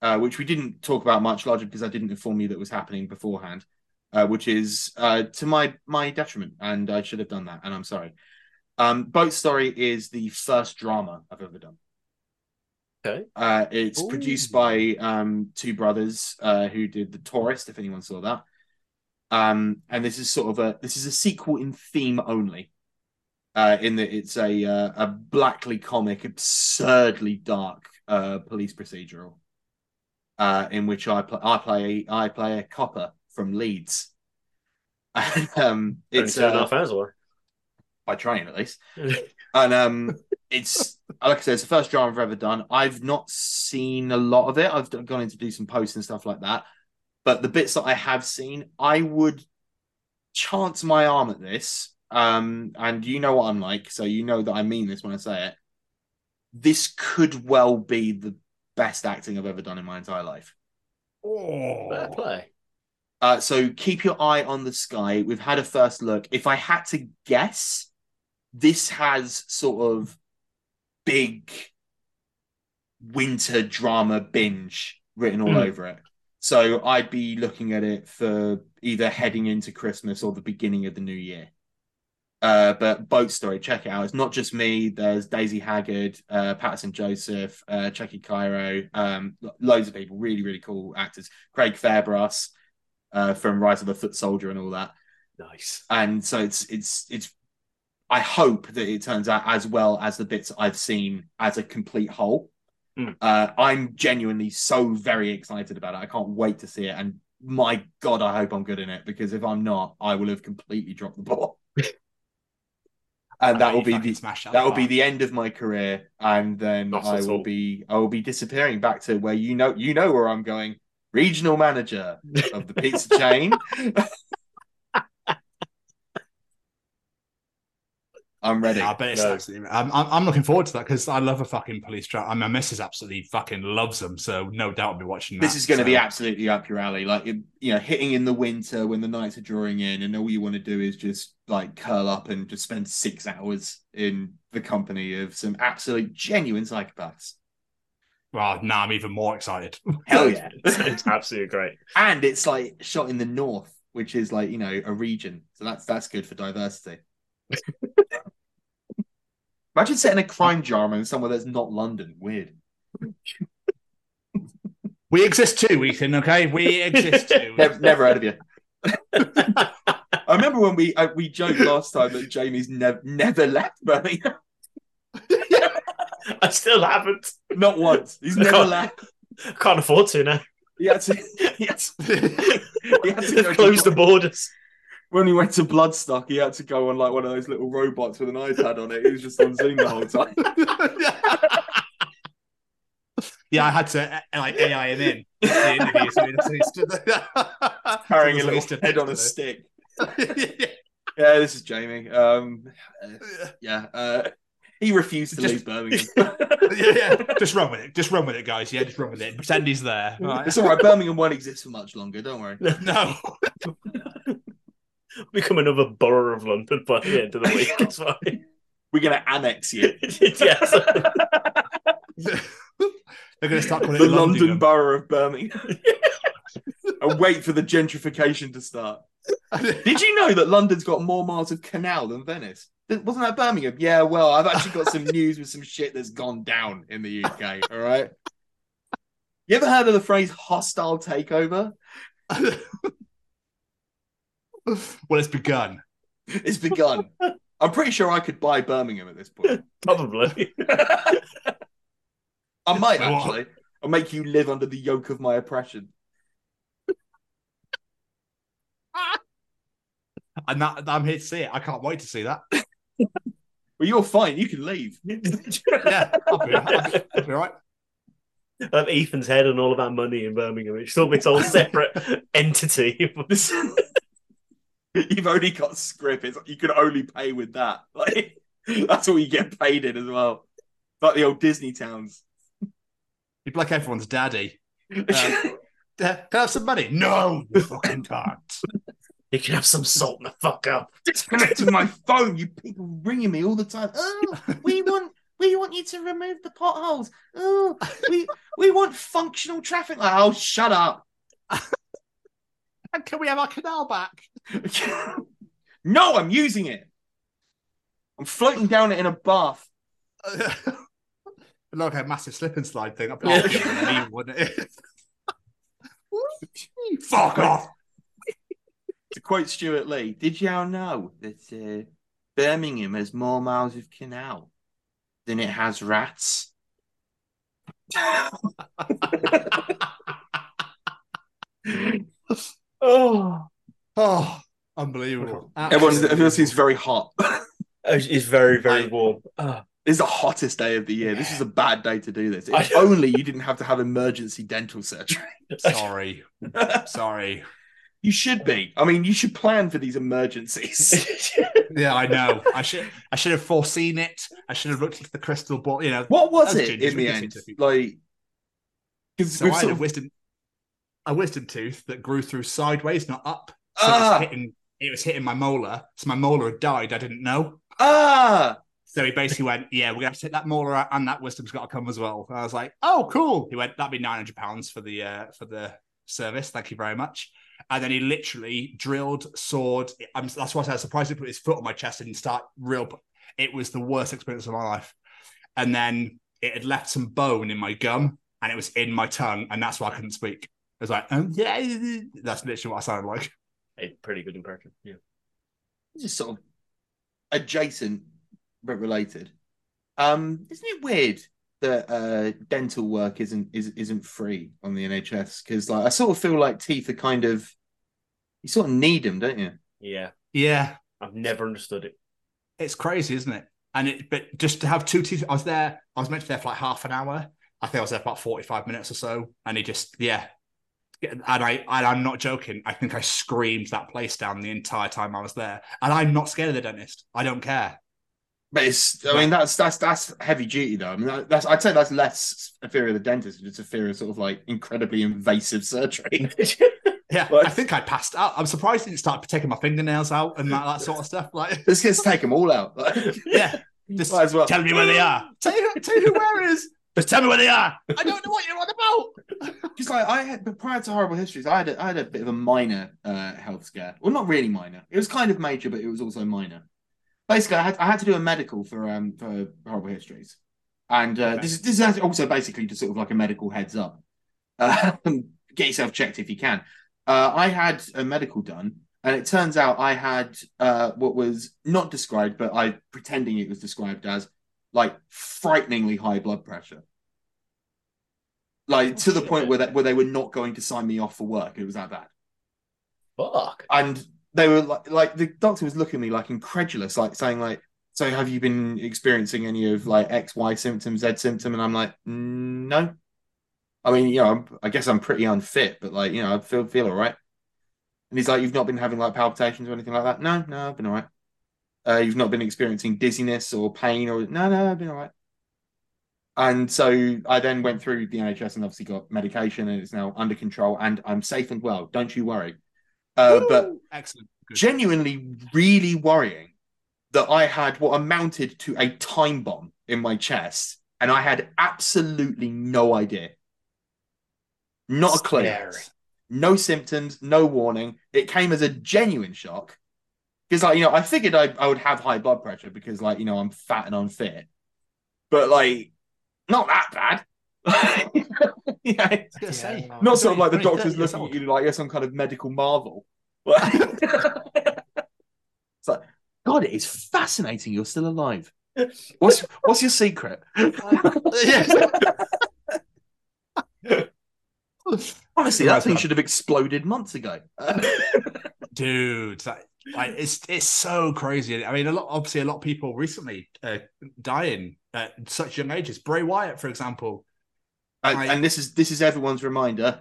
uh, which we didn't talk about much, largely because I didn't inform you that was happening beforehand. Uh, which is uh, to my my detriment, and I should have done that, and I'm sorry. Um, Boat Story is the first drama I've ever done. Okay. Uh, it's Ooh. produced by um, two brothers uh, who did The Tourist, if anyone saw that. Um, and this is sort of a this is a sequel in theme only. Uh, in that it's a uh, a blackly comic, absurdly dark uh, police procedural. Uh, in which I play I play I play a copper from Leeds. And, um, It's it's two and a uh, half hours away. by train at least. And um, it's like I said, it's the first drama I've ever done. I've not seen a lot of it. I've gone in to do some posts and stuff like that. But the bits that I have seen, I would chance my arm at this. Um, and you know what I'm like, so you know that I mean this when I say it. This could well be the best acting I've ever done in my entire life. Fair play. Uh, so keep your eye on the sky. We've had a first look. If I had to guess, this has sort of big winter drama binge written all Hmm. over it. So I'd be looking at it for either heading into Christmas or the beginning of the new year. Uh, but Boat Story, check it out. It's not just me. There's Daisy Haggard, uh, Paterson Joseph, uh, Tchéky Karyo, um, loads of people, really, really cool actors. Craig Fairbrass uh, from Rise of the Foot Soldier and all that. Nice. And so it's it's it's. I hope that it turns out as well as the bits I've seen as a complete whole. Mm. Uh, I'm genuinely so very excited about it. I can't wait to see it. And my God, I hope I'm good in it because if I'm not, I will have completely dropped the ball. and that will be the smashed out that will be the end of my career, and then Not I will all. be I will be disappearing back to where you know you know where I'm going. Regional manager of the pizza chain. I'm ready. I bet it's No. absolutely. I'm, I'm, I'm looking forward to that because I love a fucking police drama. And my missus absolutely fucking loves them, so no doubt I'll be watching that. This is going to so. be absolutely up your alley. Like you know, hitting in the winter when the nights are drawing in, and all you want to do is just like curl up and just spend six hours in the company of some absolute genuine psychopaths. Well, now I'm even more excited. Hell yeah! It's, it's absolutely great. and it's like shot in the north, which is like you know a region, so that's that's good for diversity. Imagine setting a crime drama in somewhere that's not London. Weird. we exist too, Ethan. Okay, we exist too. Never, never heard of you. I remember when we uh, we joked last time that Jamie's never never left Birmingham. I still haven't. Not once. He's never Can't- left. Can't afford to now. He had to. He had to, he had to go Close to- the borders. When he went to Bloodstock, he had to go on like one of those little robots with an iPad on it. He was just on Zoom the whole time. yeah, I had to uh, like AI him in the interview, so he- so he stood there. carrying a So little head on a stick. it. Yeah, this is Jamie. Um, uh, yeah, uh, he refused to Just- leave Birmingham. yeah, yeah. Just run with it. Just run with it, guys. Yeah, just run with it. Pretend he's there. All right. It's all right. Birmingham won't exist for much longer. Don't worry. No. Become another borough of London by the end of the week. It's fine. We're gonna annex you. yes. They're going to start calling the it London London. borough of Birmingham. and wait for the gentrification to start. Did you know that London's got more miles of canal than Venice? Wasn't that Birmingham? Yeah, well, I've actually got some news with some shit that's gone down in the UK. All right. You ever heard of the phrase hostile takeover? well, it's begun. It's begun. I'm pretty sure I could buy Birmingham at this point. Probably. I might Well, actually. I'll make you live under the yoke of my oppression. And that, I'm here to see it. I can't wait to see that. Well, you're fine. You can leave. Yeah, I'll be, I'll be, I'll be all right. Have Ethan's head and all of our money in Birmingham. It's all its own separate entity. You've only got script. It's, you can only pay with that. Like that's all you get paid in as well. Like the old Disney towns. You'd be like everyone's daddy. Uh, can I have some money? No, you fucking can't. You can have some salt in the fuck up. Disconnecting my phone. You people ringing me all the time. Oh, we want we want you to remove the potholes. Oh, we we want functional traffic. Like, oh, shut up. And can we have our canal back? no, I'm using it. I'm floating down it in a bath. Like a massive slip and slide thing. I'd like, "Oh, me, wouldn't it? Fuck off. To quote Stewart Lee, did y'all know that uh, Birmingham has more miles of canal than it has rats? Oh, Oh, unbelievable. Everyone, Absolutely. everyone seems very hot. Oh, it's very, very I- warm. It's oh. the hottest day of the year. This is a bad day to do this. If only you didn't have to have emergency dental surgery. Sorry. Sorry. You should be. I mean, you should plan for these emergencies. Yeah, I know. I should I should have foreseen it. I should have looked into the crystal ball. You know, what was it gingers, in the end? to the future. Like, because so I had a wisdom a wisdom tooth that grew through sideways, not up. So it Ah. was hitting it was hitting my molar. So my molar had died. I didn't know. ah, So he basically went, "Yeah, we're gonna have to take that molar out, and that wisdom's got to come as well." And I was like, "Oh, cool." He went, "That'd be nine hundred pounds for the uh, for the service. Thank you very much." And then he literally drilled, sawed. I'm, that's why I was surprised he put his foot on my chest and start real. It was the worst experience of my life. And then it had left some bone in my gum, and it was in my tongue, and that's why I couldn't speak. I was like, oh, yeah, that's literally what I sounded like. A pretty good impression. Yeah. Just sort of adjacent but related. Um, isn't it weird that uh, dental work isn't is, isn't free on the NHS? Because like I sort of feel like teeth are kind of you sort of need them, don't you? Yeah. Yeah, I've never understood it. it's crazy, isn't it? And it, but just to have two teeth, I was there. I was meant to be there for like half an hour. I think I was there for about forty-five minutes or so, and he just, yeah. And I, and I'm not joking. I think I screamed that place down the entire time I was there, and I'm not scared of the dentist. I don't care. But it's I mean that's that's that's heavy duty though. I mean that's I'd say that's less a fear of the dentist, it's a fear of sort of like incredibly invasive surgery. Yeah, Like- I think I passed out. I'm surprised he didn't start taking my fingernails out and that, that sort of stuff. Like, Let's just take them all out. Like, yeah, just Might as well. tell me where they are. Tell you, tell you where it is. Just tell me where they are. I don't know what you're on about. Because like I had, but prior to horrible histories, I had a, I had a bit of a minor uh, health scare. Well, not really minor. It was kind of major, but it was also minor. Basically, I had I had to do a medical for um for horrible histories, and uh, this is this is also basically just sort of like a medical heads up. Um, get yourself checked if you can. Uh, I had a medical done, and it turns out I had uh, what was not described, but I pretending it was described as like frighteningly high blood pressure like to the point where that where they were not going to sign me off for work. It was that bad, Fuck. and they were like, like the doctor was looking at me like incredulous, like saying like, "So have you been experiencing any of like X, Y symptom, Z symptom?" And I'm like, "Mm, "No." I mean, you know, I'm, I guess I'm pretty unfit, but like, you know, I feel feel all right. And he's like, "You've not been having like palpitations or anything like that?" No, no, I've been all right. Uh, you've not been experiencing dizziness or pain or no, no, I've been all right. And so I then went through the NHS and obviously got medication and it's now under control and I'm safe and well. Don't you worry. Uh, but Excellent. genuinely really worrying that I had what amounted to a time bomb in my chest, and I had absolutely no idea. Not a clue. No symptoms, no warning. It came as a genuine shock. Because, like, you know, I figured I, I would have high blood pressure because, like, you know, I'm fat and unfit. But, like, not that bad. yeah. I was say, Not sort of like the doctors 30 looking at you like you're some kind of medical marvel. it's like, God, it is fascinating you're still alive. What's what's your secret? Honestly, that thing should have exploded months ago. dude that, like it's it's so crazy i mean a lot obviously a lot of people recently uh, dying at such young ages bray wyatt for example and, Like- and this is this is everyone's reminder.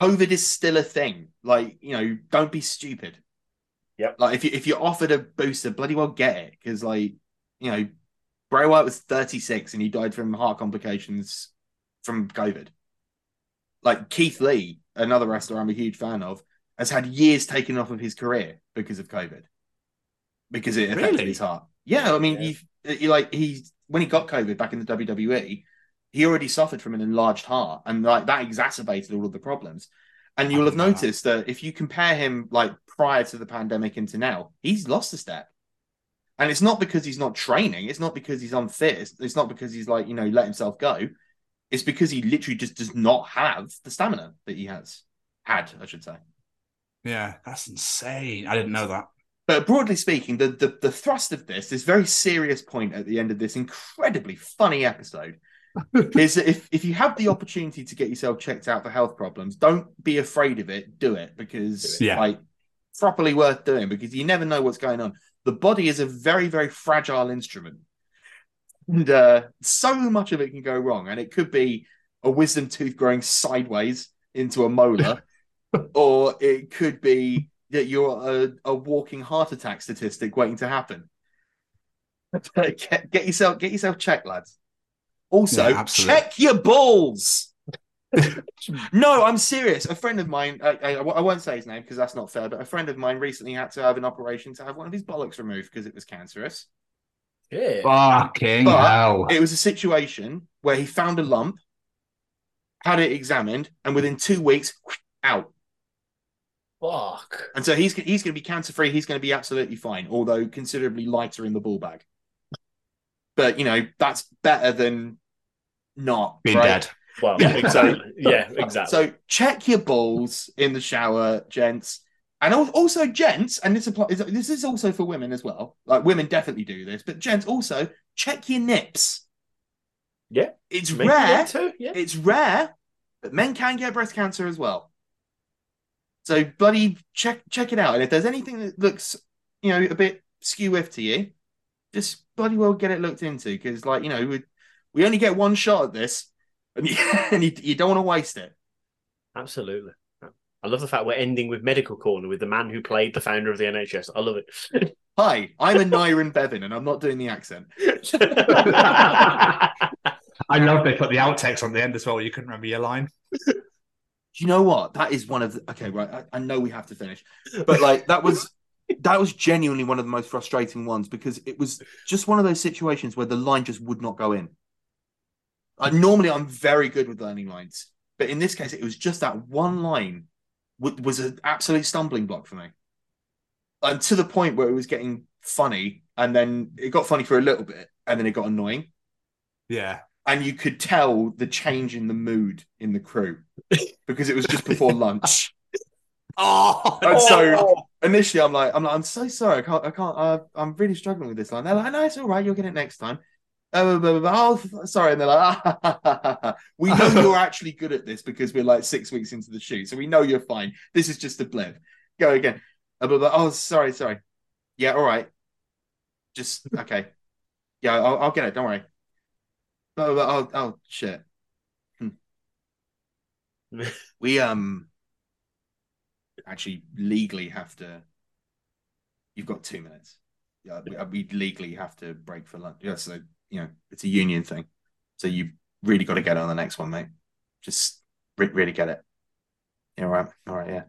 COVID is still a thing. Like, you know, don't be stupid. Yep. Like if you if you're offered a booster, bloody well get it. Because like, you know, Bray Wyatt was 36 and he died from heart complications from COVID. Like Keith Lee, another wrestler I'm a huge fan of, has had years taken off of his career because of COVID. Because it affected Really? his heart. Yeah, I mean, you've you like he's when he got COVID back in the WWE, he already suffered from an enlarged heart, and like that exacerbated all of the problems. And you'll have oh, that. noticed that if you compare him like prior to the pandemic into now, he's lost a step. And it's not because he's not training. It's not because he's unfit. It's, it's not because he's like, you know, let himself go. It's because he literally just does not have the stamina that he has had, I should say. Yeah that's insane i didn't know that But broadly speaking, the, the the thrust of this, this very serious point at the end of this incredibly funny episode, is that if if you have the opportunity to get yourself checked out for health problems, don't be afraid of it. Do it because Yeah. like properly worth doing because you never know what's going on. The body is a very very fragile instrument, and uh, so much of it can go wrong, and it could be a wisdom tooth growing sideways into a molar, or it could be that you're a, a walking heart attack statistic waiting to happen. get, get yourself get yourself checked, lads. Also, Yeah, check your balls. no, I'm serious. A friend of mine, I, I, I won't say his name because that's not fair, but a friend of mine recently had to have an operation to have one of his bollocks removed because it was cancerous. Yeah. fucking But hell it was a situation where he found a lump, had it examined, and within two weeks, out. Fuck. And so he's he's going to be cancer free. He's going to be absolutely fine, although considerably lighter in the ball bag. But you know that's better than not being right? dead Well, Yeah. exactly. yeah, exactly. So check your balls in the shower, gents, and also gents. And this applies. This is also for women as well. Like women definitely do this, but gents also check your nips. Yeah. it's Men rare. get too, yeah. It's rare, but men can get breast cancer as well. So bloody check check it out. And if there's anything that looks, you know, a bit skew with to you, just bloody well get it looked into because, like, you know, we, we only get one shot at this, and you, and you, you don't want to waste it. Absolutely. I love the fact we're ending with medical corner with the man who played the founder of the NHS. I love it. Hi, I'm Aneurin Bevan, and I'm not doing the accent. i love they put the outtakes on the end as well you couldn't remember your line Do you know what? That is one of the okay, right. I, I know we have to finish, but like that was that was genuinely one of the most frustrating ones because it was just one of those situations where the line just would not go in. Uh, normally, I'm very good with learning lines, but in this case, it was just that one line w- was an absolute stumbling block for me, and to the point where it was getting funny, and then it got funny for a little bit, and then it got annoying yeah and you could tell the change in the mood in the crew because it was just before lunch. oh And so initially, I'm like, I'm like, I'm so sorry, I can't, I can't, uh, I'm really struggling with this line. They're like, no, it's all right, you'll get it next time. Oh, blah, blah, blah. oh, sorry, and they're like, ah, we know you're actually good at this because we're like six weeks into the shoot, so we know you're fine. This is just a blip. Go again. Uh, blah, blah. Oh, sorry, sorry. Yeah, all right. Just okay. Yeah, I'll, I'll get it. Don't worry. Oh, oh, oh shit. Hmm. We um actually legally have to. You've got two minutes. Yeah, we, uh, we legally have to break for lunch. Yeah, so you know it's a union thing. So you really got to get on the next one, mate. Just re- really get it. Yeah, all right, all right, yeah.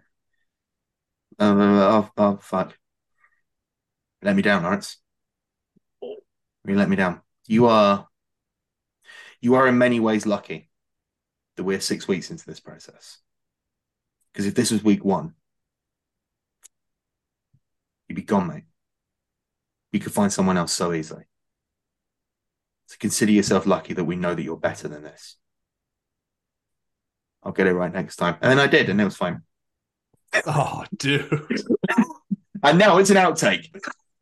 Oh, oh, oh, fuck. let me down, Lawrence. You let me down. You are you are in many ways lucky that we're six weeks into this process. Because if this was week one, you'd be gone, mate. You could find someone else so easily. So consider yourself lucky that we know that you're better than this. I'll get it right next time. And then I did, and it was fine. Oh, dude. And now it's an outtake.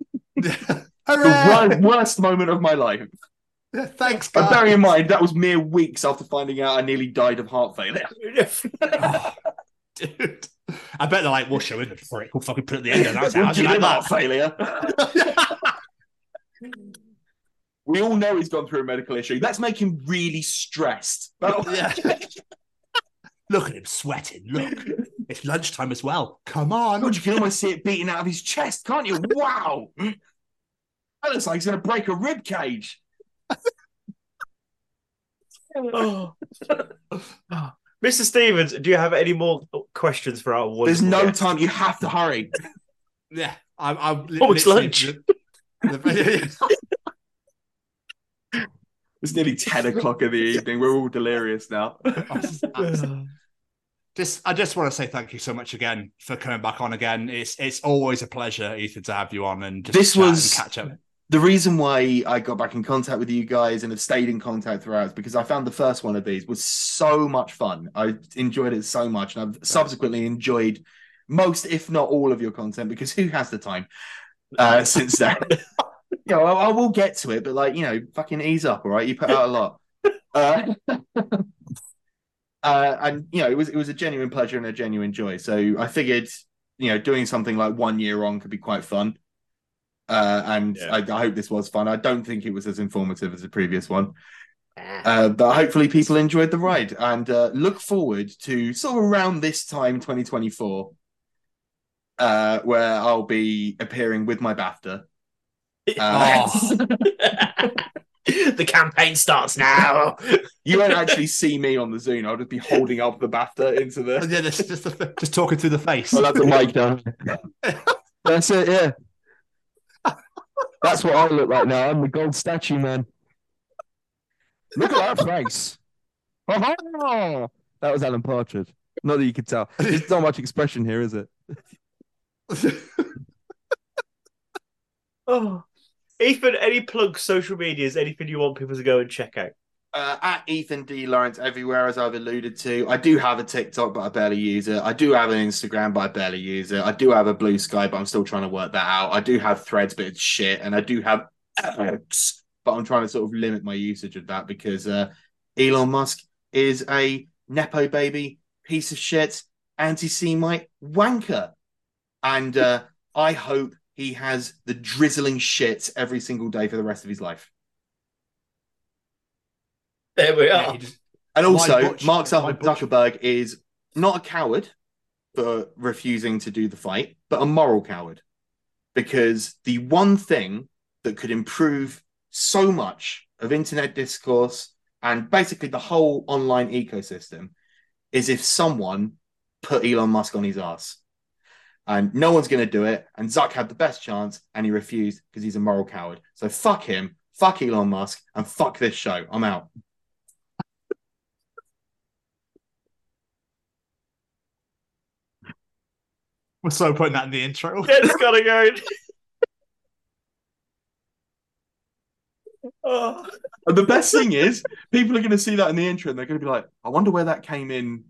the worst, worst moment of my life. Thanks, But guys. bearing in mind, that was mere weeks after finding out I nearly died of heart failure. Oh, dude. I bet they're like, we'll show it for it. We'll fucking put it at the end of that. We'll How'd you give like him heart that? failure. we all know he's gone through a medical issue. Let's make him really stressed. Yeah. Look at him sweating. Look. It's lunchtime as well. Come on. God, you can almost see it beating out of his chest, can't you? Wow. That looks like he's going to break a rib cage. Oh. Mr. Stevens, do you have any more questions for our wonderful There's no guest? time. You have to hurry. Yeah. I'm, I'm Oh, it's lunch. the- It's nearly 10 o'clock in the evening. We're all delirious now. Oh, just I just want to say thank you so much again for coming back on again. It's it's always a pleasure, Ethan, to have you on and just This chat and was- catch up. The reason why I got back in contact with you guys and have stayed in contact throughout is because I found the first one of these was so much fun. I enjoyed it so much, and I've subsequently enjoyed most, if not all, of your content because who has the time uh, since then? you know, I, I will get to it, but like you know, fucking ease up, all right? You put out a lot. Uh, uh, and you know, it was it was a genuine pleasure and a genuine joy. So I figured, you know, doing something like one year on could be quite fun. Uh, and Yeah. I, I hope this was fun. I don't think it was as informative as the previous one, uh, but hopefully people enjoyed the ride and uh, look forward to sort of around this time, 2024, uh, where I'll be appearing with my BAFTA. Uh, the campaign starts now. You won't actually see me on the Zoom. I'll just be holding up the BAFTA into the. Yeah, just, just, just talking through the face. I'll have the mic down. That's it, yeah. That's what I look like now. I'm the gold statue man. Look at that face. That was Alan Partridge. Not that you could tell. There's not much expression here, is it? Oh. Ethan, any plugs, social medias, anything you want people to go and check out? Uh, at Ethan D Lawrence everywhere, as I've alluded to. I do have a TikTok, but I barely use it. I do have an Instagram, but I barely use it. I do have a Bluesky, but I'm still trying to work that out. I do have Threads, but it's shit, and I do have X, but I'm trying to sort of limit my usage of that because uh, Elon Musk is a nepo baby piece of shit, anti-Semite wanker, and uh, I hope he has the drizzling shit every single day for the rest of his life. There we are. he just- And also, butch- Mark Zuckerberg is not a coward for refusing to do the fight, but a moral coward. Because the one thing that could improve so much of internet discourse and basically the whole online ecosystem is if someone put Elon Musk on his ass. And no one's going to do it. And Zuck had the best chance and he refused because he's a moral coward. So fuck him, fuck Elon Musk, and fuck this show. I'm out. We're so putting that in the intro. It's gotta go. oh. And the best thing is, people are going to see that in the intro and they're going to be like, I wonder where that came in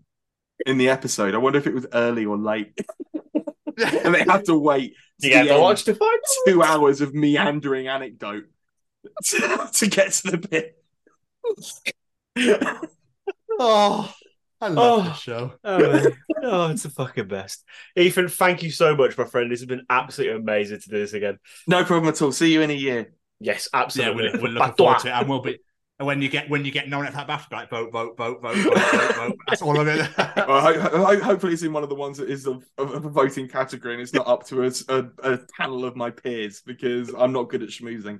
in the episode. I wonder if it was early or late. and they have to wait You to have the to watch to find two hours of meandering anecdote to, to get to the bit. Oh, I love Oh. this show. Oh, man. Oh, it's the fucking best. Ethan, thank you so much, my friend. This has been absolutely amazing to do this again. No problem at all. See you in a year. Yes, Yeah, absolutely. we're, we're looking forward to it, and we'll be. And when you get when you get nominated for that BAFTA, like vote, vote, vote, vote, vote, vote, vote. That's all I'm gonna. Well, ho- ho- hopefully, it's in one of the ones that is of, of, of a voting category and it's not up to a, a, a panel of my peers because I'm not good at schmoozing.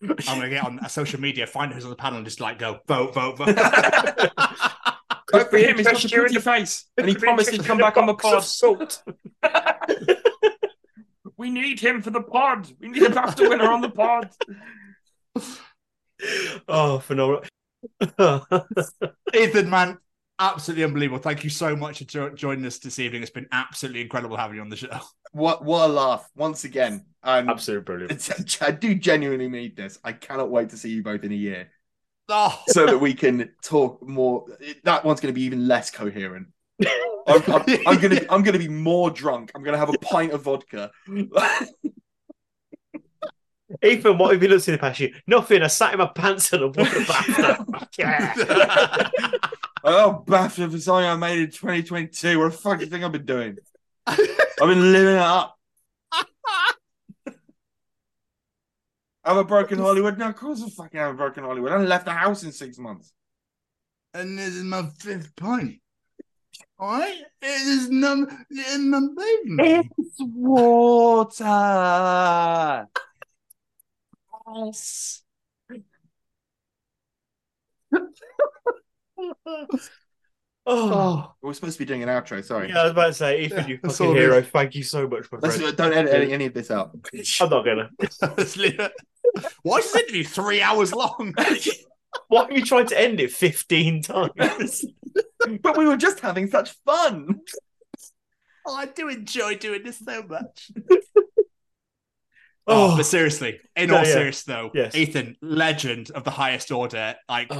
I'm gonna get on social media, find who's on the panel, and just like go vote, vote, vote. Vote for him. He's got a pretty face, and he promised he'd come back on the pod. Salt. We need him for the pod. We need a BAFTA winner on the pod. Oh, phenomenal. Ethan, man, absolutely unbelievable. Thank you so much for joining us this evening. It's been absolutely incredible having you on the show. What what a laugh once again. And Absolutely brilliant. I do genuinely need this. I cannot wait to see you both in a year Oh, so that we can talk more. That one's going to be even less coherent. I'm, I'm, I'm gonna I'm gonna be more drunk. I'm gonna have a pint of vodka. Ethan, what have you done in the past year? Nothing. I sat in my pants and I won a BAFTA. yeah. oh, BAFTA for something I made in 2022. What the fuck do you think I've been doing? I've been living it up. I have a broken Hollywood? No, of course I fucking have a broken Hollywood. I left the house in six months. and this is my fifth pint. All right, it is number in my baby. It's water. Yes. Oh, We're supposed to be doing an outro. Sorry. yeah, I was about to say, Ethan, you that's fucking hero. Thank you so much, my Let's, friend. don't edit any, any of this out. I'm not gonna. Let's leave it. Why is this interview three hours long? Why have you tried to end it 15 times? but we were just having such fun. oh, I do enjoy doing this so much. Oh. Oh, but seriously, in No, all yeah. seriousness though, Yes. Ethan, legend of the highest order. Like,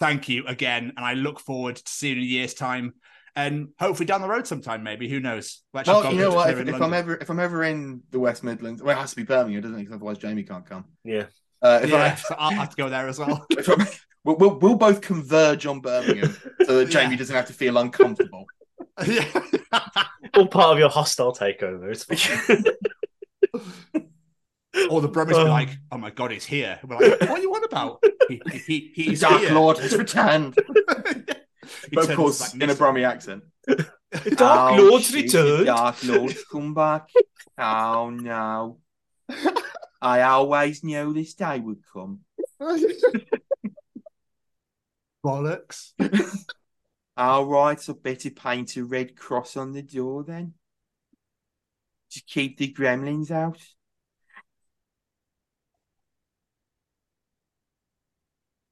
thank you again, and I look forward to seeing you in a year's time, and hopefully down the road sometime. Maybe who knows? We're Well, you know what? If, if I'm ever if I'm ever in the West Midlands, well, it has to be Birmingham, doesn't it? Because otherwise Jamie can't come. Yeah. Uh, if yeah, so I'll have to go there as well. I, if I'm, we'll, we'll we'll both converge on Birmingham so that Jamie Yeah. doesn't have to feel uncomfortable. yeah. All part of your hostile takeover. It's fine. Or the Brummies Oh. be like, "Oh my god, he's here." We're like, "What are you on about? He, he, he, he's Dark here." Lord has returned. He but of course, back in a next- Brummy accent. The Dark Oh, Lord's shit, returned. Dark Lord's come back. Oh no. I always knew this day would come. bollocks. All right, so better paint a red cross on the door then. To keep the gremlins out.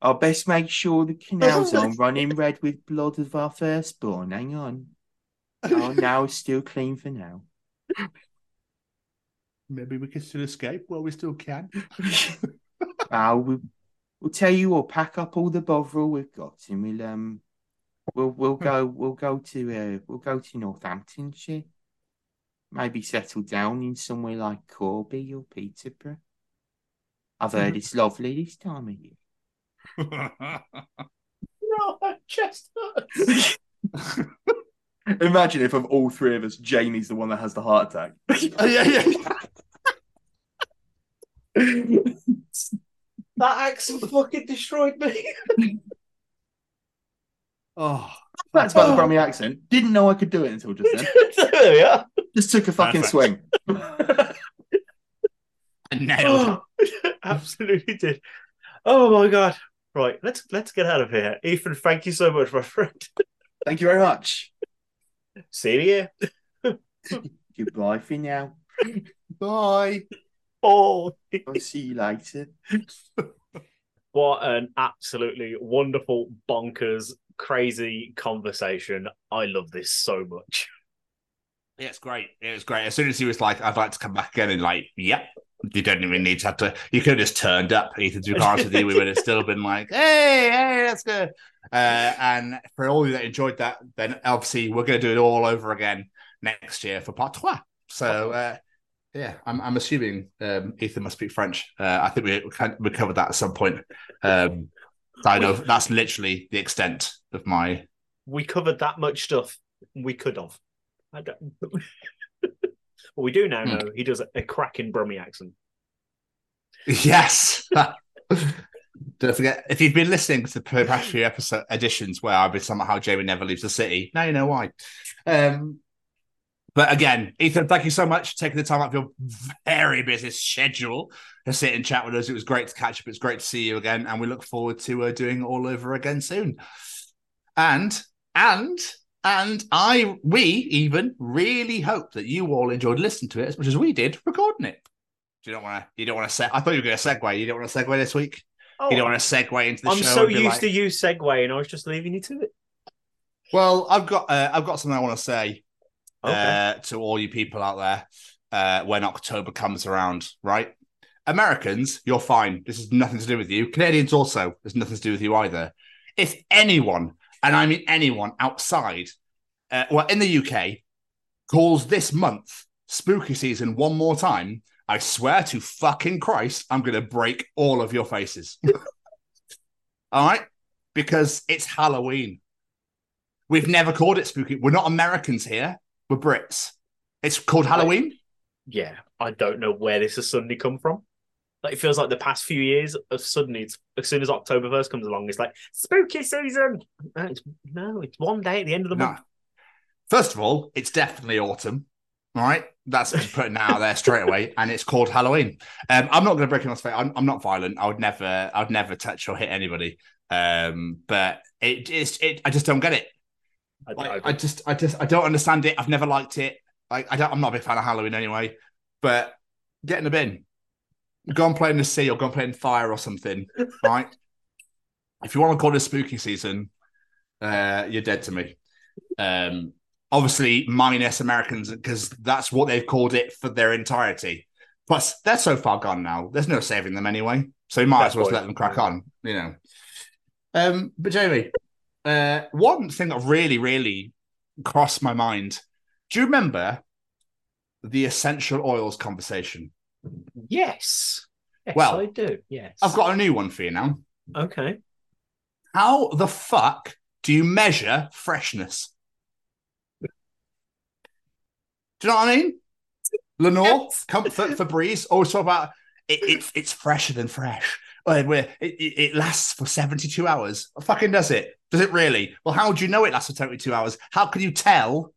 I'll best make sure the canals aren't running red with blood of our firstborn. Hang on. Oh, no, it's still clean for now. Maybe we can still escape while we still can. Oh, we'll, we'll tell you we'll Pack up all the bovril we've got, and we'll um, we'll we'll go we'll go to uh we'll go to Northamptonshire. Maybe settle down in somewhere like Corby or Peterborough. I've heard it's lovely this time of year. No, just Imagine if of all three of us, Jamie's the one that has the heart attack. Oh, yeah, yeah. that accent fucking destroyed me. Oh, That's about the Brummy accent. Didn't know I could do it until just then. there we are. Just took a fucking Perfect. swing. nailed. Oh, absolutely did. Oh my god. Right, let's let's get out of here. Ethan, thank you so much, my friend. Thank you very much. See you here. Goodbye for now. Bye. Oh, I'll see you later. what an absolutely wonderful, bonkers, crazy conversation. I love this so much. Yeah, it's great. It was great. As soon as he was like, I'd like to come back again, and like, yep, you don't even need to have to. You could have just turned up, Ethan, to be honest with you. We would have still been like, hey, hey, that's good. Uh, and for all of you that enjoyed that, then obviously we're going to do it all over again next year for part trois. So, uh, yeah, I'm, I'm assuming um, Ethan must speak French. Uh, I think we, we, covered that at some point. Um, I know that's literally the extent of my. We covered that much stuff. We could have. I don't. Well, we do now know he does a, cracking Brummy accent. Yes. Don't forget, if you've been listening to the past few episode editions where I've been talking about how Jamie never leaves the city, now you know why. Um, but again, Ethan, thank you so much for taking the time out of your very busy schedule to sit and chat with us. It was great to catch up. It's great to see you again, and we look forward to uh, doing all over again soon. And and And I, we even really hope that you all enjoyed listening to it as much as we did recording it. Do You don't want to. You don't want to. Se- I thought you were going to segue. You don't want to segue this week. you don't want to segue into the Oh, I'm show. so and be used like- to you segue, and I was just leaving you to it. Well, I've got. Uh, I've got something I want to say Okay. uh, to all you people out there uh, when October comes around. Right, Americans, you're fine. This has nothing to do with you. Canadians also, there's nothing to do with you either. If anyone, and I mean anyone outside, uh, well, in the UK, calls this month spooky season one more time, I swear to fucking Christ, I'm going to break all of your faces. all right? Because it's Halloween. We've never called it spooky. We're not Americans here. We're Brits. It's called Halloween. Yeah, I don't know where this has suddenly come from. Like it feels like the past few years of suddenly, it's, as soon as October first comes along, it's like spooky season. No, it's, no, it's one day at the end of the No. month. First of all, it's definitely autumn. All right, that's putting out there straight away, and it's called Halloween. Um, I'm not going to break anyone's face. I'm, I'm not violent. I would never, I would never touch or hit anybody. Um, but it is, it. I just don't get it. I, Like, I just, I just, I don't understand it. I've never liked it. Like, I don't. I'm not a big fan of Halloween anyway. But get in the bin. Go and play in the sea or go and play in fire or something. right. If you want to call this spooky season, uh, you're dead to me. Um, obviously minus Americans because that's what they've called it for their entirety. Plus, they're so far gone now. There's no saving them anyway, so you might as well just let them crack on. You know. Um, but Jamie, uh, one thing that really, really crossed my mind. Do you remember the essential oils conversation? Yes, yes, Well, I do. Yes, I've got a new one for you now. Okay, How the fuck do you measure freshness? Do you know what I mean? Lenor, Comfort, Febreze, always talk about it, it, it's fresher than fresh. Where it, it, it lasts for 72 hours. Fucking does it? Does it really? Well, how do you know it lasts for 72 hours? How can you tell?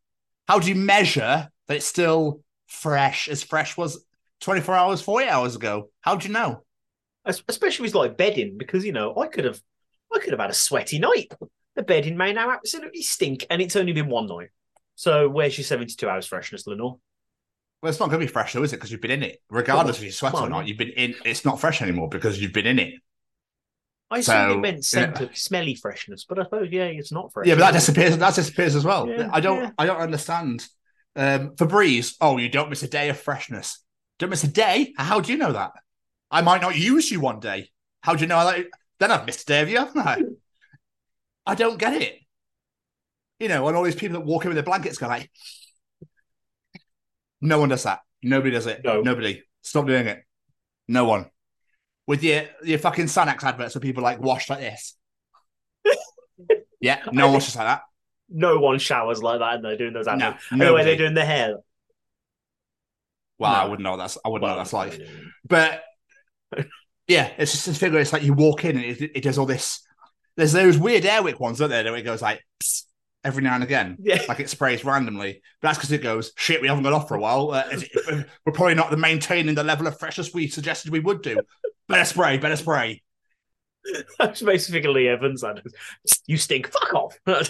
How do you measure that it's still fresh as fresh was 24 hours, 48 hours ago? How'd you know? Es- especially with like bedding, because you know I could have, I could have had a sweaty night. The bedding may now absolutely stink, and it's only been one night. So where's your seventy-two hours freshness, Lenor? Well, it's not going to be fresh, though, is it? Because you've been in it. Regardless Well, if you sweat well, or not, you've been in. It's not fresh anymore because you've been in it. I So, assumed it meant scent of smelly freshness, but I suppose yeah, it's not fresh. Yeah, but that disappears. That disappears as well. Yeah, I don't. yeah. I don't understand. Um, Febreze. Oh, you don't miss a day of freshness. Don't miss a day. How do you know that? I might not use you one day. How do you know that? Then I've missed a day of you, haven't I? I don't get it. You know, and all these people that walk in with their blankets go like, no one does that. Nobody does it. No. Nobody. Stop doing it. No one. With your your fucking Sanex adverts where people like wash like this. yeah, no one washes like that. No one showers like that, and they're doing those. No, adverts. and the way they're doing their hair. Well, I wouldn't know that's I wouldn't know Well, what that's like. But yeah, it's just a figure. It's like you walk in and it, it does all this. There's those weird Airwick ones, aren't there? Where it goes like every now and again, Yeah. like it sprays randomly. But that's because it goes shit. We haven't got off for a while. Uh, it- we're probably not maintaining the level of freshness we suggested we would do. Better spray. Better spray. That's basically Evans. That you stink. Fuck off.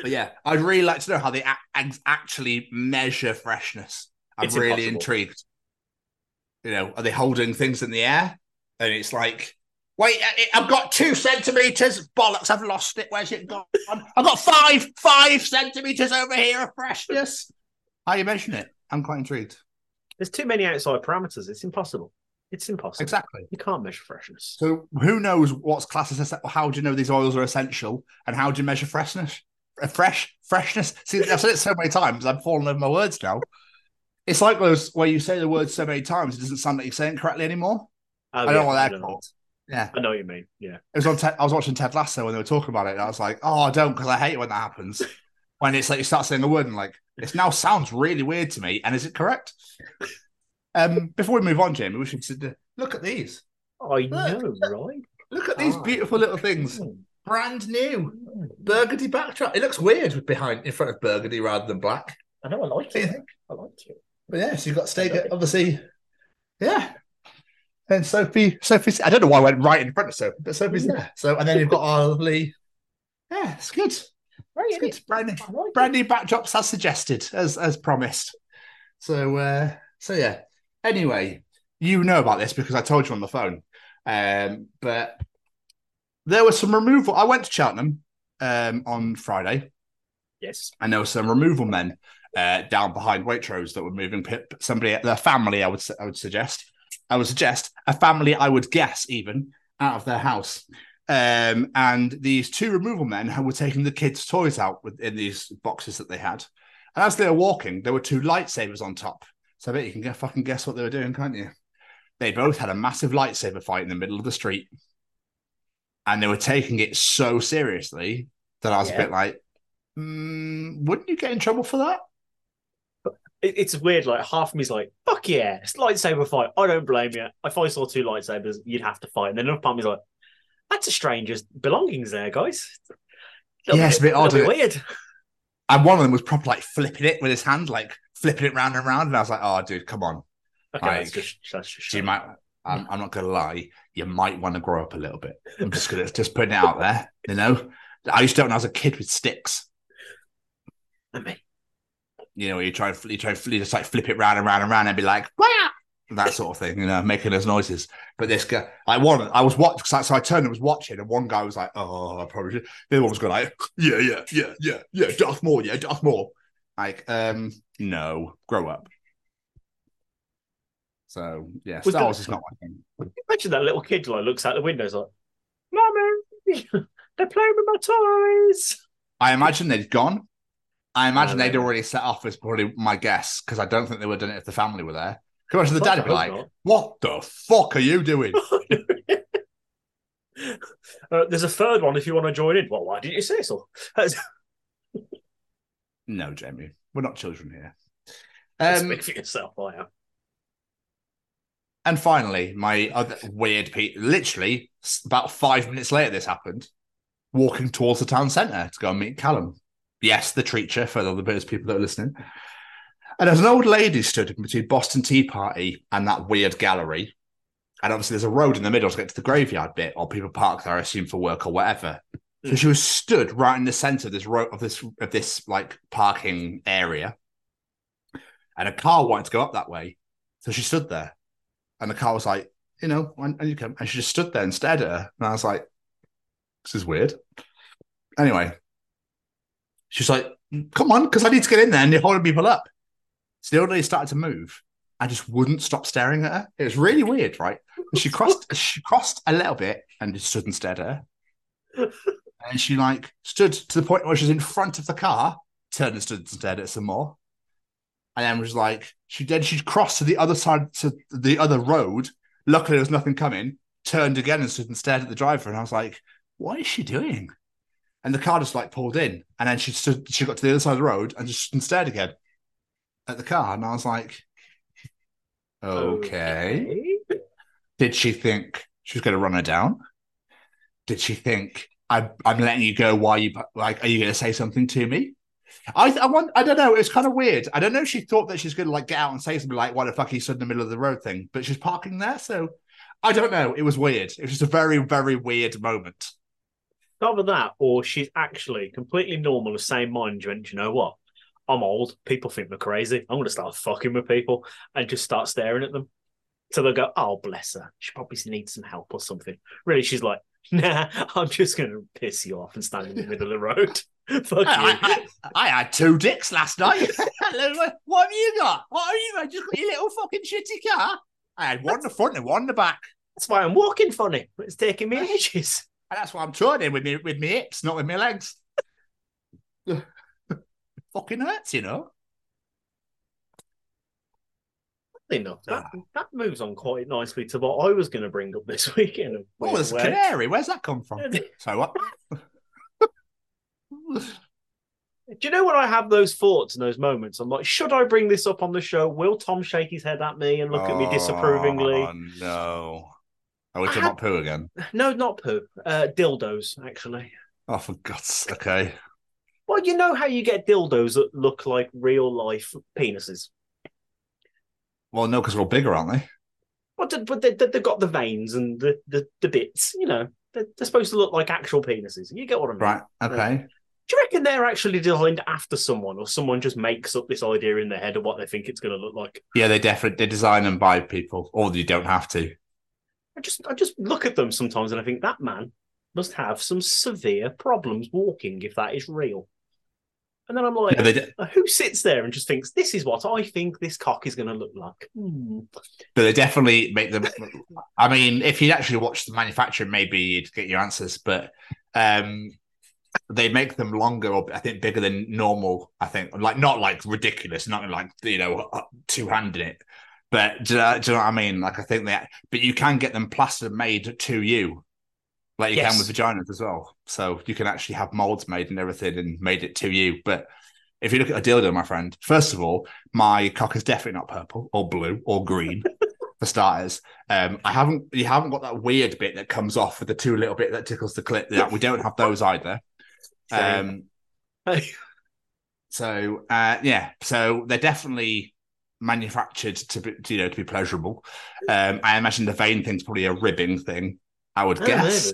But yeah, I'd really like to know how they a- actually measure freshness. I'm It's really impossible. intrigued. You know, are they holding things in the air? And it's like, wait, I've got two centimeters. Bollocks, I've lost it. Where's it gone? I've got five, five centimeters over here of freshness. How you measuring it? I'm quite intrigued. There's too many outside parameters. It's impossible. It's impossible. Exactly. You can't measure freshness. So who knows what's classed as how do you know these oils are essential and how do you measure freshness? Fresh freshness. See, I've said it so many times, I'm falling over my words now. It's like those where you say the word so many times, it doesn't sound like you're saying it correctly anymore. Oh, I don't yeah, know what I they're know. called. Yeah, I know what you mean. Yeah. it was on. Ted, I was watching Ted Lasso when they were talking about it, and I was like, "Oh, I don't," because I hate it when that happens. when it's like you start saying a word and like this now sounds really weird to me, and is it correct? Um, before we move on, Jamie, we should look at these. I know, right? Look at these Ah. beautiful little things. Brand new. Burgundy backdrop. It looks weird with behind in front of burgundy rather than black. I know. I like it. I like it. But yeah, so you've got Stega, obviously. Yeah. And Sophie, Sophie's I don't know why I went right in front of Sophie, but Sophie's there. So and then you've got our lovely Yeah, it's good. Right, It's good. Brand new, brand new backdrops as suggested, as as promised. So uh so yeah. Anyway, you know about this because I told you on the phone. Um, but there was some removal. I went to Cheltenham um on Friday, Yes. and there were some removal men uh, down behind Waitrose that were moving pip. Somebody, their family, I would I would suggest, I would suggest a family. I would guess even out of their house. Um, and these two removal men were taking the kids' toys out with, in these boxes that they had. And as they were walking, there were two lightsabers on top. So I bet you can get, fucking guess what they were doing, can't you? They both had a massive lightsaber fight in the middle of the street. And they were taking it so seriously that I was Yeah. a bit like, mm, wouldn't you get in trouble for that? It's weird. Like half of me's like, "Fuck yeah, it's lightsaber fight." I don't blame you. If I saw two lightsabers, you'd have to fight. And then another part of me's like, "That's a stranger's belongings, there, guys." Yeah, it's a bit odd, weird. And one of them was proper like flipping it with his hand, like flipping it round and round. And I was like, oh, dude, come on. Okay, Like, that's just that's just you might, I'm, I'm not going to lie, you might want to grow up a little bit. I'm just going to just putting it out there, you know? I used to when I was a kid with sticks. You know, you try and you try and you just like flip it round and round and round and be like, "Wah!" that sort of thing, you know, making those noises. But this guy, I one, I was watching, so I turned and was watching, and one guy was like, "Oh, I probably." Should. The other one was going like, "Yeah, yeah, yeah, yeah, yeah, Darth Maul, yeah, Darth Maul." Like, um, no, grow up. So yeah, Was Star Wars is not my thing. Imagine that little kid like looks out the window, is like, "Mommy, they're playing with my toys." I imagine they'd gone. I imagine they'd already set off. Is probably my guess because I don't think they would have done it if the family were there. Come on, to the dad would be like, not. "What the fuck are you doing?" Uh, there's a third one if you want to join in. Well, why didn't you say so? no, Jamie, we're not children here. Um, Speak for yourself, I am. And finally, my other weird Pete. Literally, about five minutes later, this happened. Walking towards the town centre to go and meet Callum. Yes, the treacher for the those people that are listening. And there's an old lady stood between Boston Tea Party and that weird gallery. And obviously, there's a road in the middle to get to the graveyard bit, or people park there, I assume, for work or whatever. So she was stood right in the center of this road of this of this like parking area, and a car wanted to go up that way. So she stood there, and the car was like, you know, and you come, and she just stood there and stared at her, and I was like, this is weird. Anyway, she's like, come on, because I need to get in there, and you're holding people up. So the old lady started to move. I just wouldn't stop staring at her. It was really weird, right? And she crossed, she crossed a little bit and just stood and stared at her. And she like stood to the point where she was in front of the car, turned and stood and stared at some more. And then was like, she then she crossed to the other side to the other road. Luckily, there was nothing coming. Turned again and stood and stared at the driver. And I was like, what is she doing? And the car just like pulled in. And then she stood, she got to the other side of the road and just stood and stared again at the car. And I was like, okay. Did she think she was going to run her down? Did she think I, I'm letting you go? Why you like? Are you going to say something to me? I I want I don't know. It's kind of weird. I don't know if she thought that she's going to like get out and say something like "Why the fuck you stood in the middle of the road?" thing, but she's parking there, so I don't know. It was weird. It was just a very very weird moment. Either that, or she's actually completely normal, the same mind. You went, you know what? I'm old. People think we're crazy. I'm going to start fucking with people and just start staring at them. So they'll go, oh, bless her. She probably needs some help or something. Really, she's like, nah, I'm just going to piss you off and stand in the middle of the road. Fuck you. I, I, I had two dicks last night. what have you got? What have you got? Just got your little fucking shitty car. I had one in the front and one in the back. That's why I'm walking funny. It's taking me ages. And that's why I'm turning with me with my hips, not with my legs. fucking hurts, you know. Enough. That, ah. that moves on quite nicely to what I was going to bring up this weekend. Oh, there's a canary. Where's that come from? so what? Do you know when I have those thoughts and those moments? I'm like, should I bring this up on the show? Will Tom shake his head at me and look at me disapprovingly? Oh no! Are we talking I about poo again? No, not poo. Uh, dildos, actually. Oh, for God's sake! Okay. Well, you know how you get dildos that look like real life penises. Well, no, because they're all bigger, aren't they? Well, but they, they, they've got the veins and the, the, the bits, you know. They're, they're supposed to look like actual penises. You get what I mean? Right. Okay. Do you reckon they're actually designed after someone, or someone just makes up this idea in their head of what they think it's going to look like? Yeah, they definitely they design them by people, or you don't have to. I just I just look at them sometimes and I think that man must have some severe problems walking if that is real. And then I'm like, they uh, who sits there and just thinks this is what I think this cock is going to look like? Hmm. But they definitely make them. I mean, if you actually watch the manufacturer, maybe you'd get your answers. But um, they make them longer, or I think bigger than normal. I think, like not like ridiculous, not like you know two handed it. But do you, know, do you know what I mean? Like I think that, but you can get them plaster made to you, like you Yes. can with vaginas as well. So you can actually have molds made and everything, and made it to you. But if you look at a dildo, my friend, first of all, my cock is definitely not purple or blue or green. For starters, um, I haven't. You haven't got that weird bit that comes off with the two little bit that tickles the clit. Yeah, we don't have those either. Um, so uh, yeah, so they're definitely manufactured to be, to, you know, to be pleasurable. Um, I imagine the vein thing's probably a ribbing thing. I would Oh, guess.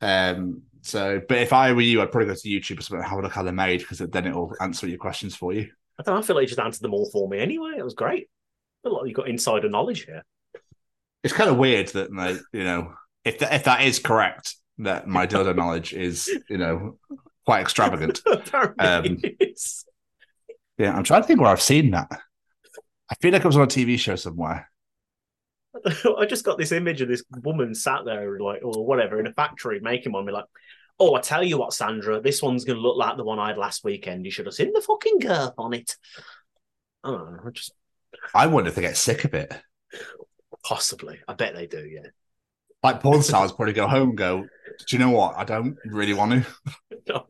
Um, so, but if I were you, I'd probably go to YouTube or something and have a look how they're made because then it'll answer your questions for you. I don't know, I feel like you just answered them all for me anyway. It was great. A lot like you got insider knowledge here. It's kind of weird that like, you know if that, if that is correct that my dildo knowledge is you know quite extravagant. Um, yeah, I'm trying to think where I've seen that. I feel like it was on a TV show somewhere. I just got this image of this woman sat there, like, or whatever, in a factory making one. Be like, oh, I tell you what, Sandra, this one's going to look like the one I had last weekend. You should have seen the fucking girth on it. I don't know. I just I wonder if they get sick of it. possibly. I bet they do. Yeah. Like porn stars probably go home and go, Do you know what? I don't really want to. No.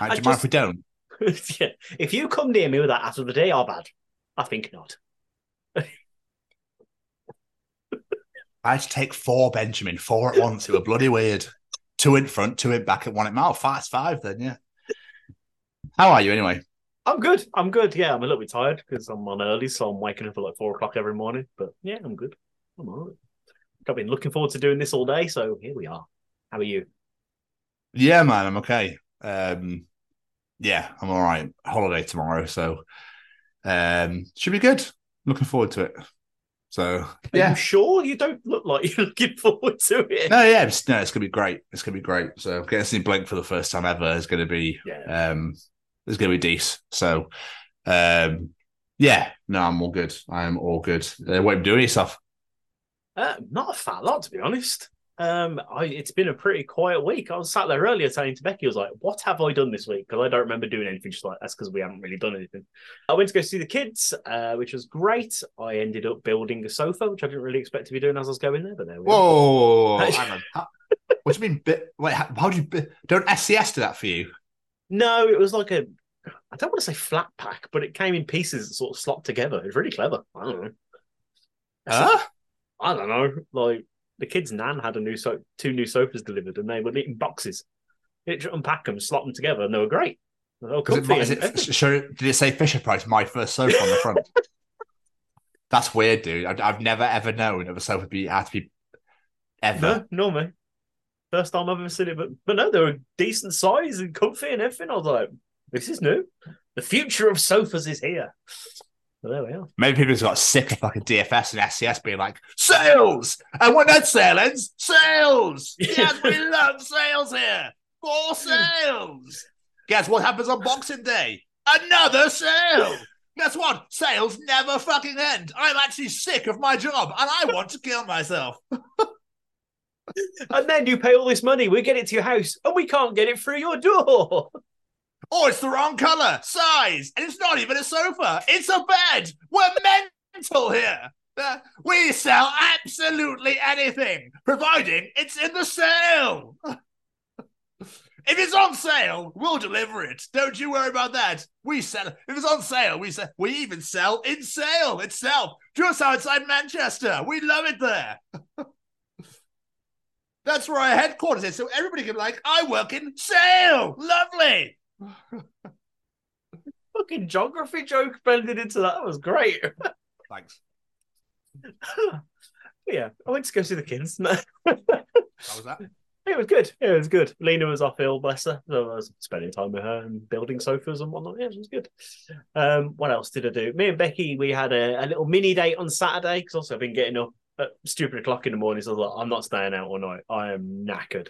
I do you mind if we don't? yeah. If you come near me with that after the day are bad, I think not. I had to take four Benjamin, four at once. It were bloody weird. Two in front, two in back, and one in mouth. Fast five then, yeah. How are you anyway? I'm good. I'm good. Yeah, I'm a little bit tired because I'm on early, so I'm waking up at like four o'clock every morning. But yeah, I'm good. I'm all right. I've been looking forward to doing this all day, so here we are. How are you? Yeah, man, I'm okay. Um, yeah, I'm all right. Holiday tomorrow, so um, should be good. Looking forward to it. So Are yeah, you sure you don't look like you're looking forward to it? no, yeah, it's, no, it's gonna be great. It's gonna be great. So getting to see Blink for the first time ever is gonna be um, it's gonna be decent. So um, yeah, no, I'm all good. I am all good. Uh, what are you doing yourself? Uh, not a fat lot, to be honest. Um, I, it's been a pretty quiet week. I was sat there earlier saying to Becky, I was like, "What have I done this week?" Because I don't remember doing anything. She's like, "That's because we haven't really done anything." I went to go see the kids, uh, which was great. I ended up building a sofa, which I didn't really expect to be doing as I was going there, but there we Whoa, are. on. What do you mean? Bit, wait, how, how do you? Don't SCS do that for you? No, it was like a. I don't want to say flat pack, but it came in pieces that sort of slopped together. It was really clever. I don't know. Huh? I don't know. Like the kid's nan had a new so two new sofas delivered, and they were in boxes. It unpack them, slot them together, and they were great. They were Is it, is it, show, did it say Fisher Price? My first sofa on the front. That's weird, dude. I've, I've never ever known of a sofa be had to be ever. No, no, mate. First time I've ever seen it, but but no, they were decent size and comfy and everything. I was like, this is new. The future of sofas is here. There we are. Maybe people just got sick of fucking DFS and SCS being like sales, and when that sale ends, sales. Yes, we love sales here. More sales. Guess what happens on Boxing Day? Another sale. Guess what? Sales never fucking end. I'm actually sick of my job, and I want to kill myself. And then you pay all this money, we get it to your house, and we can't get it through your door. Oh, it's the wrong color, size, and it's not even a sofa. It's a bed. We're mental here. Uh, we sell absolutely anything, providing it's in the sale. if it's on sale, we'll deliver it. Don't you worry about that. We sell. If it's on sale, we sell. We even sell in sale itself, just outside Manchester. We love it there. That's where our headquarters is, so everybody can like, I work in sale. Lovely. Fucking geography joke blended into that. That was great. Thanks. yeah, I went to go see the kids. How was that? It was good. It was good. Lena was off ill, bless her. So I was spending time with her and building sofas and whatnot. Yeah, it was good. Um, what else did I do? Me and Becky, we had a, a little mini date on Saturday because also I've been getting up at stupid o'clock in the morning. So I was like, I'm not staying out all night. I am knackered.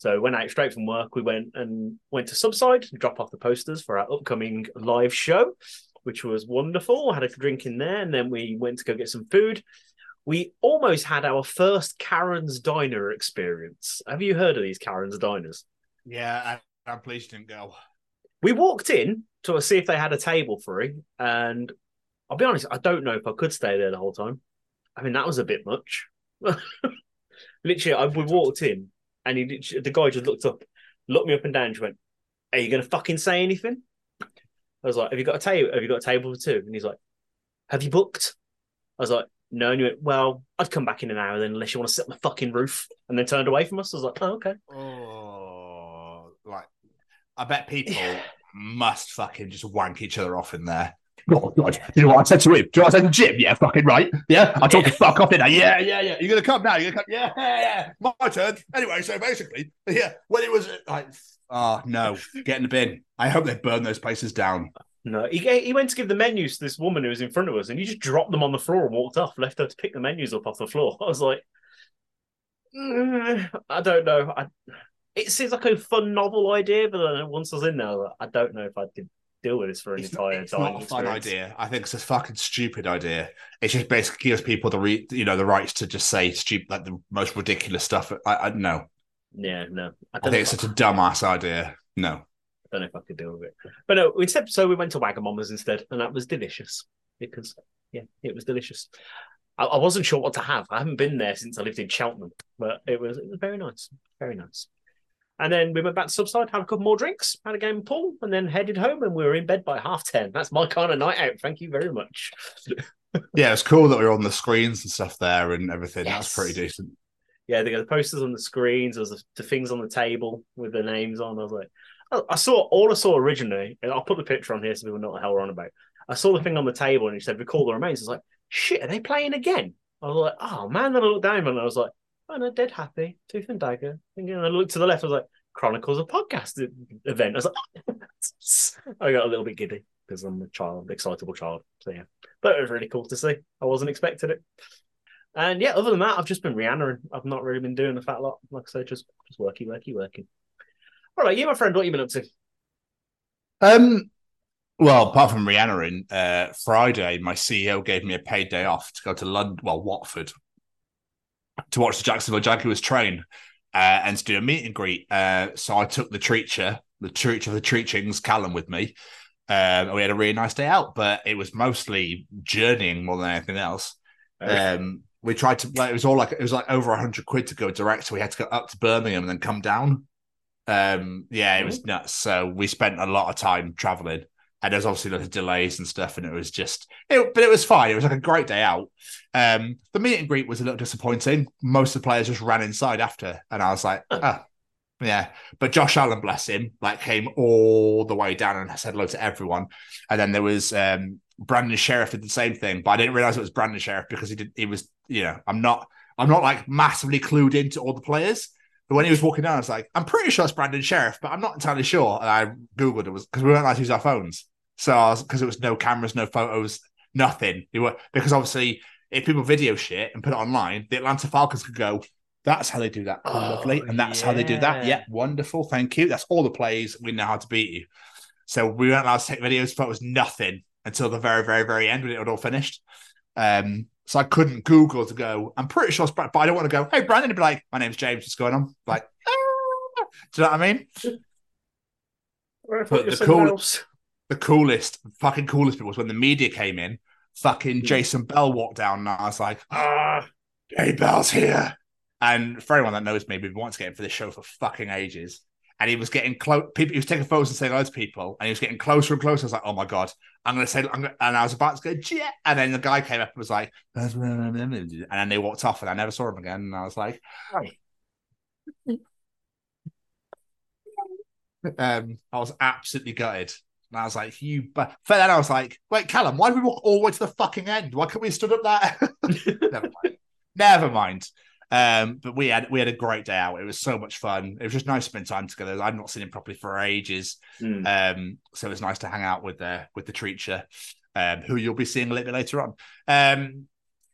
So went out straight from work. We went and went to Subside to drop off the posters for our upcoming live show, which was wonderful. Had a drink in there, and then we went to go get some food. We almost had our first Karen's Diner experience. Have you heard of these Karen's Diners? Yeah, I, I'm pleased didn't go. We walked in to see if they had a table free, and I'll be honest, I don't know if I could stay there the whole time. I mean, that was a bit much. Literally, I, we walked in, and he, the guy just looked up, looked me up and down, and went, "Are you going to fucking say anything?" I was like, "Have you got a table? Have you got a table for two? And he's like, "Have you booked?" I was like, "No." And he went, "Well, I'd come back in an hour then, unless you want to sit on the fucking roof." And then turned away from us. I was like, "Oh, okay." Oh, like I bet people must fucking just wank each other off in there. Oh God! You know what I said to him? Do you know what I said to Jim? Yeah, fucking right. Yeah, I told the fuck off, didn't I? Yeah, yeah, yeah. You're gonna come now. You're gonna come. Yeah, yeah, yeah. My turn. Anyway, so basically, yeah, when it was like, oh no, get in the bin. I hope they burn those places down. No, he he went to give the menus to this woman who was in front of us, and he just dropped them on the floor and walked off, left her to pick the menus up off the floor. I was like, "Mm, I don't know. I, it seems like a fun, novel idea, but then once I was in there, I, don't know if I could deal with this for an It's not, entire it's dining not a fun experience. idea. I think it's a fucking stupid idea. It just basically gives people the re- you know the rights to just say stupid like the most ridiculous stuff. I, I no, Yeah, no, I I think it's if such a dumbass idea. No. I don't know if I could deal with it. But no, instead, so we went to Wagamama's instead, and that was delicious because yeah, it was delicious. I, I wasn't sure what to have. I haven't been there since I lived in Cheltenham, but it was it was very nice, very nice. And then we went back to Subside, had a couple more drinks, had a game of pool, and then headed home. And we were in bed by half ten. That's my kind of night out. Thank you very much. Yeah, it's cool that we were on the screens and stuff there and everything. Yes. That's pretty decent. yeah, they got the posters on the screens. There was the, things on the table with the names on. I was like, I, saw all I saw originally. And I'll put the picture on here so people know what the hell we're on about. I saw the thing on the table and it said "Recall the remains." I was like, "Shit, are they playing again?" I was like, "Oh man!" Then I looked down and I was like, "Oh no, Dead Happy, Tooth and Dagger." And I looked to the left. I was like, "Chronicles of Podcast event." I was like, I got a little bit giddy because I'm a child, excitable child. So yeah, but it was really cool to see. I wasn't expecting it. And yeah, other than that, I've just been Rihanna. I've not really been doing a fat lot. Like I said, just just worky, worky, working. All right, you, my friend, what you been up to? Um, well, apart from Rihanna, in uh, Friday, my CEO gave me a paid day off to go to London, well, Watford, to watch the Jacksonville Jaguars train uh, and to do a meet and greet. Uh, so I took the treacher, the treacher of the treachings, Callum, with me. Um, and we had a really nice day out, but it was mostly journeying more than anything else. Um, we tried to, like, it was all like, it was like over a hundred quid to go direct. So we had to go up to Birmingham and then come down. Um, yeah, it was nuts. So we spent a lot of time traveling, and there's obviously lots of delays and stuff, and it was just, it, but it was fine. It was like a great day out. Um, the meet and greet was a little disappointing. Most of the players just ran inside after, and I was like, ah, yeah. But Josh Allen, bless him, like came all the way down and said hello to everyone. And then there was um, Brandon Scherff did the same thing, but I didn't realize it was Brandon Scherff because he did. He was, you know, I'm not, I'm not like massively clued into all the players. But when he was walking down, I was like, I'm pretty sure it's Brandon Scherff, but I'm not entirely sure. And I googled it was because we weren't allowed to use our phones, so because it was no cameras, no photos, nothing. They were because obviously if people video shit and put it online, the Atlanta Falcons could go. That's how they do that. Cool, lovely, and that's how they do that. yeah. Yeah, wonderful. Thank you. That's all the plays. We know how to beat you. So we weren't allowed to take videos, It was nothing until the very, very, very end when it had all finished. Um, so I couldn't Google to go. I'm pretty sure, it's Brad- but I don't want to go. Hey, Brandon, and be like, my name's James. What's going on? Like, "Ah." do you know what I mean? But the cool, the coolest, fucking coolest bit was when the media came in. Fucking Jason Bell walked down, and I was like, ah, Jay Bell's here. And for anyone that knows me, we've been wanting to get him for this show for fucking ages. And he was getting close. People, he was taking photos and saying hello to people, and he was getting closer and closer. I was like, "Oh my god, I'm going to say," I'm gonna, and I was about to go, "Yeah," and then the guy came up and was like, and then they walked off, and I never saw him again. And I was like, um, I was absolutely gutted. And I was like, "You," but then I was like, "Wait, Callum, why did we walk all the way to the fucking end? Why couldn't we have stood up there?" never mind. never mind. Um, but we had we had a great day out. It was so much fun. It was just nice to spend time together. I've not seen him properly for ages, Mm. um, so it was nice to hang out with the with the treacher, um, who you'll be seeing a little bit later on. Um,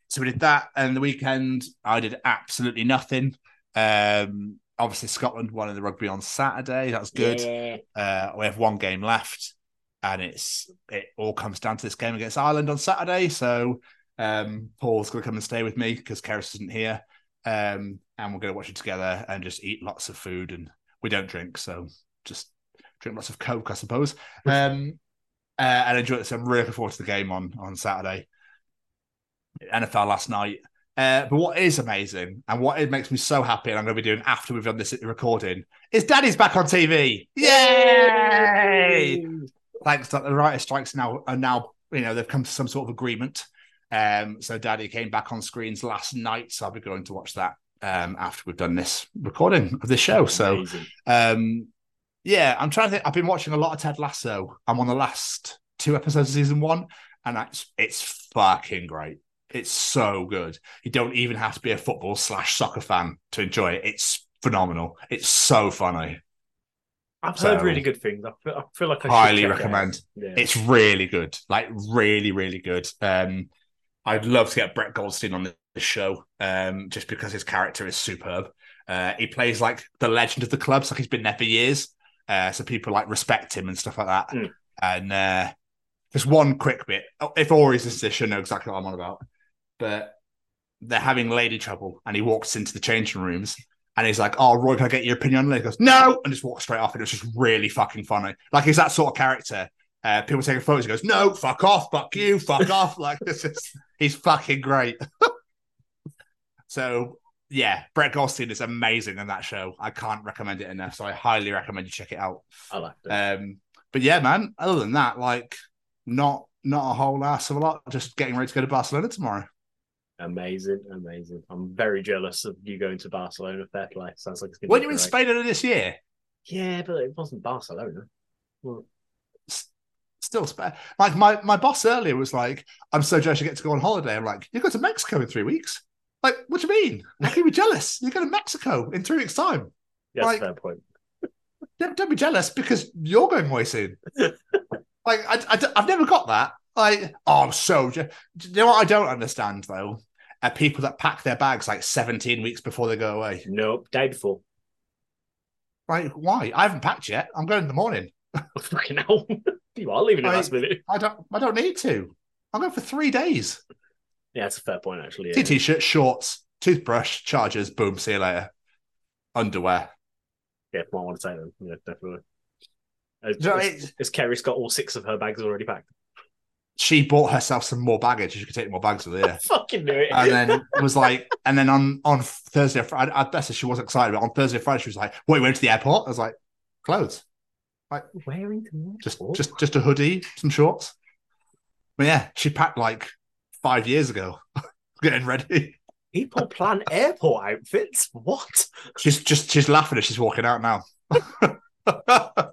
so we did that, and the weekend I did absolutely nothing. Um, obviously Scotland won in the rugby on Saturday. That's good. Yeah. Uh, we have one game left, and it's it all comes down to this game against Ireland on Saturday. So um, Paul's going to come and stay with me because Keris isn't here, um, and we're going to watch it together and just eat lots of food. And we don't drink, so just drink lots of Coke, I suppose. Um, uh, and enjoy it. So I'm really looking forward to the game on on Saturday. NFL last night. Uh, but what is amazing and what it makes me so happy, and I'm going to be doing after we've done this recording, is Daddy's back on TV. Yay! Thanks that the writer strikes now are now you know they've come to some sort of agreement. Um, so Daddy came back on screens last night, so I'll be going to watch that um after we've done this recording of this show. So um, yeah, I'm trying to think. I've been watching a lot of Ted Lasso. I'm on the last two episodes of season one, and it's it's fucking great. It's so good. You don't even have to be a football slash soccer fan to enjoy it. It's phenomenal. It's so funny. I've So- heard really good things. I feel, I feel like I Highly check it recommend. Yeah. It's really good. Like really, really good. Um, I'd love to get Brett Goldstein on the show, um, just because his character is superb. Uh, he plays like the legend of the club, so like he's been there for years. Uh, so people like respect him and stuff like that. Mm. And uh, just one quick bit. Oh, If Ori's this, she'll know exactly what I'm on about. But they're having lady trouble, and he walks into the changing rooms, and he's like, "Oh, Roy, can I get your opinion on it?" He goes, "No," and just walks straight off. And it's just really fucking funny. Like he's that sort of character. Uh, people taking photos. He goes, "No, fuck off, fuck you, fuck off." Like this is he's fucking great. so yeah, Brett Goldstein is amazing in that show. I can't recommend it enough. So I highly recommend you check it out. I like it. Um, but yeah, man. Other than that, like not not a whole ass of a lot. Just getting ready to go to Barcelona tomorrow. Amazing, amazing. I'm very jealous of you going to Barcelona. Fair play. Sounds like it's going Weren't you in Spain earlier this year? Yeah, but it wasn't Barcelona. Well, Still, Spain. Like my my boss earlier was like, "I'm so jealous you get to go on holiday." I'm like, "You go to Mexico in three weeks." Like, what do you mean? How can you be jealous? You go to Mexico in three weeks' time. that's Like- fair point. Don't, don't be jealous because you're going way soon. like I, I, have never got that. Like, oh, I'm so. Je- Do you know what I don't understand though? Are people that pack their bags like 17 weeks before they go away. Nope, day before. Right? why? I haven't packed yet. I'm going in the morning. Fucking hell. you are leaving it last minute. I don't. I don't need to. I'm going for three days. Yeah, that's a fair point, actually. Yeah. t-shirts, shorts, toothbrush, chargers. Boom. See you later. Underwear. yeah, might want to take them. Yeah, definitely. As, Do you know, as, it's- as Kerry's got all six of her bags already packed. She bought herself some more baggage. She could take more bags with her. Fucking knew it. and then was like, and then on on Thursday, Friday, I bet she wasn't excited, but on Thursday, Friday, she was like, "What? You went to the airport?" I was like, "Clothes, Like wearing just just just a hoodie, some shorts." But yeah, she packed like five years ago, getting ready. People plan airport outfits. What? She's just she's laughing as she's walking out now.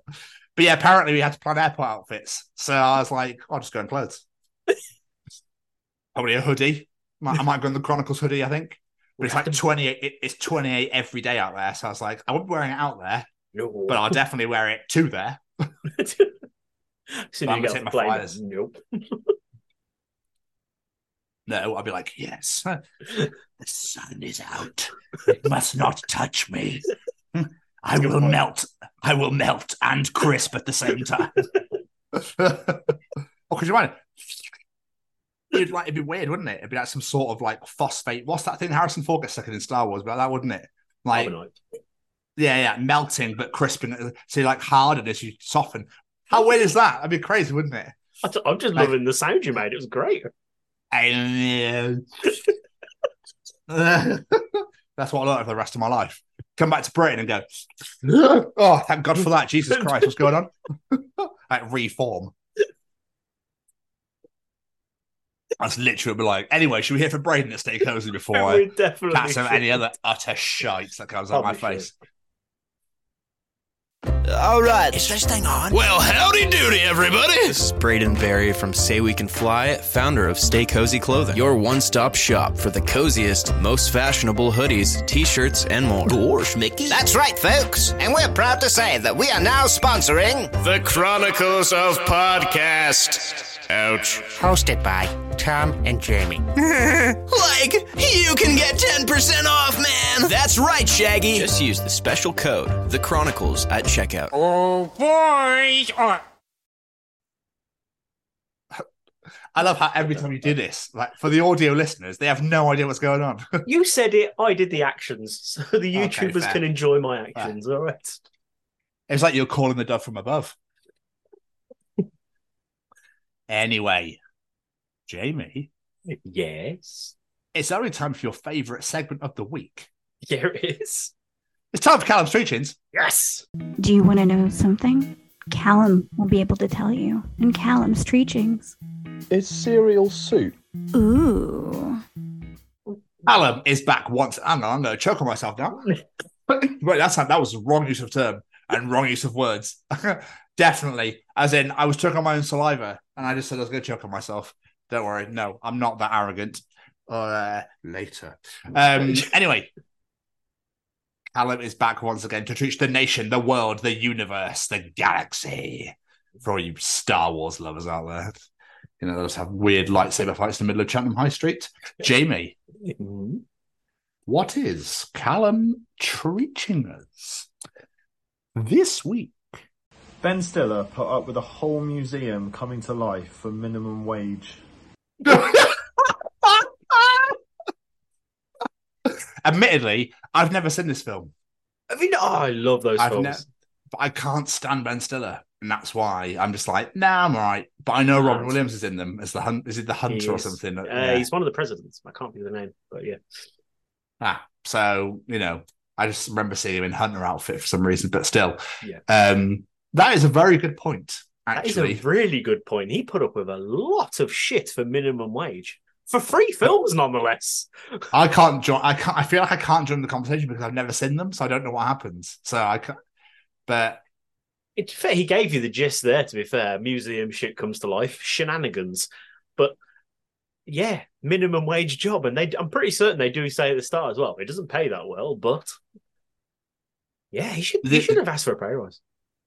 but yeah, apparently we had to plan airport outfits, so I was like, "I'll just go in clothes." Probably a hoodie. Might- I might go in the Chronicles hoodie, I think. But it's like 28, it- it's 28 every day out there. So I was like, I wouldn't be wearing it out there, No. but I'll definitely wear it to there. Soon I'm gonna you take my plane, flyers. nope. No, I'll be like, yes, the sun is out. It must not touch me. I will melt. I will melt and crisp at the same time. oh, could you imagine? It'd like it'd be weird, wouldn't it? It'd be like some sort of like phosphate. What's that thing Harrison Ford gets stuck in in Star Wars? About that, wouldn't it? Like, Carbonite. yeah, yeah, melting but crisping. So you like harden as you soften. How weird is that? That'd be crazy, wouldn't it? I t- I'm just Like- loving the sound you made. It was great. And, uh, That's what I learned for the rest of my life. Come back to Britain and go, oh, thank God for that. Jesus Christ, what's going on? like reform. That's literally like, anyway, should we hear from Braden at Stay Cozy before I definitely cast out any other utter shite that comes out my face? All right, is this thing on? Well, howdy doody, everybody. This is Braden Berry from Say We Can Fly, founder of Stay Cozy Clothing, your one stop shop for the coziest, most fashionable hoodies, t shirts, and more. Gosh, Mickey. That's right, folks. And we're proud to say that we are now sponsoring The Chronicles of Podcast. Ouch. Hosted by Tom and Jamie. like, you can get 10% off, man! That's right, Shaggy! Just use the special code, The Chronicles, at checkout. Oh, boys! Oh. I love how every time you do this, like for the audio listeners, they have no idea what's going on. You said it, I did the actions, so the YouTubers fair. can enjoy my actions, all right? It's like you're calling the dove from above. Anyway, Jamie, Yes. it's only time for your favourite segment of the week. Yeah, it is. It's time for Callum's Treachings. Yes. Do you want to know something? Callum will be able to tell you in Callum's Treachings. Is cereal soup? Ooh. Callum is back once. Hang on, I'm going to choke on myself now. Wait, that's that was wrong use of term and wrong use of words. Definitely, as in I was choking on my own saliva, and I just said I was going to choke on myself. Don't worry, no, I'm not that arrogant. Uh, later. Um, anyway, Callum is back once again to teach the nation, the world, the universe, the galaxy. For all you Star Wars lovers out there, you know, those have weird lightsaber fights in the middle of Cheltenham High Street. Jamie, what is Callum teaching us this week? Ben Stiller put up with a whole museum coming to life for minimum wage. Admittedly, I've never seen this film. I mean, oh, I love those I've films. ne- but I can't stand Ben Stiller, and that's why I'm just like, nah, I'm all right. But I know Robin Can't. Williams is in them as the hunt. Is it the hunter or something? Uh, Yeah. He's one of the presidents. I can't think of the name, but yeah. Ah, so you know, I just remember seeing him in hunter outfit for some reason, but still, Yeah. um, that is a very good point. That is a really good point. He put up with a lot of shit for minimum wage. For free films, nonetheless. I can't join. I can't. I feel like I can't join the conversation because I've never seen them, so I don't know what happens. So I can't. But It's fair. He gave you the gist there, to be fair. Museum shit comes to life, shenanigans. But yeah, minimum wage job. And they I'm pretty certain they do say at the start as well. It doesn't pay that well, but yeah, he should he should have asked for a pay rise.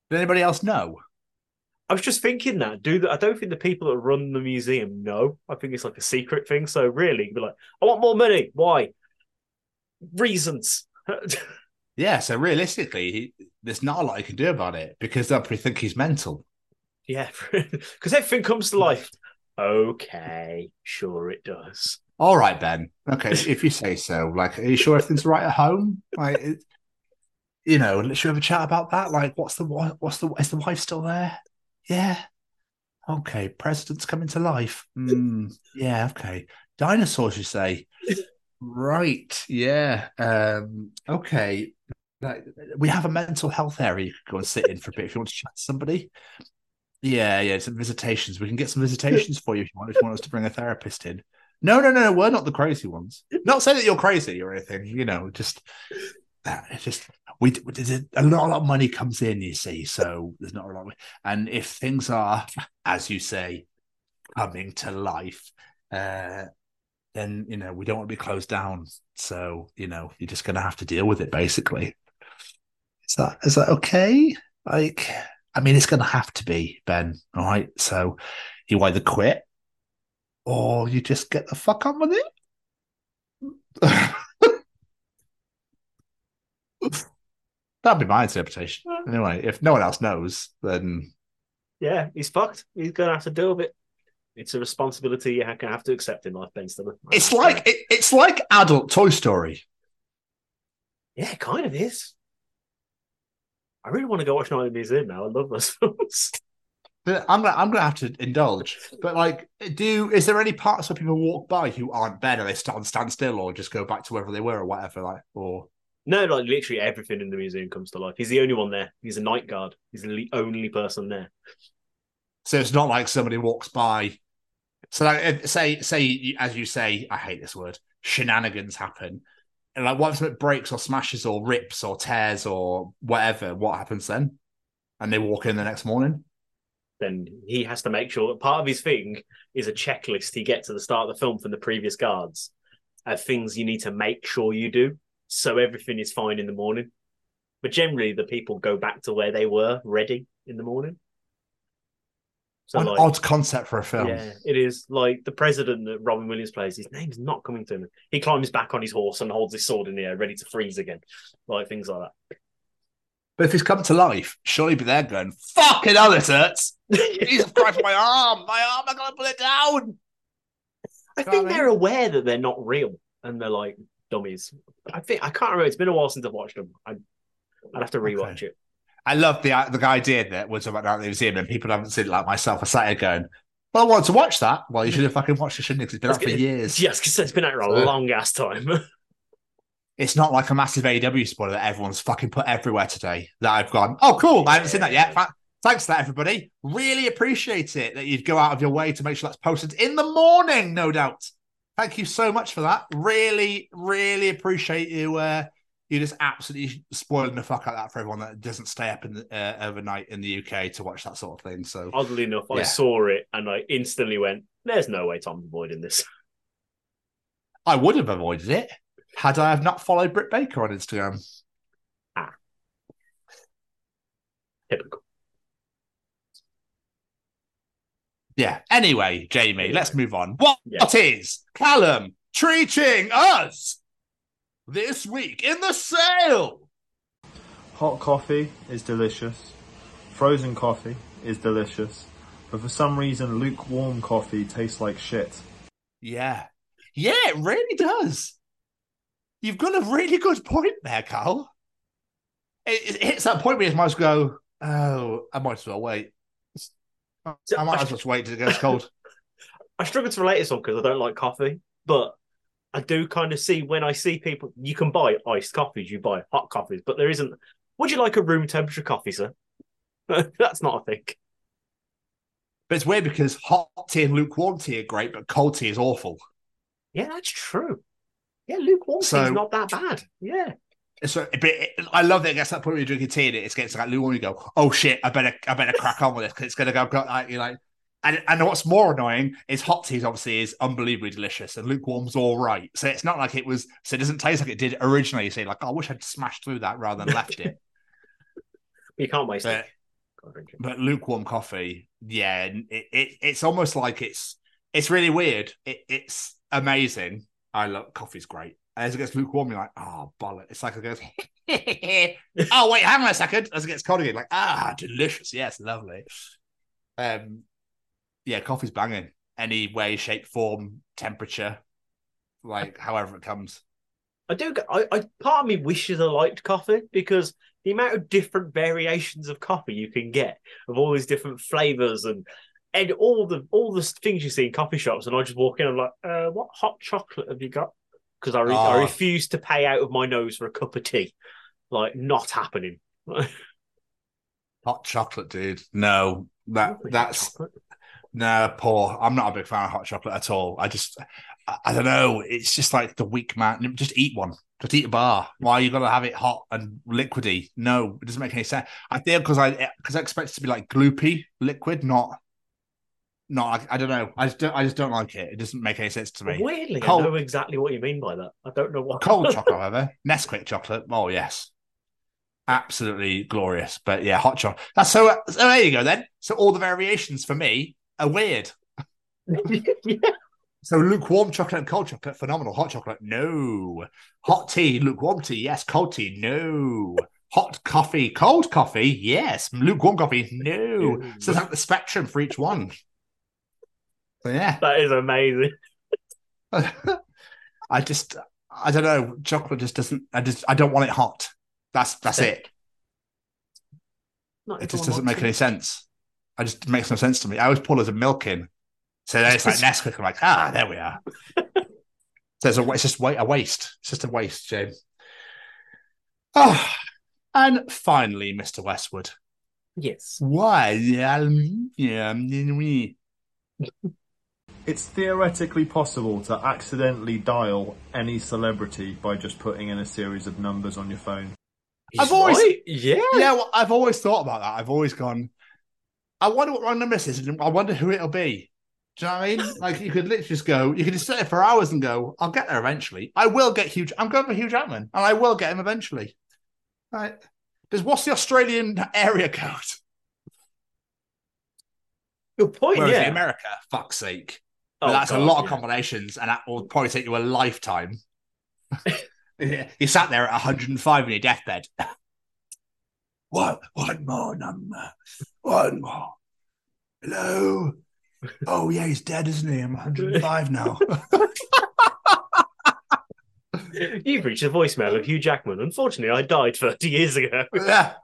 Did anybody else know? I was just thinking that. Do that I don't think the people that run the museum know. I think it's like a secret thing. So really, be like, I want more money. Why? Reasons. Yeah. So realistically, he, there's not a lot he can do about it because they'll probably think he's mental. yeah, because everything comes to life. Okay, sure it does. All right, Ben. Okay, if you say so. Like, are you sure everything's right at home? Like, you know, let's have a chat about that. Like, what's the what's the is the wife still there? Yeah. Okay. President's coming to life. Mm, yeah. Okay. Dinosaurs, you say? right. Yeah. Um. Okay. Like, we have a mental health area you could go and sit in for a bit if you want to chat to somebody. Yeah, yeah, some visitations. We can get some visitations for you if you want. If you want us to bring a therapist in. No, no, no, we're not the crazy ones. Not saying that you're crazy or anything. You know, just uh, it's just we a lot, a lot of money comes in. You see, so there's not a lot. Of, and if things are, as you say, coming to life, uh, then you know we don't want to be closed down. So you know you're just going to have to deal with it. Basically, is that is that okay? Like, I mean, it's going to have to be Ben. All right, so you either quit or you just get the fuck on with it. That'd be my interpretation. Anyway, if no one else knows, then Yeah, he's fucked. He's gonna have to deal with it. It's a responsibility you ha- have to accept in life, Ben Stiller. it's like it, it's like adult Toy Story. Yeah, it kind of is. I really want to go watch Night in the Museum now. I love those films. I'm gonna I'm gonna have to indulge. But like, do is there any parts where people walk by who aren't and they start on stand still or just go back to wherever they were or whatever? Like, or No, like literally everything in the museum comes to life. He's the only one there. He's a night guard. He's the only person there. So it's not like somebody walks by. So like, say say as you say, I hate this word. Shenanigans happen, and like once it breaks or smashes or rips or tears or whatever? What happens then? and they walk in the next morning. then he has to make sure that part of his thing is a checklist he gets at the start of the film from the previous guards of things you need to make sure you do so everything is fine in the morning. But generally, the people go back to where they were ready in the morning. So, What like, odd concept for a film. yeah, it is like the president that Robin Williams plays. His name's not coming to me. He climbs back on his horse and holds his sword in the air, ready to freeze again, like things like that. But if he's come to life, surely be there going, fucking hell, this hurts. Jesus Christ, my arm, my arm, I gotta pull it down. I think they're aware that they're not real and they're like dummies. I think I can't remember. It's been a while since I've watched them. I, I'd have to rewatch it. I love the the idea that was about that museum and people haven't seen it like myself are sat here going, Well, I want to watch that. Well, you should have fucking watched it, shouldn't you? 'Cause it's been out for years. Yes, because it's been out for a So- long ass time. It's not like a massive AEW spoiler that everyone's fucking put everywhere today that I've gone, Oh, cool, I haven't seen that yet. Thanks for that, everybody. Really appreciate it that you'd go out of your way to make sure that's posted in the morning, no doubt. Thank you so much for that. Really, really appreciate you. Uh, you just absolutely spoiling the fuck out of that for everyone that doesn't stay up in the, uh, overnight in the UK to watch that sort of thing. So Oddly enough, I saw it and I instantly went, "There's no way Tom's avoiding this." I would have avoided it had I have not followed Britt Baker on Instagram. Ah, Typical. Yeah. Anyway, Jamie, let's move on. What Yeah. is Callum treating us this week in the sale? Hot coffee is delicious. Frozen coffee is delicious. But for some reason, lukewarm coffee tastes like shit. Yeah. Yeah, it really does. You've got a really good point there, Carl. It, it hits that point where you might as well go, oh, I might as well wait. I might as well just wait till it gets cold. I struggle to relate this one because I don't like coffee, but I do kind of see when I see people. You can buy iced coffees, you buy hot coffees, but there isn't. Would you like a room temperature coffee, sir? That's not a thing. But it's weird because hot tea and lukewarm tea are great, but cold tea is awful. Yeah, that's true. Yeah, lukewarm So- is not that bad. Yeah. So, but it, I love that it gets that point where you're drinking tea and it gets like lukewarm. You go, oh shit, I better, I better crack on with this because it's gonna go. go like, you're like, and and what's more annoying is hot tea obviously is unbelievably delicious and lukewarm's all right. So it's not like it was. So it doesn't taste like it did originally. You say like, oh, I wish I'd smashed through that rather than left it. You can't waste But, it. It. but lukewarm coffee, yeah, it, it it's almost like it's it's really weird. It, it's amazing. I love coffee's great. As it gets lukewarm, you're like, oh bollock. It's like it goes, oh wait, hang on a second. As it gets cold again, like ah, delicious. Yes, lovely. Um, yeah, coffee's banging. Any way, shape, form, temperature, like however it comes. I do. I, I part of me wishes I liked coffee because the amount of different variations of coffee you can get of all these different flavors and and all the all the things you see in coffee shops, and I just walk in. I'm like, uh, what hot chocolate have you got? Because I, re- I Oh. refuse to pay out of my nose for a cup of tea. Like, not happening. Hot chocolate, dude. No, that that's no poor. I'm not a big fan of hot chocolate at all. I just, I, I don't know. It's just like the weak man. Just eat one. Just eat a bar. Why you gotta have it hot and liquidy? No, it doesn't make any sense. I think because I because I expect it to be like gloopy liquid, not. No, I, I don't know. I just don't. I just don't like it. It doesn't make any sense to me. Weirdly, Cold- I know exactly what you mean by that. I don't know what Cold chocolate, however, Nesquik chocolate. Oh yes, absolutely glorious. But yeah, hot chocolate. That's so. So there you go then. So all the variations for me are weird. yeah. So lukewarm chocolate and cold chocolate, phenomenal. Hot chocolate, no. Hot tea, lukewarm tea, yes. Cold tea, no. Hot coffee, cold coffee, yes. Lukewarm coffee, no. So it's like the spectrum for each one. Yeah. that is amazing. I just I don't know. Chocolate just doesn't I just I don't want it hot. That's that's it. Not It just doesn't make wants any it. sense. I just it makes no sense to me. I always pull as a milk in. So then it's like Nesquik. I'm like, ah, there we are. so it's, a, it's just a waste. It's just a waste, James. Oh, and finally, Mr. Westwood. Yes. Why? Yeah, yeah, we. It's theoretically possible to accidentally dial any celebrity by just putting in a series of numbers on your phone. I've always, right, yeah. yeah. Well, I've always thought about that. I've always gone. I wonder what wrong number this is. and I wonder who it'll be. Do you know what I mean? Like you could literally just go. You could just sit there for hours and go. I'll get there eventually. I will get huge. I'm going for Hugh Jackman, and I will get him eventually. Right? Does what's the Australian area code? Good point. Whereas yeah. the America, fuck's sake. But Oh, that's a God, lot of combinations, and that will probably take you a lifetime. you sat there at 105 in your deathbed. One, one more number. One more. Hello. Oh yeah, he's dead, isn't he? I'm 105 now. You've reached the voicemail of Hugh Jackman. Unfortunately, I died 30 years ago. yeah.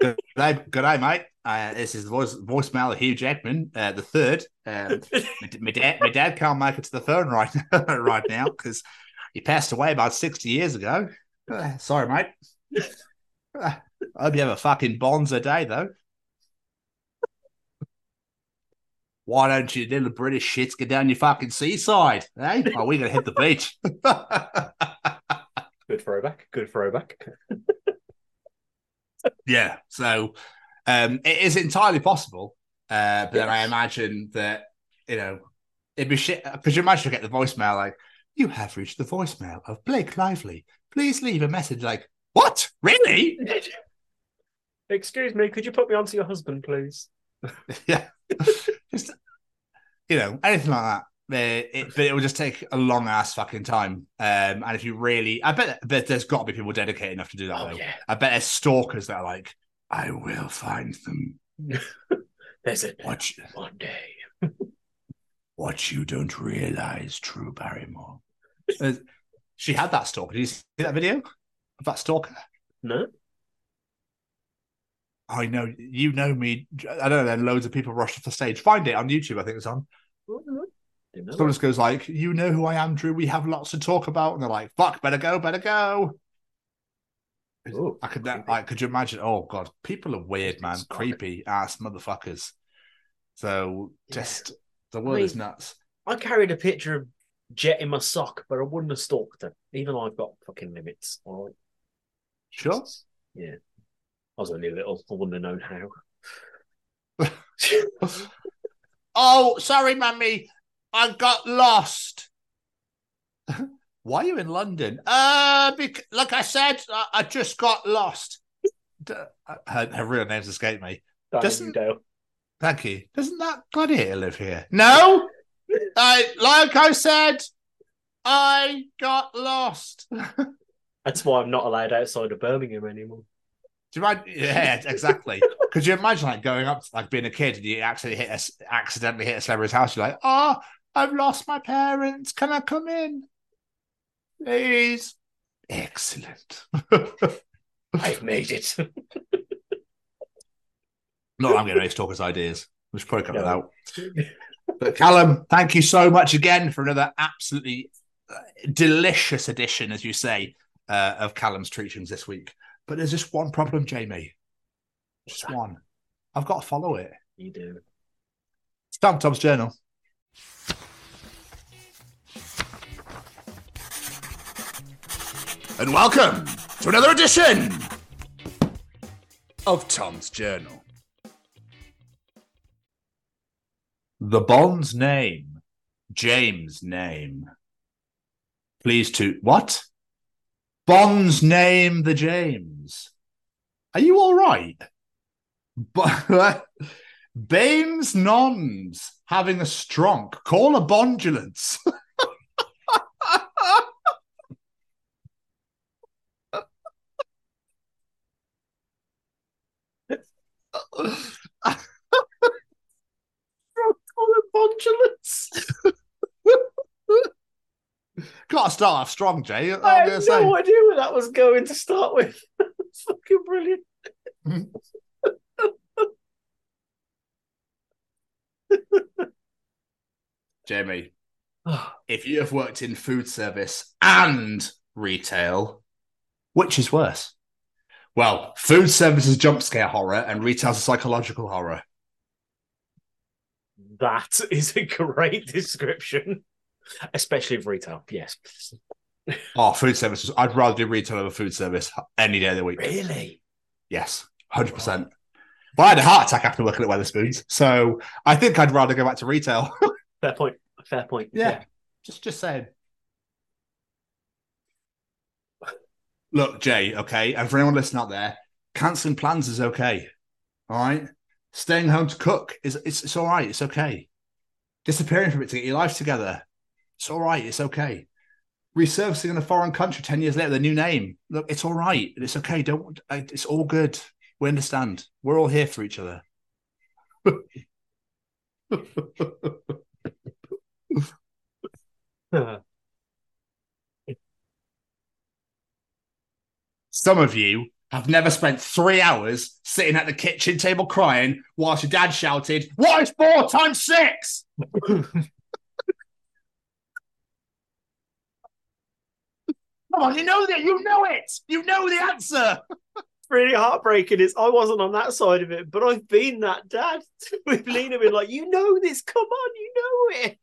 Good day, good day, mate. Uh, this is the voice voicemail of Hugh Jackman, uh, the third. Um, my, my dad, my dad can't make it to the phone right right now because he passed away about sixty years ago. Uh, sorry, mate. Uh, I hope you have a fucking bonza day, though. Why don't you little British shits get down your fucking seaside? Eh? Oh, we're gonna hit the beach. Good throwback. Good throwback. Yeah. So um, it is entirely possible. Uh, but then I imagine that, you know, it'd be shit. Because you imagine you get the voicemail like, you have reached the voicemail of Blake Lively. Please leave a message like, what? Really? Excuse me, could you put me onto your husband, please? yeah. Just, you know, anything like that. Uh, It, but it will just take a long ass fucking time. Um, and if you really, I bet, bet there's got to be people dedicated enough to do that. Oh, though. yeah. I bet there's stalkers that are like, I will find them. There's a What you, one day. what you don't realize, Drew Barrymore. Uh, she had that stalker. Did you see that video of that stalker? No? I know you know me. I don't know. Then loads of people rushed off the stage. Find it on YouTube. I think it's on. Didn't Someone just goes like, "You know who I am, Drew. We have lots to talk about." And they're like, "Fuck, better go, better go." Ooh, I could, like, could you imagine? Oh god, people are weird, man. Creepy ass motherfuckers. So just the world is mean- nuts. I carried a picture of Jet in my sock, but I wouldn't have stalked her. Even I've got fucking limits. All right. Sure. Yeah. I was only little. I wouldn't have known how. Oh, sorry, mummy. I got lost. Why are you in London? Uh, bec- like I said, I, I just got lost. Uh, Her, her real name's escaped me. Doesn't- Dale. Thank you. Doesn't that gladiator live here? No. I, like I said, I got lost. That's why I'm not allowed outside of Birmingham anymore. Do you mind? Yeah, exactly. Could you imagine like going up, like being a kid, and you actually hit a, accidentally hit a celebrity's house? You're like, oh, I've lost my parents. Can I come in, please? Excellent. I've made it. Not I'm getting any Talkers ideas. We should probably cut that out. But Callum, thank you so much again for another absolutely uh, delicious edition, as you say, uh, of Callum's Treachings this week. But there's just one problem, Jamie. Just one. I've got to follow it. You do. Tom Tom's Journal. And welcome to another edition of Tom's Journal. The Bond's name, James' name. Please to what? Bond's name, the James. Are you all right? But Bames Nons having a strong Call a bondulance. Got to start off strong, Jay. I'm I going had to say. no idea where that was going to start with. it's fucking brilliant. Jamie, if you have worked in food service and retail, which is worse? Well, food service is jump scare horror and retail's psychological horror. That is a great description, especially of retail. Yes. Oh, food services. I'd rather do retail over food service any day of the week. Really? Yes, hundred percent. Well, I had a heart attack after working at Wetherspoons, so I think I'd rather go back to retail. Fair point. Fair point. yeah, just just saying. Look, Jay. Okay, and for anyone listening out there, cancelling plans is okay. All right, staying home to cook is it's it's all right. It's okay. Disappearing from it to get your life together, it's all right. It's okay. Resurfacing in a foreign country ten years later, the new name. Look, it's all right. It's okay. Don't. It's all good. We understand. We're all here for each other. Some of you have never spent three hours sitting at the kitchen table crying whilst your dad shouted, What is four times six? Come on, you know that. You know it. You know the answer. really heartbreaking is I wasn't on that side of it, but I've been that dad with Lena being like, you know this, come on, you know it.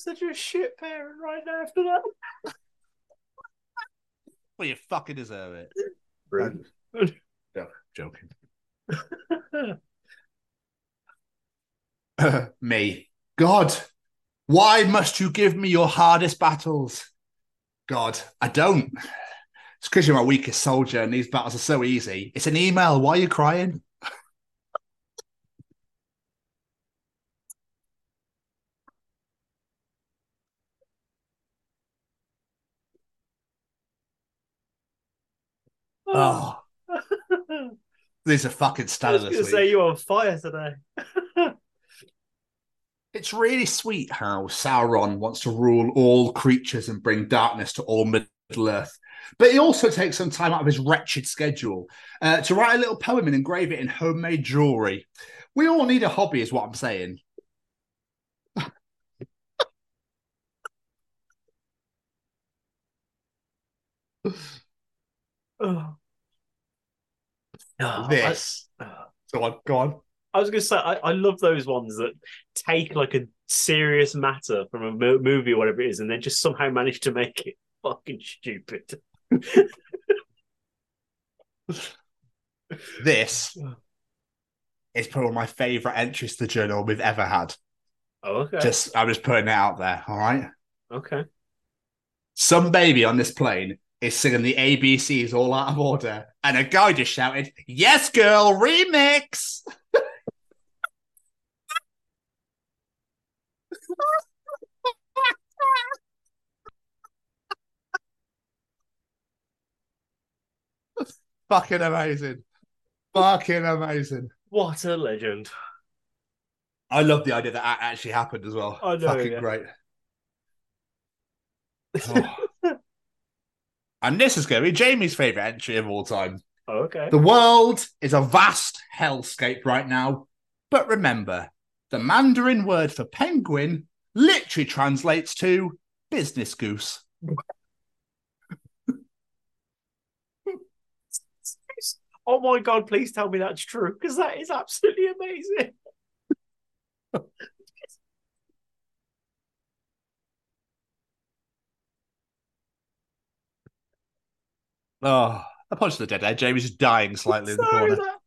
Such a shit parent right now after that. Well, you fucking deserve it. Brilliant. No, joking. me. God, why must you give me your hardest battles? God, I don't. It's because you're my weakest soldier and these battles are so easy. It's an email. Why are you crying? Oh, these are fucking I was going to say you're on fire today. It's really sweet how Sauron wants to rule all creatures and bring darkness to all Middle Earth. But he also takes some time out of his wretched schedule uh, to write a little poem and engrave it in homemade jewelry. We all need a hobby, is what I'm saying. Oh. Ah, no, This. Go on, go on. I was going to say, I, I love those ones that take like a serious matter from a mo- movie or whatever it is, and then just somehow manage to make it fucking stupid. This ah. is probably my favourite entries to the journal we've ever had. Oh, okay. Just I'm just putting it out there, all right? Okay. Some baby on this plane is singing the ABCs all out of order, and a guy just shouted, Yes, girl, remix. Fucking amazing. Fucking amazing. What a legend. I love the idea that that actually happened as well. I know, Fucking yeah. great. Oh. And this is going to be Jamie's favourite entry of all time. Okay. The world is a vast hellscape right now. But remember, the Mandarin word for penguin literally translates to business goose. Oh my god, please tell me that's true, because that is absolutely amazing. Oh, a punch to the dead air. Jamie's just dying slightly in the Sorry, corner. that,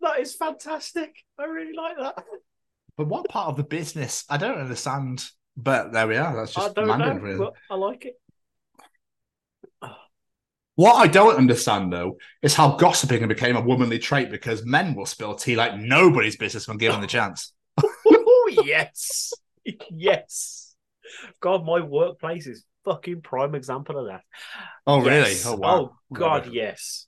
that is fantastic. I really like that. But what part of the business? I don't understand. But there we are. That's I just don't Mandarin know, you. but I like it. What I don't understand though is how gossiping became a womanly trait because men will spill tea like nobody's business when given the chance. Oh yes, yes. God, my workplace is fucking prime example of that. Oh, really? Oh, wow. Oh God, Whatever. yes.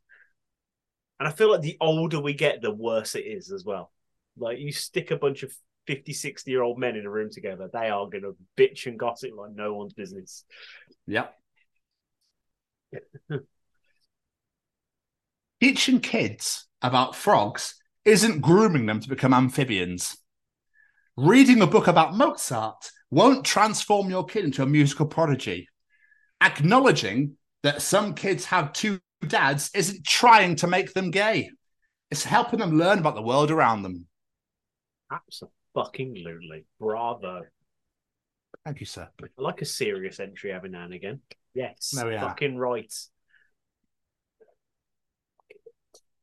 And I feel like the older we get, the worse it is as well. Like you stick a bunch of 50, 60 year old men in a room together, they are going to bitch and gossip like no one's business. Yep. Teaching kids about frogs isn't grooming them to become amphibians. Reading a book about Mozart won't transform your kid into a musical prodigy. Acknowledging that some kids have two dads isn't trying to make them gay. It's helping them learn about the world around them. Absolutely. Bravo. Thank you, sir. I like a serious entry every now and again. Yes. There we are. Fucking right.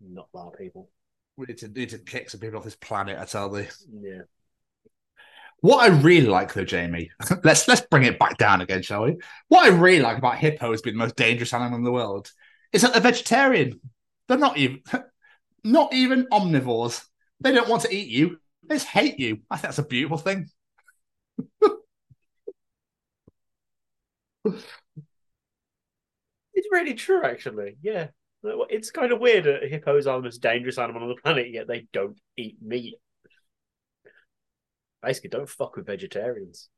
Not that people. We need to need to kick some people off this planet. I tell you. Yeah. What I really like, though, Jamie, let's let's bring it back down again, shall we? What I really like about hippos being the most dangerous animal in the world is that they're vegetarian. They're not even not even omnivores. They don't want to eat you. They just hate you. I think that's a beautiful thing. It's really true, actually. Yeah. It's kind of weird that hippos are the most dangerous animal on the planet, yet they don't eat meat. Basically, don't fuck with vegetarians.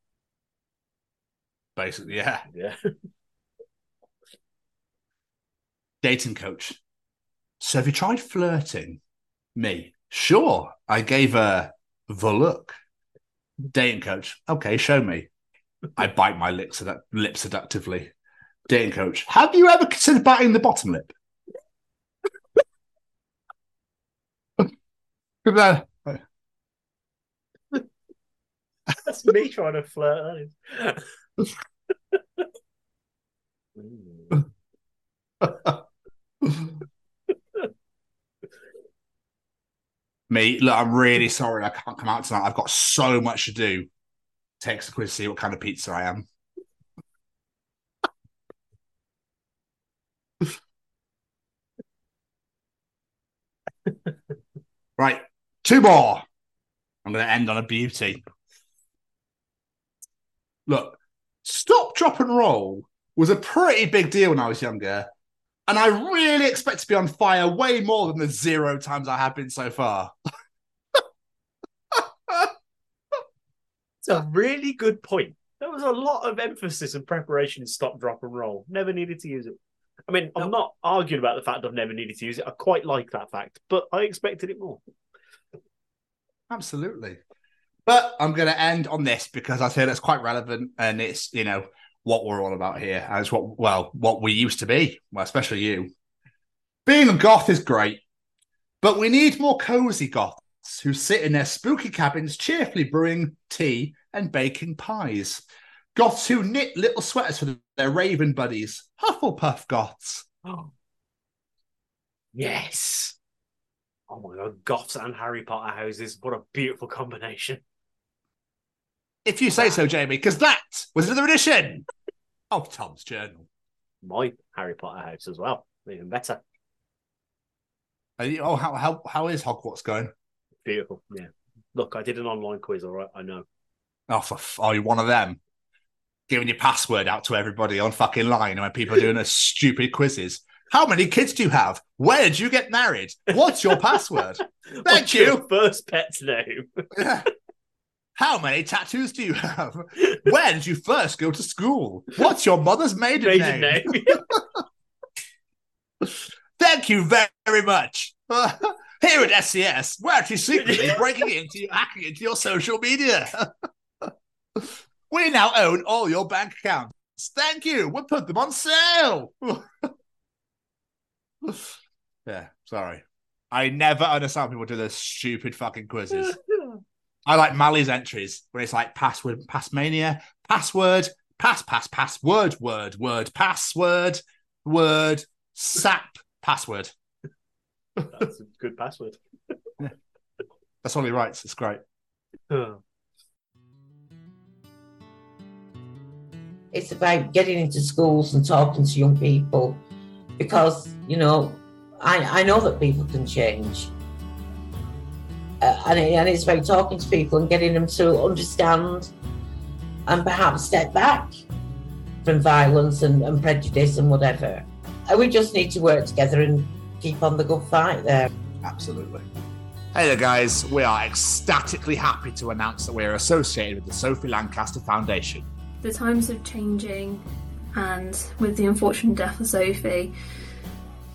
Basically, yeah. Yeah. Dating coach. So have you tried flirting? Me. Sure. I gave her the look. Dating coach. Okay, show me. I bite my lips, sedu- lip seductively. Dating coach. Have you ever considered biting the bottom lip? Good man. That's me trying to flirt. Me, look, I'm really sorry I can't come out tonight. I've got so much to do. Takes a quiz see what kind of pizza I am. right, two more. I'm going to end on a beauty. Look, stop, drop, and roll was a pretty big deal when I was younger. And I really expect to be on fire way more than the zero times I have been so far. It's a really good point. There was a lot of emphasis and preparation in stop, drop, and roll. Never needed to use it. I mean, I'm not arguing about the fact I've never needed to use it. I quite like that fact, but I expected it more. Absolutely. But I'm going to end on this because I think it's quite relevant and it's, you know, what we're all about here. And it's what, well, what we used to be, well, especially you. Being a goth is great, but we need more cozy goths who sit in their spooky cabins cheerfully brewing tea and baking pies. Goths who knit little sweaters for their raven buddies. Hufflepuff goths. Yes. Oh my god, Goths and Harry Potter houses. What a beautiful combination. If you say so, Jamie, because that was another edition of Tom's Journal. My Harry Potter house as well. Even better. You- Oh, how, how, how is Hogwarts going? Beautiful. Yeah. Look, I did an online quiz, all right. I know. Oh, for, f- oh, you're one of them. Giving your password out to everybody on fucking line when people are doing a stupid quizzes. How many kids do you have? Where did you get married? What's your password? Thank What's you. your first pet's name? How many tattoos do you have? Where did you first go to school? What's your mother's maiden, Maiden name? name. Thank you very much. Here at SCS, we're actually secretly breaking into you, hacking into your social media. we now own all your bank accounts. Thank you. We'll put them on sale. yeah, sorry. I never understand people do those stupid fucking quizzes. I like Mali's entries where it's like password, passmania, password, pass, pass, password, word, word, password, word, sap, password. That's a good password. That's all he writes. It's great. It's about getting into schools and talking to young people because, you know, I, I know that people can change. Uh, and, it, and it's about talking to people and getting them to understand and perhaps step back from violence and, and prejudice and whatever. And we just need to work together and keep on the good fight there. Absolutely. Hey there, guys. We are ecstatically happy to announce that we are associated with the Sophie Lancaster Foundation. The times are changing, and with the unfortunate death of Sophie,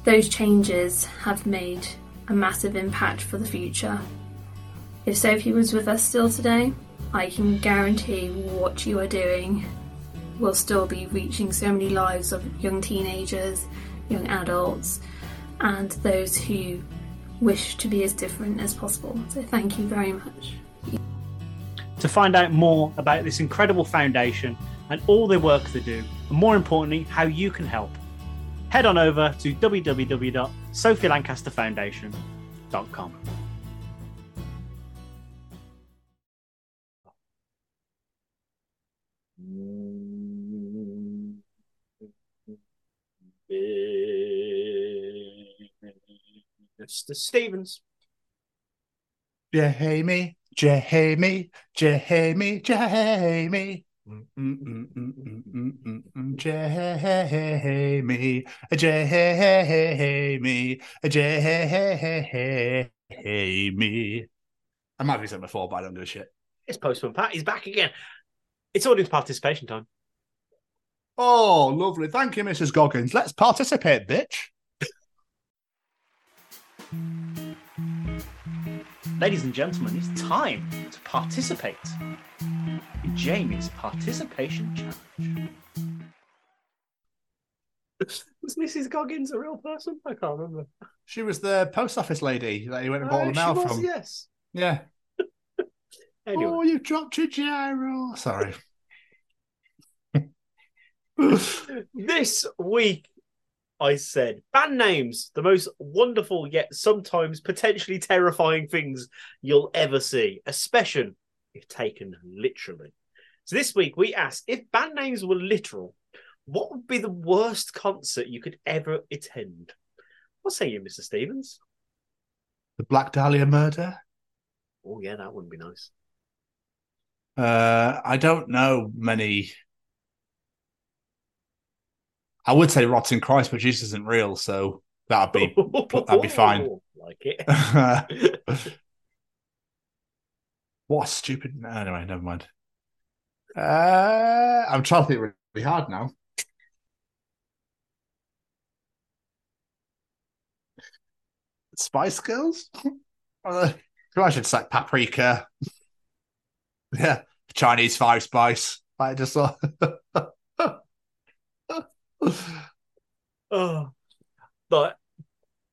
those changes have made a massive impact for the future. If Sophie was with us still today, I can guarantee what you are doing will still be reaching so many lives of young teenagers, young adults, and those who wish to be as different as possible. So thank you very much. To find out more about this incredible foundation and all the work they do, and more importantly, how you can help, head on over to www.sophielancasterfoundation.com. Mr. Stevens. Jamie, Jamie, Jamie, Jamie. Jamie, Jamie, Jamie. I might have said before, but I don't give a shit. It's Postman Pat. He's back again. It's audience participation time. Oh, lovely. Thank you, Mrs. Goggins. Let's participate, bitch. Ladies and gentlemen, it's time to participate in Jamie's participation challenge. Was Mrs. Goggins a real person? I can't remember. She was the post office lady that he went and bought the she mail was, from. Yes. Yeah. Anyway. Oh, you dropped your gyro. Sorry. this week, I said band names, the most wonderful yet sometimes potentially terrifying things you'll ever see, especially if taken literally. So this week we asked if band names were literal, what would be the worst concert you could ever attend? What say you, Mr. Stevens? The Black Dahlia murder. Oh yeah, that wouldn't be nice. Uh, I don't know many. I would say Rotting Christ, but Jesus isn't real, so that'd be that'd be fine. Like it. what a stupid. Anyway, never mind. Uh, I'm trying to think really hard now. Spice Girls? Uh, I should say paprika. Yeah, Chinese five spice. I just saw. Oh, but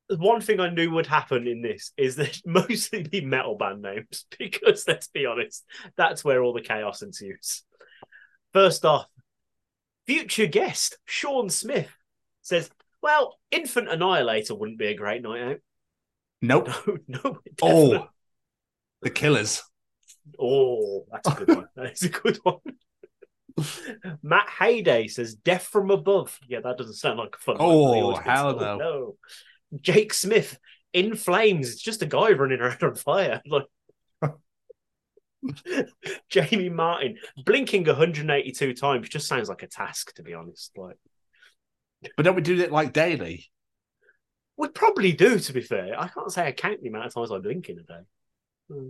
one thing I knew would happen in this is that mostly be metal band names because let's be honest, that's where all the chaos ensues. First off, future guest Sean Smith says, "Well, Infant Annihilator wouldn't be a great night out." Nope. No, no. oh, the Killers. Oh, that's a good one. That is a good one. Matt Hayday says "Death from Above." Yeah, that doesn't sound like a fun. one for the Oh, Oh, no. no. Jake Smith in flames. It's just a guy running around on fire. Like Jamie Martin blinking 182 times just sounds like a task, to be honest. Like But don't we do it like daily? we probably do, to be fair. I can't say I count the amount of times I blink in a day. Hmm.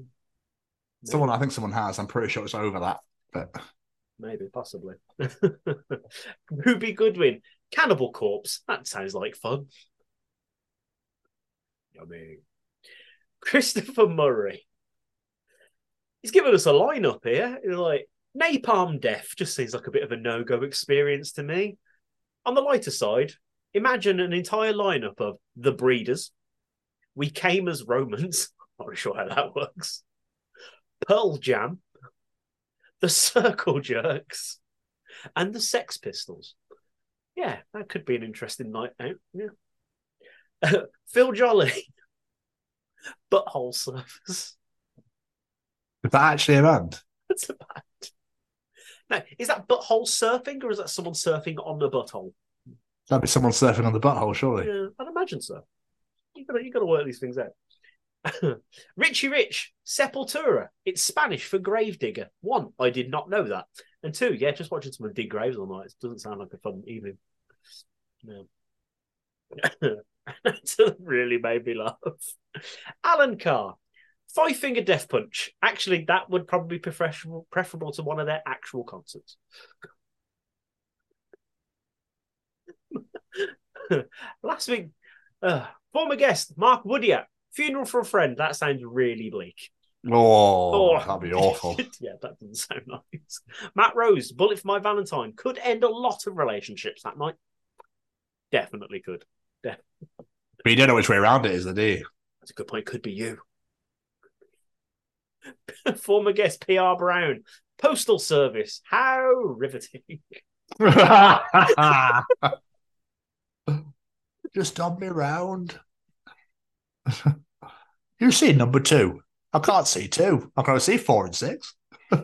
Someone, I think someone has. I'm pretty sure it's over that. But Maybe, possibly. Ruby Goodwin, Cannibal Corpse. That sounds like fun. Yummy. Christopher Murray. He's given us a lineup here. He's like Napalm Death just seems like a bit of a no-go experience to me. On the lighter side, imagine an entire lineup of The Breeders. We came as Romans. Not really sure how that works. Pearl Jam, the Circle Jerks, and the Sex Pistols. Yeah, that could be an interesting night out. Yeah. Phil Jolly, Butthole Surfers. is that actually a band? That's a band. Now, is that butthole surfing or is that someone surfing on the butthole? That'd be someone surfing on the butthole, surely. Yeah, I'd imagine so. You gotta you gotta work these things out. Richie Rich, Sepultura. It's Spanish for gravedigger. One, I did not know that. And two, yeah, just watching someone dig graves all night It doesn't sound like a fun evening. No. that really made me laugh. Alan Carr, Five Finger Death Punch. Actually, that would probably be preferable, preferable to one of their actual concerts. Last week, uh, former guest Mark Woodyard, funeral for a friend. That sounds really bleak. Oh, Oh. that'd be awful. yeah, that doesn't sound nice. Matt Rose, Bullet for My Valentine could end a lot of relationships that night. Definitely could. Def- But you don't know which way around it is, do you? That's a good point. Could be you. Former guest PR Brown. Postal Service. How riveting. Just done me round. You're seeing number two. I can't see two. I can only see four and six.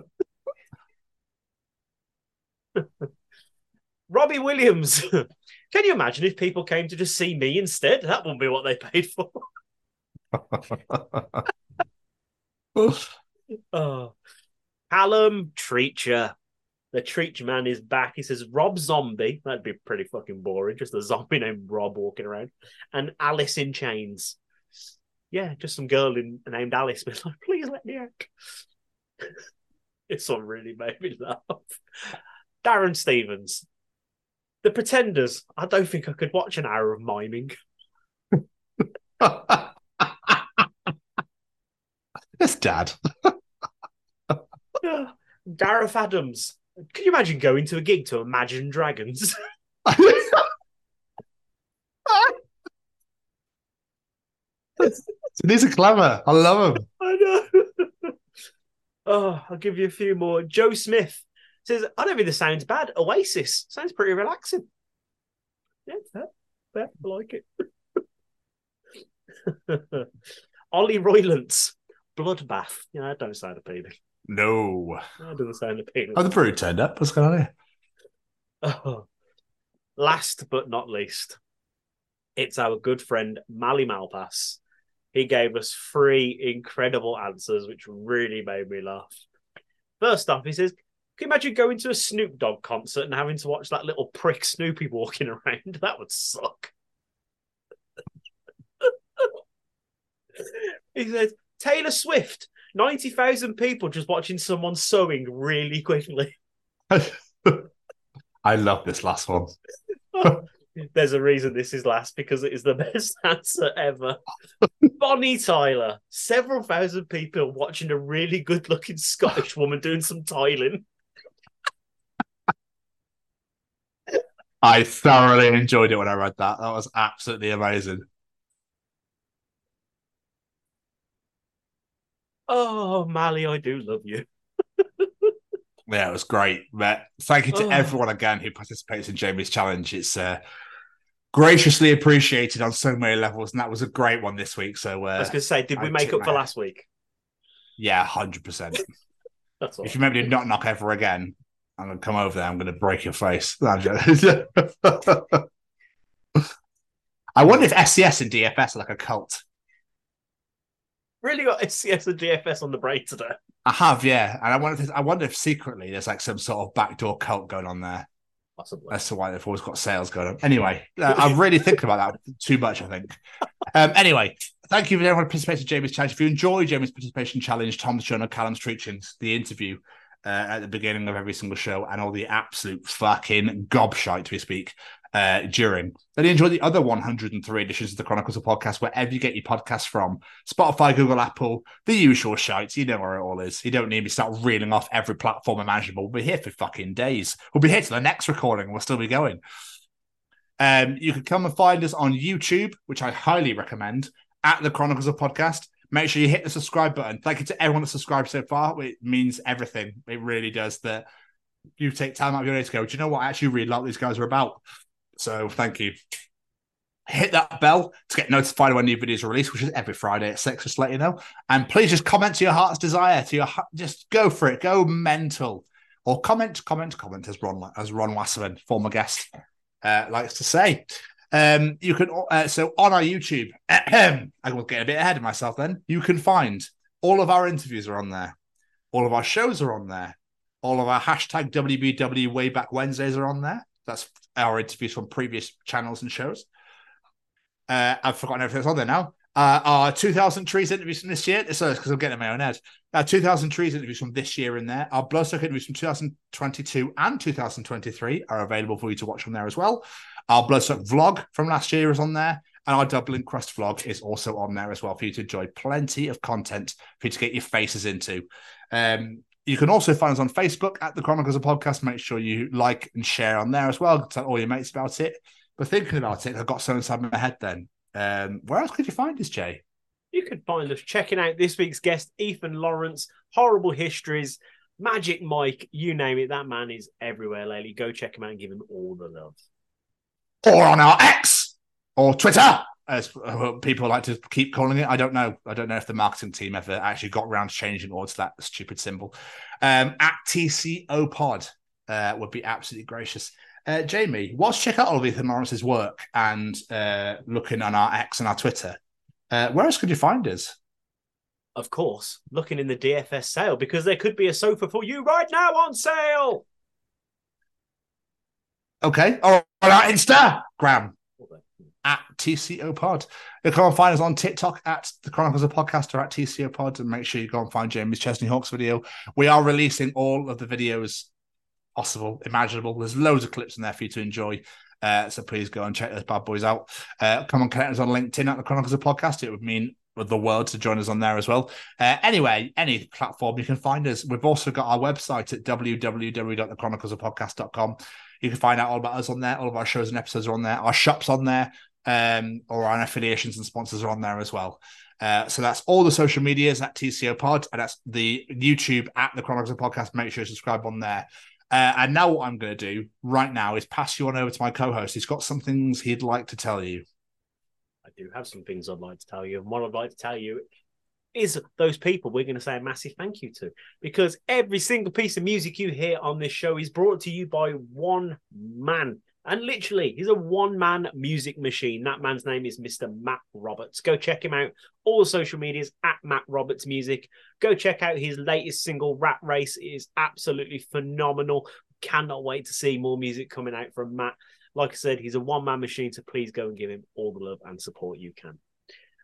Robbie Williams. Can you imagine if people came to just see me instead? That wouldn't be what they paid for. oh. Callum Treacher. The Treacher man is back. He says Rob Zombie. That'd be pretty fucking boring. Just a zombie named Rob walking around. And Alice in Chains. Yeah, just some girl in, named Alice. But like, please let me out. this one really made me laugh. Darren Stevens. The Pretenders. I don't think I could watch an hour of miming. It's dad. Gareth Adams. Can you imagine going to a gig to Imagine Dragons? These are clever. I love them. I know. oh, I'll give you a few more. Joe Smith says, I don't think this sounds bad. Oasis sounds pretty relaxing. Yeah, fair, fair. I like it. Ollie Roylance, Bloodbath. Yeah, that don't sound appealing. No. That doesn't sound appealing. Oh, the brood turned up. What's going on here? Oh. Last but not least, it's our good friend Mally Malpass. He gave us three incredible answers, which really made me laugh. First off, he says, Can you imagine going to a Snoop Dogg concert and having to watch that little prick Snoopy walking around? That would suck. he says, Taylor Swift, 90,000 people just watching someone sewing really quickly. I love this last one. There's a reason this is last because it is the best answer ever. Bonnie Tyler, several thousand people watching a really good looking Scottish woman doing some tiling. I thoroughly enjoyed it when I read that. That was absolutely amazing. Oh, Mally, I do love you. Yeah, it was great. But thank you to Oh. everyone again who participates in Jamie's challenge. It's uh, graciously appreciated on so many levels, and that was a great one this week. So uh, I was going to say, did we I make up for last week? Yeah, hundred percent. That's all. If you remember to not knock ever again, I'm gonna come over there. I'm gonna break your face. I wonder if SCS and DFS are like a cult. Really got SCS and DFS on the brain today. I have, yeah, and I wonder if I wonder if secretly there's like some sort of backdoor cult going on there. Possibly. That's why they've always got sales going on. Anyway, uh, I'm really thinking about that too much. I think. Um, anyway, thank you for everyone who participated in Jamie's challenge. If you enjoy Jamie's participation challenge, Tom's show, and Callum's Treachings, the interview uh, at the beginning of every single show, and all the absolute fucking gobshite we speak uh, during. Then enjoy the other 103 editions of the Chronicles of Podcast, wherever you get your podcasts from Spotify, Google, Apple, the usual shites. You know where it all is. You don't need me to start reeling off every platform imaginable. We'll be here for fucking days. We'll be here to the next recording. We'll still be going. Um, you can come and find us on YouTube, which I highly recommend, at the Chronicles of Podcast. Make sure you hit the subscribe button. Thank you to everyone that subscribed so far. It means everything. It really does. That you take time out of your day to go. Do you know what? I actually really like these guys are about. So thank you. Hit that bell to get notified when new videos are released, which is every Friday at six. Just let you know. And please just comment to your heart's desire. To your just go for it. Go mental, or comment, comment, comment. As Ron, as Ron Wasserman, former guest, uh, likes to say. Um, you can uh, so on our YouTube. I will get a bit ahead of myself. Then you can find all of our interviews are on there. All of our shows are on there. All of our hashtag WBW way back Wednesdays are on there. That's our interviews from previous channels and shows. Uh, I've forgotten everything that's on there now. Uh, our 2000 Trees interviews from this year. So because I'm getting in my own head. Our 2000 Trees interviews from this year in there. Our Bloodstock interviews from 2022 and 2023 are available for you to watch from there as well. Our Bloodstock vlog from last year is on there. And our Dublin Crust vlog is also on there as well for you to enjoy plenty of content for you to get your faces into. Um, you can also find us on Facebook at the Chronicles of Podcast. Make sure you like and share on there as well. Tell all your mates about it. But thinking about it, I've got so inside my head then. Um, where else could you find us, Jay? you could find us checking out this week's guest, Ethan Lawrence, Horrible Histories, Magic Mike, you name it. That man is everywhere lately. Go check him out and give him all the love. Or on our X or Twitter, as uh, people like to keep calling it. I don't know. I don't know if the marketing team ever actually got around to changing all to that stupid symbol. Um, at TCO Pod uh, would be absolutely gracious. Uh, Jamie, whilst check out all of Ethan Lawrence's work and uh, looking on our X and our Twitter, uh, where else could you find us? Of course, looking in the DFS sale because there could be a sofa for you right now on sale. Okay. Or on our Instagram at TCO Pod. You can find us on TikTok at the Chronicles of Podcast or at TCO Pod, and make sure you go and find Jamie's Chesney Hawks video. We are releasing all of the videos possible, imaginable. There's loads of clips in there for you to enjoy. Uh, so please go and check those bad boys out. Uh, come and connect us on LinkedIn at the Chronicles of Podcast. It would mean the world to join us on there as well. Uh, anyway, any platform you can find us. We've also got our website at www.thechroniclesofpodcast.com. You can find out all about us on there. All of our shows and episodes are on there. Our shop's on there, um, or our affiliations and sponsors are on there as well. Uh, so that's all the social medias at TCO Pod, and that's the YouTube at the Chronicles of Podcast. Make sure you subscribe on there. Uh, and now what I'm going to do right now is pass you on over to my co-host. He's got some things he'd like to tell you. I do have some things I'd like to tell you. And what I'd like to tell you is those people we're going to say a massive thank you to because every single piece of music you hear on this show is brought to you by one man. And literally, he's a one man music machine. That man's name is Mr. Matt Roberts. Go check him out. All social medias at Matt Roberts Music. Go check out his latest single, Rat Race. It is absolutely phenomenal. Cannot wait to see more music coming out from Matt. Like I said, he's a one man machine, so please go and give him all the love and support you can.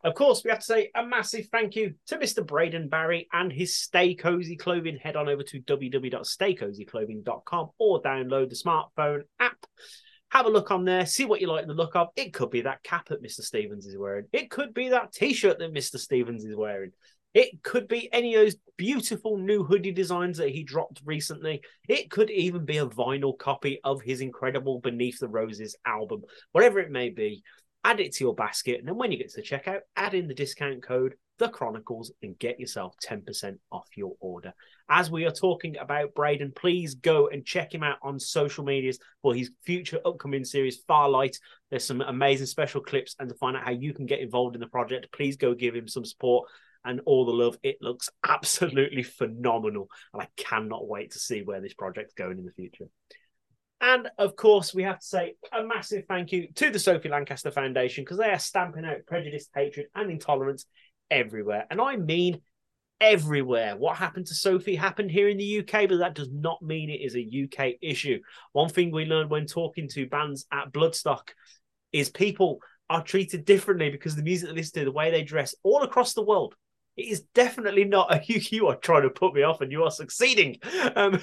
Of course, we have to say a massive thank you to Mr. Braden Barry and his Stay Cozy Clothing. Head on over to www.staycozyclothing.com or download the smartphone app. Have a look on there, see what you like the look of. It could be that cap that Mr. Stevens is wearing. It could be that t-shirt that Mr. Stevens is wearing. It could be any of those beautiful new hoodie designs that he dropped recently. It could even be a vinyl copy of his incredible Beneath the Roses album. Whatever it may be, add it to your basket. And then when you get to the checkout, add in the discount code The Chronicles and get yourself 10% off your order. As we are talking about Braden, please go and check him out on social medias for his future upcoming series, Farlight. There's some amazing special clips, and to find out how you can get involved in the project, please go give him some support and all the love. It looks absolutely phenomenal, and I cannot wait to see where this project's going in the future. And of course, we have to say a massive thank you to the Sophie Lancaster Foundation because they are stamping out prejudice, hatred, and intolerance everywhere. And I mean everywhere. What happened to Sophie happened here in the UK, but that does not mean it is a UK issue. One thing we learned when talking to bands at Bloodstock is people are treated differently because the music they listen to, the way they dress, all across the world. It is definitely not a you. You are trying to put me off, and you are succeeding. Um,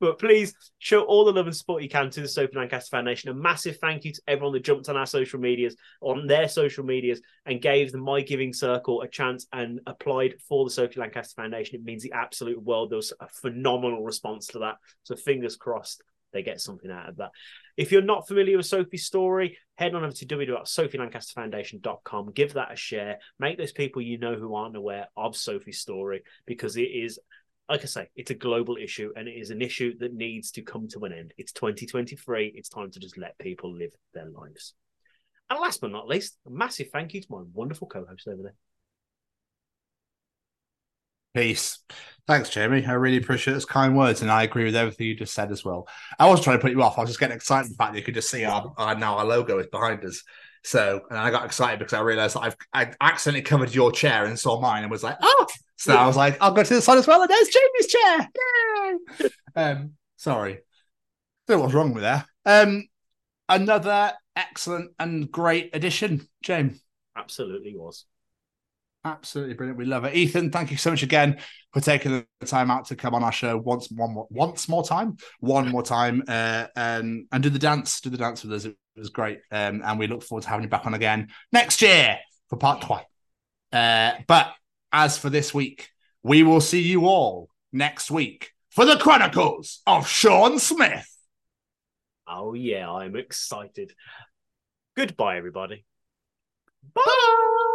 but please show all the love and support you can to the Sophie Lancaster Foundation. A massive thank you to everyone that jumped on our social medias, on their social medias, and gave the My Giving Circle a chance and applied for the Sophie Lancaster Foundation. It means the absolute world. There was a phenomenal response to that. So fingers crossed they get something out of that. If you're not familiar with Sophie's story, head on over to www.sophielancasterfoundation.com. Give that a share. Make those people you know who aren't aware of Sophie's story because it is like I say, it's a global issue and it is an issue that needs to come to an end. It's 2023. It's time to just let people live their lives. And last but not least, a massive thank you to my wonderful co host over there. Peace. Thanks, Jamie. I really appreciate those kind words, and I agree with everything you just said as well. I wasn't trying to put you off. I was just getting excited the fact that you could just see our, our now our logo is behind us. So, and I got excited because I realized I've I accidentally covered your chair and saw mine and was like, oh. So I was like, I'll go to the side as well, and there's Jamie's chair. Yay! um, sorry, don't know what's wrong with that. Um, another excellent and great addition, James. Absolutely was. Absolutely brilliant. We love it. Ethan, thank you so much again for taking the time out to come on our show once one more, once more time, one more time, uh, and and do the dance, do the dance with us. It was great, um, and we look forward to having you back on again next year for part two. Uh, but as for this week, we will see you all next week for the Chronicles of Sean Smith. Oh yeah, I'm excited. Goodbye, everybody. Bye.